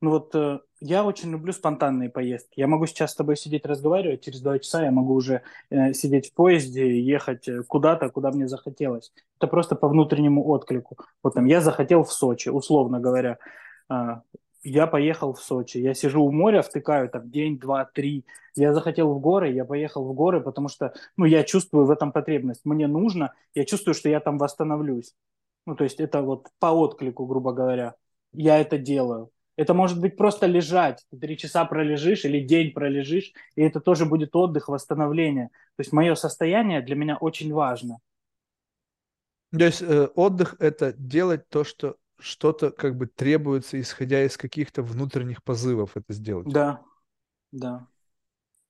ну вот э, я очень люблю спонтанные поездки. Я могу сейчас с тобой сидеть разговаривать, через два часа я могу уже э, сидеть в поезде, ехать э, куда-то, куда мне захотелось. Это просто по внутреннему отклику. Вот там я захотел в Сочи, условно говоря. Э, я поехал в Сочи. Я сижу у моря, втыкаю там день, два, три. Я захотел в горы, я поехал в горы, потому что ну, я чувствую в этом потребность. Мне нужно, я чувствую, что я там восстановлюсь. Ну, то есть это вот по отклику, грубо говоря. Я это делаю. Это может быть просто лежать. Ты три часа пролежишь или день пролежишь, и это тоже будет отдых, восстановление. То есть мое состояние для меня очень важно. То есть э, отдых – это делать то, что что-то как бы требуется, исходя из каких-то внутренних позывов это сделать. Да, да.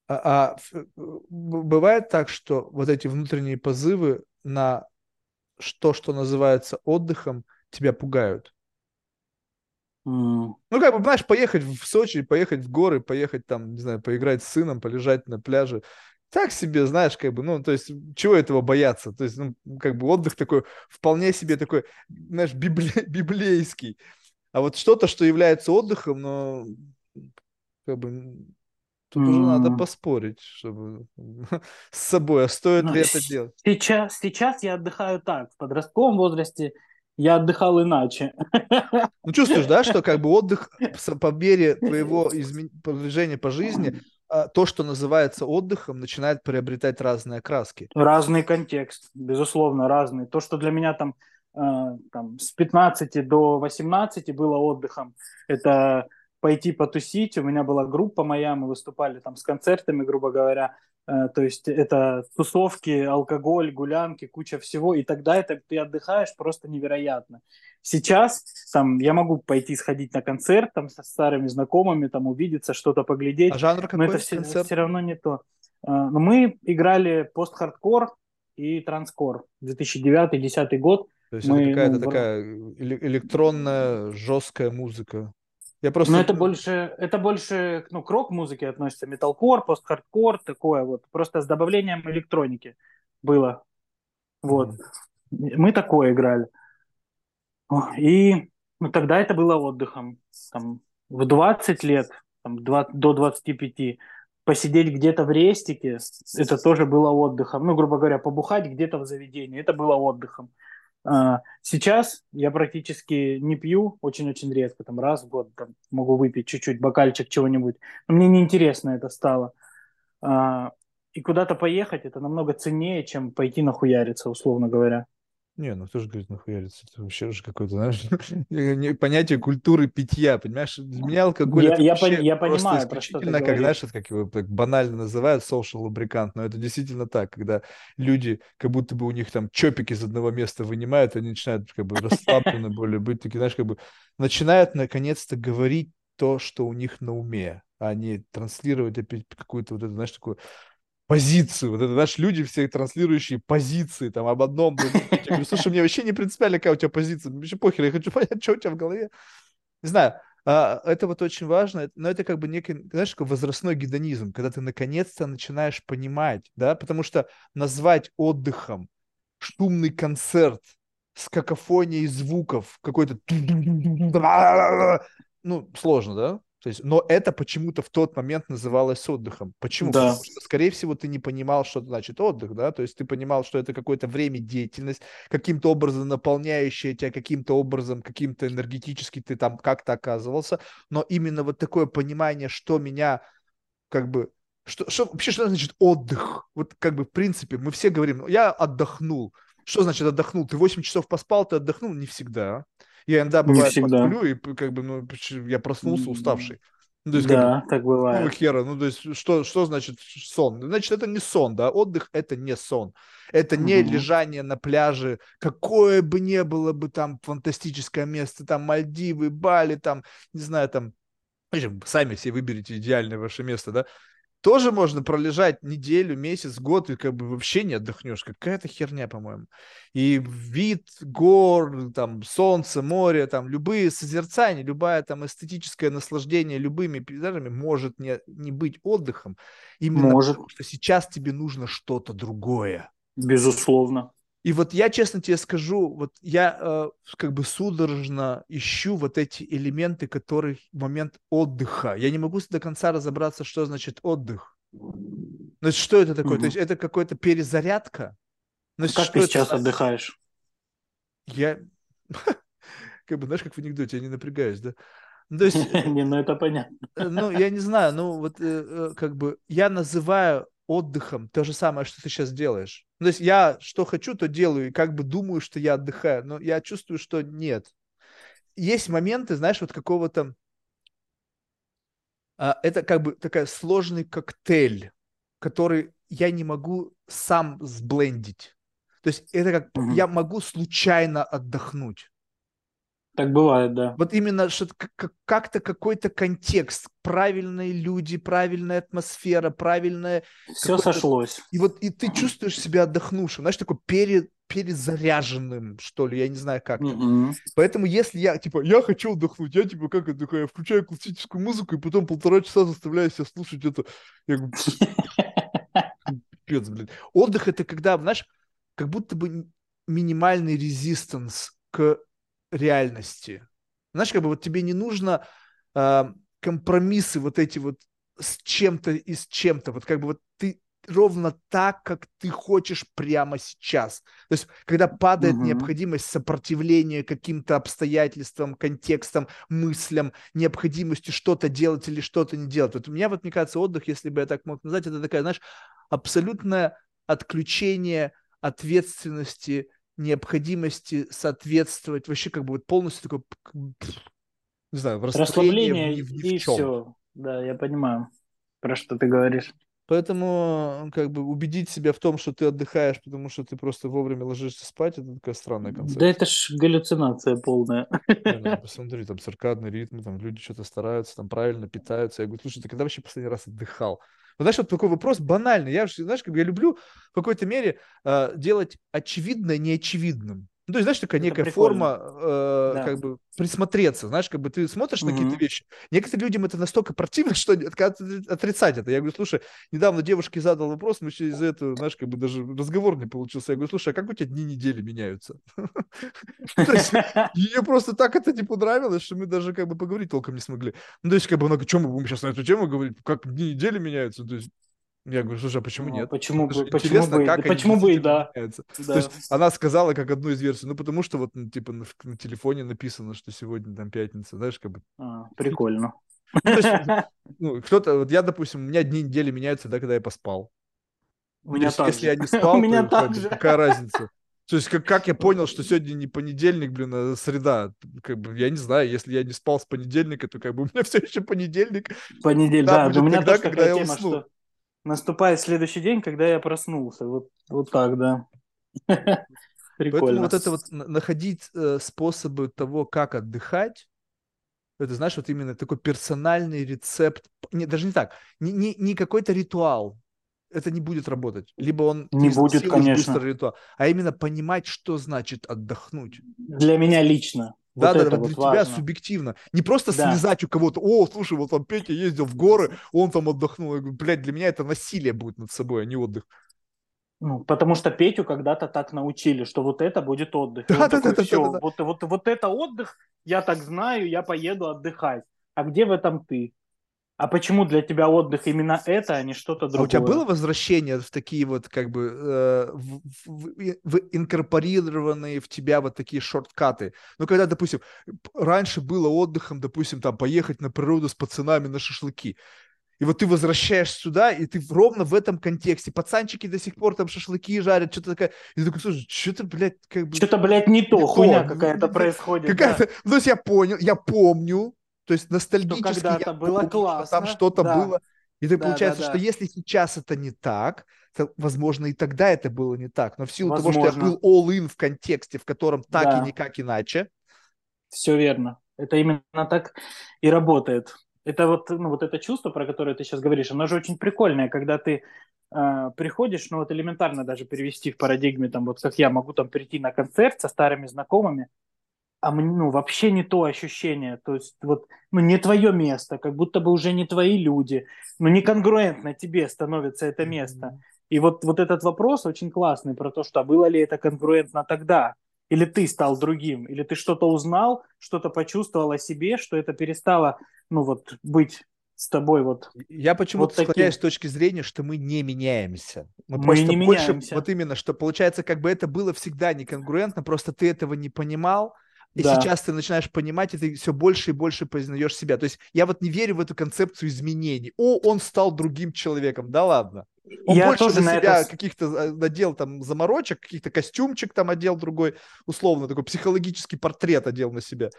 А, а э, бывает так, что вот эти внутренние позывы на то, что называется отдыхом, тебя пугают? Mm. Ну, как бы, знаешь, поехать в Сочи, поехать в горы, поехать там, не знаю, поиграть с сыном, полежать на пляже. Так себе, знаешь, как бы, ну, то есть, чего этого бояться? То есть, ну, как бы отдых такой, вполне себе такой, знаешь, библе, библейский. А вот что-то, что является отдыхом, но как бы Тут уже надо поспорить, чтобы с собой, а стоит Ну, ли это делать. Сейчас, сейчас я отдыхаю так. В подростковом возрасте я отдыхал иначе. Ну, чувствуешь, да, что как бы отдых по мере твоего изме- продвижения по жизни, а, то, что называется отдыхом, начинает приобретать разные окраски. Разный контекст, безусловно, разный. То, что для меня там, э, там с 15 до 18 было отдыхом, это пойти потусить. У меня была группа моя, мы выступали там с концертами, грубо говоря. Э, то есть это тусовки, алкоголь, гулянки, куча всего. И тогда это ты отдыхаешь просто невероятно. Сейчас там я могу пойти сходить на концерт там со старыми знакомыми, там увидиться, что-то поглядеть. А жанр Но какой это все, концерт? все равно не то. А, Но мы играли пост-хардкор и транскор. 2009-2010 год. То есть мы, это какая-то ну, такая эле- электронная, жесткая музыка. Я просто... Но это больше, это больше ну, к рок-музыке относится. Металкор, пост-хардкор, такое вот. Просто с добавлением электроники было. Вот. Мы такое играли. И ну, тогда это было отдыхом. Там, в 20 лет, там, два- до 25, посидеть где-то в рестике, это тоже было отдыхом. Ну, грубо говоря, побухать где-то в заведении, это было отдыхом. А, Сейчас я практически не пью, очень-очень редко, там раз в год там, могу выпить чуть-чуть бокальчик чего-нибудь. Но мне неинтересно это стало. А, И куда-то поехать, это намного ценнее, чем пойти нахуяриться, условно говоря. Не, ну кто же говорит нахуяриться? Это вообще же какое-то, знаешь, понятие культуры питья, понимаешь? Для меня алкоголь Я- это я пони- я просто понимаю, про что ты исключительно, как, говоришь. знаешь, как его так банально называют, social лубрикант, но это действительно так, когда люди, как будто бы у них там чопик из одного места вынимают, они начинают как бы расслаблены более быть, такие, знаешь, как бы начинают наконец-то говорить то, что у них на уме, а не транслировать опять какую-то вот эту, знаешь, такую позицию. Вот это, знаешь, люди все транслирующие позиции там об одном. Я говорю, слушай, мне вообще не принципиально, какая у тебя позиция. Мне вообще похер, я хочу понять, что у тебя в голове. Не знаю, а, это вот очень важно, но это как бы некий, знаешь, такой возрастной гедонизм, когда ты наконец-то начинаешь понимать, да, потому что назвать отдыхом шумный концерт с какофонией звуков, какой-то ну, сложно, да? То есть, но это почему-то в тот момент называлось отдыхом. Почему? Да. Потому что, скорее всего, ты не понимал, что значит отдых, да? То есть ты понимал, что это какое-то время, деятельность, каким-то образом наполняющая тебя, каким-то образом, каким-то энергетически ты там как-то оказывался. Но именно вот такое понимание, что меня как бы что, что вообще что значит отдых? Вот как бы в принципе мы все говорим, «Ну, я отдохнул. Что значит отдохнул? Ты 8 часов поспал, ты отдохнул? Не всегда. Я иногда Не бывает всегда. посплю, и как бы, ну, я проснулся уставший. Ну, то есть, как Да, так какого бывает. хера? Ну, то есть, что, что значит сон? Значит, это не сон, да? Отдых – это не сон. Это не Мгм. лежание на пляже, какое бы ни было бы там фантастическое место, там Мальдивы, Бали, там, не знаю, там, сами все выберите идеальное ваше место, да? Тоже можно пролежать неделю, месяц, год, и как бы вообще не отдохнешь. Какая-то херня, по-моему. И вид гор, там, солнце, море, там, любые созерцания, любое там эстетическое наслаждение любыми пейзажами может не, не быть отдыхом. Именно Может. потому, что сейчас тебе нужно что-то другое. Безусловно. И вот я, честно тебе скажу, вот я э, как бы судорожно ищу вот эти элементы, которые момент отдыха. Я не могу до конца разобраться, что значит отдых. Ну, что это такое? То Мгм. есть это какая-то перезарядка? Ну, Как что ты сейчас отдыхаешь? Я, как бы, знаешь, как в анекдоте, я не напрягаюсь, да? Ну, то есть, Не, ну это понятно. э, ну, я не знаю, ну, вот, э, э, как бы, я называю отдыхом то же самое, что ты сейчас делаешь. Ну, то есть я что хочу, то делаю, и как бы думаю, что я отдыхаю, но я чувствую, что нет. Есть моменты, знаешь, вот какого-то... а, это как бы такая сложный коктейль, который я не могу сам сблендить. То есть это как... Мгм. Я могу случайно отдохнуть. Так бывает, да. Вот именно как-то какой-то контекст, правильные люди, правильная атмосфера, правильная... Все сошлось. И вот и ты чувствуешь себя отдохнувшим, знаешь, такой пере, перезаряженным, что ли, я не знаю как. Мгм. Поэтому если я, типа, я хочу отдохнуть, я, типа, как отдыхаю, я включаю классическую музыку и потом полтора часа заставляю себя слушать это. Я говорю, пипец, блин. Отдых это когда, знаешь, как будто бы минимальный резистанс к реальности. Знаешь, как бы вот тебе не нужно а, компромиссы вот эти вот с чем-то и с чем-то. Вот как бы вот ты ровно так, как ты хочешь прямо сейчас. То есть, когда падает угу. необходимость сопротивления каким-то обстоятельствам, контекстам, мыслям, необходимости что-то делать или что-то не делать. Вот у меня, вот, мне кажется, отдых, если бы я так мог назвать, это такая, знаешь, абсолютное отключение ответственности, необходимости соответствовать, вообще как бы вот полностью такое, не знаю, расслабление в, в, в, в и чем. все. Да, я понимаю, про что ты говоришь. Поэтому как бы убедить себя в том, что ты отдыхаешь, потому что ты просто вовремя ложишься спать, это такая странная концепция. Да это ж галлюцинация полная. Не, ну, посмотри, там циркадный ритм, там люди что-то стараются, там правильно питаются. Я говорю, слушай, ты когда вообще последний раз отдыхал? Ну, знаешь, вот такой вопрос банальный. Я, знаешь, как бы я люблю в какой-то мере э, делать очевидное неочевидным. Ну, то есть, знаешь, такая это некая прикольно. форма, э, да. как бы, присмотреться, знаешь, как бы ты смотришь угу. на какие-то вещи. Некоторым людям это настолько противно, что отрицать это. Я говорю, слушай, недавно девушке задал вопрос, мы из-за этого, знаешь, как бы даже разговор не получился. Я говорю, слушай, а как у тебя дни недели меняются? Ее просто так это не понравилось, что мы даже как бы поговорить толком не смогли. Ну, то есть, как бы, ну, чем мы будем сейчас на эту тему говорить, как дни недели меняются? То есть, я говорю, слушай, а почему ну, нет? Почему бы, почему бы, как да, почему бы и да. да. То есть она сказала как одну из версий, ну потому что вот ну, типа на, на телефоне написано, что сегодня там пятница, знаешь, как бы. А, прикольно. Ну, есть, ну, кто-то, вот я, допустим, у меня дни недели меняются, да, когда я поспал. У меня есть, так если же. я не спал, у меня то же. какая разница? То есть как, как я понял, что сегодня не понедельник, блин, а среда? Как бы, я не знаю, если я не спал с понедельника, то как бы у меня все еще понедельник. Понедельник, да, да у меня тогда, тоже когда я тема, что наступает следующий день, когда я проснулся. Вот, вот так, да. Прикольно. Поэтому вот это вот находить э, способы того, как отдыхать, это, знаешь, вот именно такой персональный рецепт, не, даже не так, не, не, не какой-то ритуал, это не будет работать. Либо он не будет, конечно. быстро ритуал, а именно понимать, что значит отдохнуть. Для меня лично. Да, вот да, да, вот для важно. тебя субъективно. Не просто да. слезать у кого-то, о, слушай, вот там Петя ездил в горы, он там отдохнул. Я говорю, блядь, для меня это насилие будет над собой, а не отдых. Ну, потому что Петю когда-то так научили, что вот это будет отдых. Да, да, такой, да, да, да, да. Вот, вот, вот это отдых, я так знаю, я поеду отдыхать. А где в этом ты? А почему для тебя отдых именно это, а не что-то другое? А у тебя было возвращение в такие вот как бы э, в, в, в инкорпорированные в тебя вот такие шорткаты? Ну, когда, допустим, раньше было отдыхом, допустим, там поехать на природу с пацанами на шашлыки. И вот ты возвращаешься сюда, и ты ровно в этом контексте. Пацанчики до сих пор там шашлыки жарят, что-то такое. И ты такой, слушай, что-то, блядь, как бы... Что-то, блядь, не то, не хуйня какая-то происходит. Какая-то... Да. Ну, то есть я понял, я помню, то есть ностальгически что когда-то было помню, классно. Что там что-то да. было. И ты да, получается, да, да. что если сейчас это не так, то, возможно, и тогда это было не так. Но в силу возможно. того, что я был all-in в контексте, в котором так да. и никак иначе. Все верно. Это именно так и работает. Это вот, ну, вот это чувство, про которое ты сейчас говоришь, оно же очень прикольное, когда ты э, приходишь, ну вот элементарно даже перевести в парадигме, там вот как я могу там прийти на концерт со старыми знакомыми, а ну, вообще не то ощущение, то есть вот, ну, не твое место, как будто бы уже не твои люди, ну, не конгруентно тебе становится это место. Mm-hmm. И вот, вот этот вопрос очень классный про то, что а было ли это конгруентно тогда, или ты стал другим, или ты что-то узнал, что-то почувствовал о себе, что это перестало, ну, вот, быть с тобой вот. Я почему-то вот склоняюсь с точки зрения, что мы не меняемся. Мы, мы просто не больше, меняемся. Вот именно, что получается, как бы это было всегда неконгруентно, просто ты этого не понимал, и да. сейчас ты начинаешь понимать, и ты все больше и больше познаешь себя. То есть я вот не верю в эту концепцию изменений. О, он стал другим человеком. Да ладно. Он я больше тоже на себя это... каких-то э, надел там заморочек, каких-то костюмчик там одел другой, условно, такой психологический портрет одел на себя.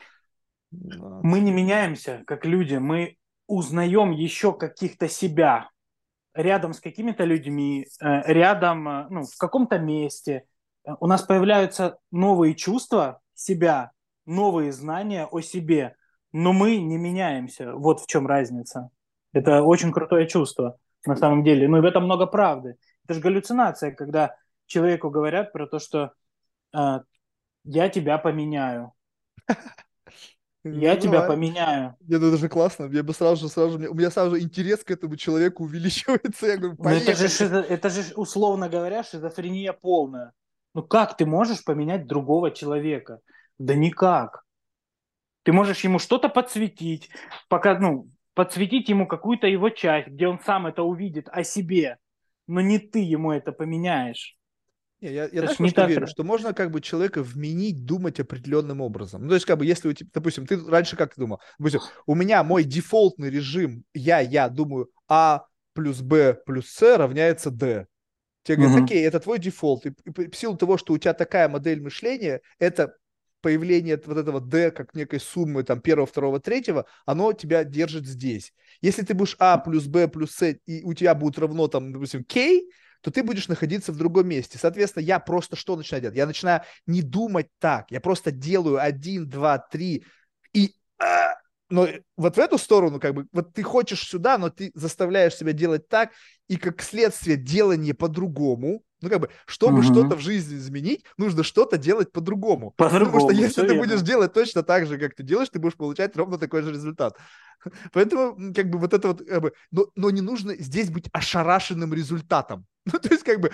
Мы не меняемся как люди, мы узнаем еще каких-то себя рядом с какими-то людьми, э, рядом, э, ну, в каком-то месте. У нас появляются новые чувства себя, новые знания о себе, но мы не меняемся. Вот в чем разница. Это очень крутое чувство на самом деле. Ну и в этом много правды. Это же галлюцинация, когда человеку говорят про то, что э, я тебя поменяю. Я тебя поменяю. Нет, ну это же классно. Я бы сразу же, сразу же, у меня сразу же интерес к этому человеку увеличивается. Я говорю, это же, это же, условно говоря, шизофрения полная. Ну как ты можешь поменять другого человека? Да никак. Ты можешь ему что-то подсветить, пока, ну, подсветить ему какую-то его часть, где он сам это увидит о себе, но не ты ему это поменяешь. Не, я, я знаешь, не что верю, что можно как бы человека вменить думать определенным образом. Ну, то есть, как бы, если у тебя, допустим, ты раньше как думал? Допустим, у меня мой дефолтный режим, я, я думаю, А плюс Б плюс С равняется D. Тебе говорят, угу. окей, это твой дефолт. И, и в силу того, что у тебя такая модель мышления, это появление вот этого D как некой суммы там первого, второго, третьего, оно тебя держит здесь. Если ты будешь А плюс Б плюс С, и у тебя будет равно там, допустим, K, то ты будешь находиться в другом месте. Соответственно, я просто что начинаю делать? Я начинаю не думать так. Я просто делаю один, два, три, и... А, но вот в эту сторону, как бы, вот ты хочешь сюда, но ты заставляешь себя делать так, и как следствие делание по-другому, ну, как бы, чтобы угу. что-то в жизни изменить, нужно что-то делать по-другому. по-другому Потому что если ты верно. будешь делать точно так же, как ты делаешь, ты будешь получать ровно такой же результат. Поэтому, как бы, вот это вот, как бы, но, но не нужно здесь быть ошарашенным результатом. Ну, то есть, как бы,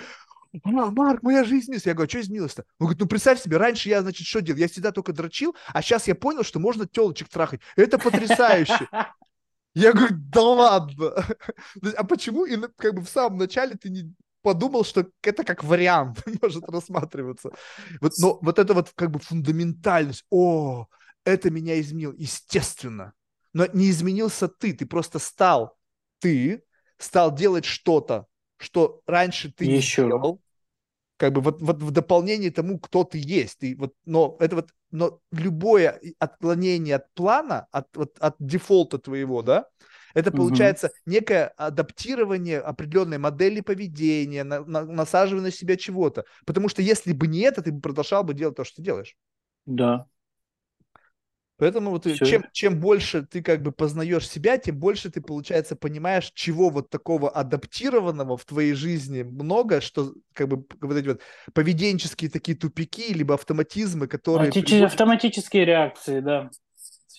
а, Марк, моя жизнь изменилась. Я говорю, «А что изменилось-то? Он говорит, ну представь себе, раньше я, значит, что делал? Я всегда только дрочил, а сейчас я понял, что можно телочек трахать. Это потрясающе. Я говорю, да ладно. А почему и как бы в самом начале ты не подумал, что это как вариант может рассматриваться. Вот, но вот это вот как бы фундаментальность. О, это меня изменило. Естественно. Но не изменился ты, ты просто стал ты, стал делать что-то, что раньше ты Еще. не делал, как бы вот, вот в дополнение тому, кто ты есть. Ты вот, но это вот, но любое отклонение от плана, от, вот, от дефолта твоего, да, это получается угу. некое адаптирование определенной модели поведения, на, на, насаживание на себя чего-то. Потому что если бы не это, ты бы продолжал бы делать то, что ты делаешь. Да. Поэтому вот чем, чем больше ты как бы познаешь себя, тем больше ты, получается, понимаешь, чего вот такого адаптированного в твоей жизни много, что как бы вот эти вот поведенческие такие тупики, либо автоматизмы, которые... Автомати- приводят... Автоматические реакции, да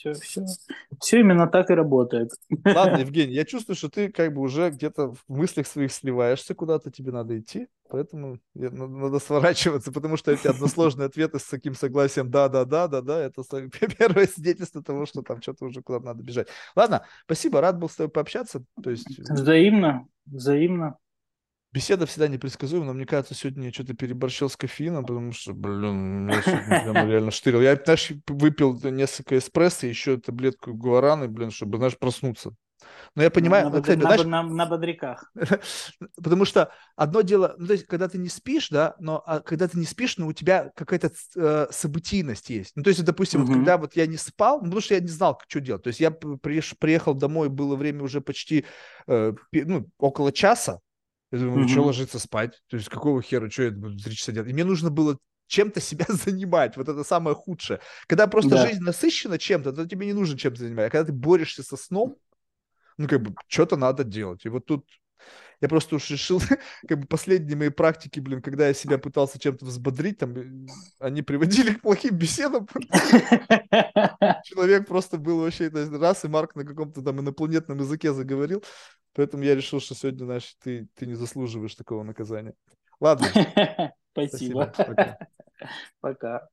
все, все, все именно так и работает. Ладно, Евгений, я чувствую, что ты как бы уже где-то в мыслях своих сливаешься, куда-то тебе надо идти, поэтому надо сворачиваться, потому что эти односложные ответы с таким согласием «да-да-да, да-да», это первое свидетельство того, что там что-то уже куда-то надо бежать. Ладно, спасибо, рад был с тобой пообщаться. То есть... Взаимно, взаимно. Беседа всегда непредсказуема, но мне кажется, сегодня я что-то переборщил с кофеином, потому что, блин, меня сегодня реально штырил. Я, знаешь, выпил несколько эспрессо, еще таблетку гуараны, блин, чтобы, знаешь, проснуться. Но я понимаю... На, кстати, на, знаешь, на, на бодряках. Потому что одно дело, ну, то есть, когда ты не спишь, да, но а когда ты не спишь, но у тебя какая-то э, событийность есть. Ну, то есть, допустим, угу. вот, когда вот я не спал, ну, потому что я не знал, что делать. То есть, я приехал домой, было время уже почти э, ну, около часа, я думаю, угу. что ложиться спать? То есть какого хера, что я буду три часа делать? И мне нужно было чем-то себя занимать. Вот это самое худшее. Когда просто да. жизнь насыщена чем-то, то тебе не нужно чем-то занимать. А когда ты борешься со сном, ну, как бы, что-то надо делать. И вот тут я просто уж решил, как бы последние мои практики, блин, когда я себя пытался чем-то взбодрить, там, э, они приводили к плохим беседам. Человек просто был вообще раз, и Марк на каком-то там инопланетном языке заговорил. Поэтому я решил, что сегодня, знаешь, ты, ты не заслуживаешь такого наказания. Ладно. Спасибо. Спасибо. Пока. Пока.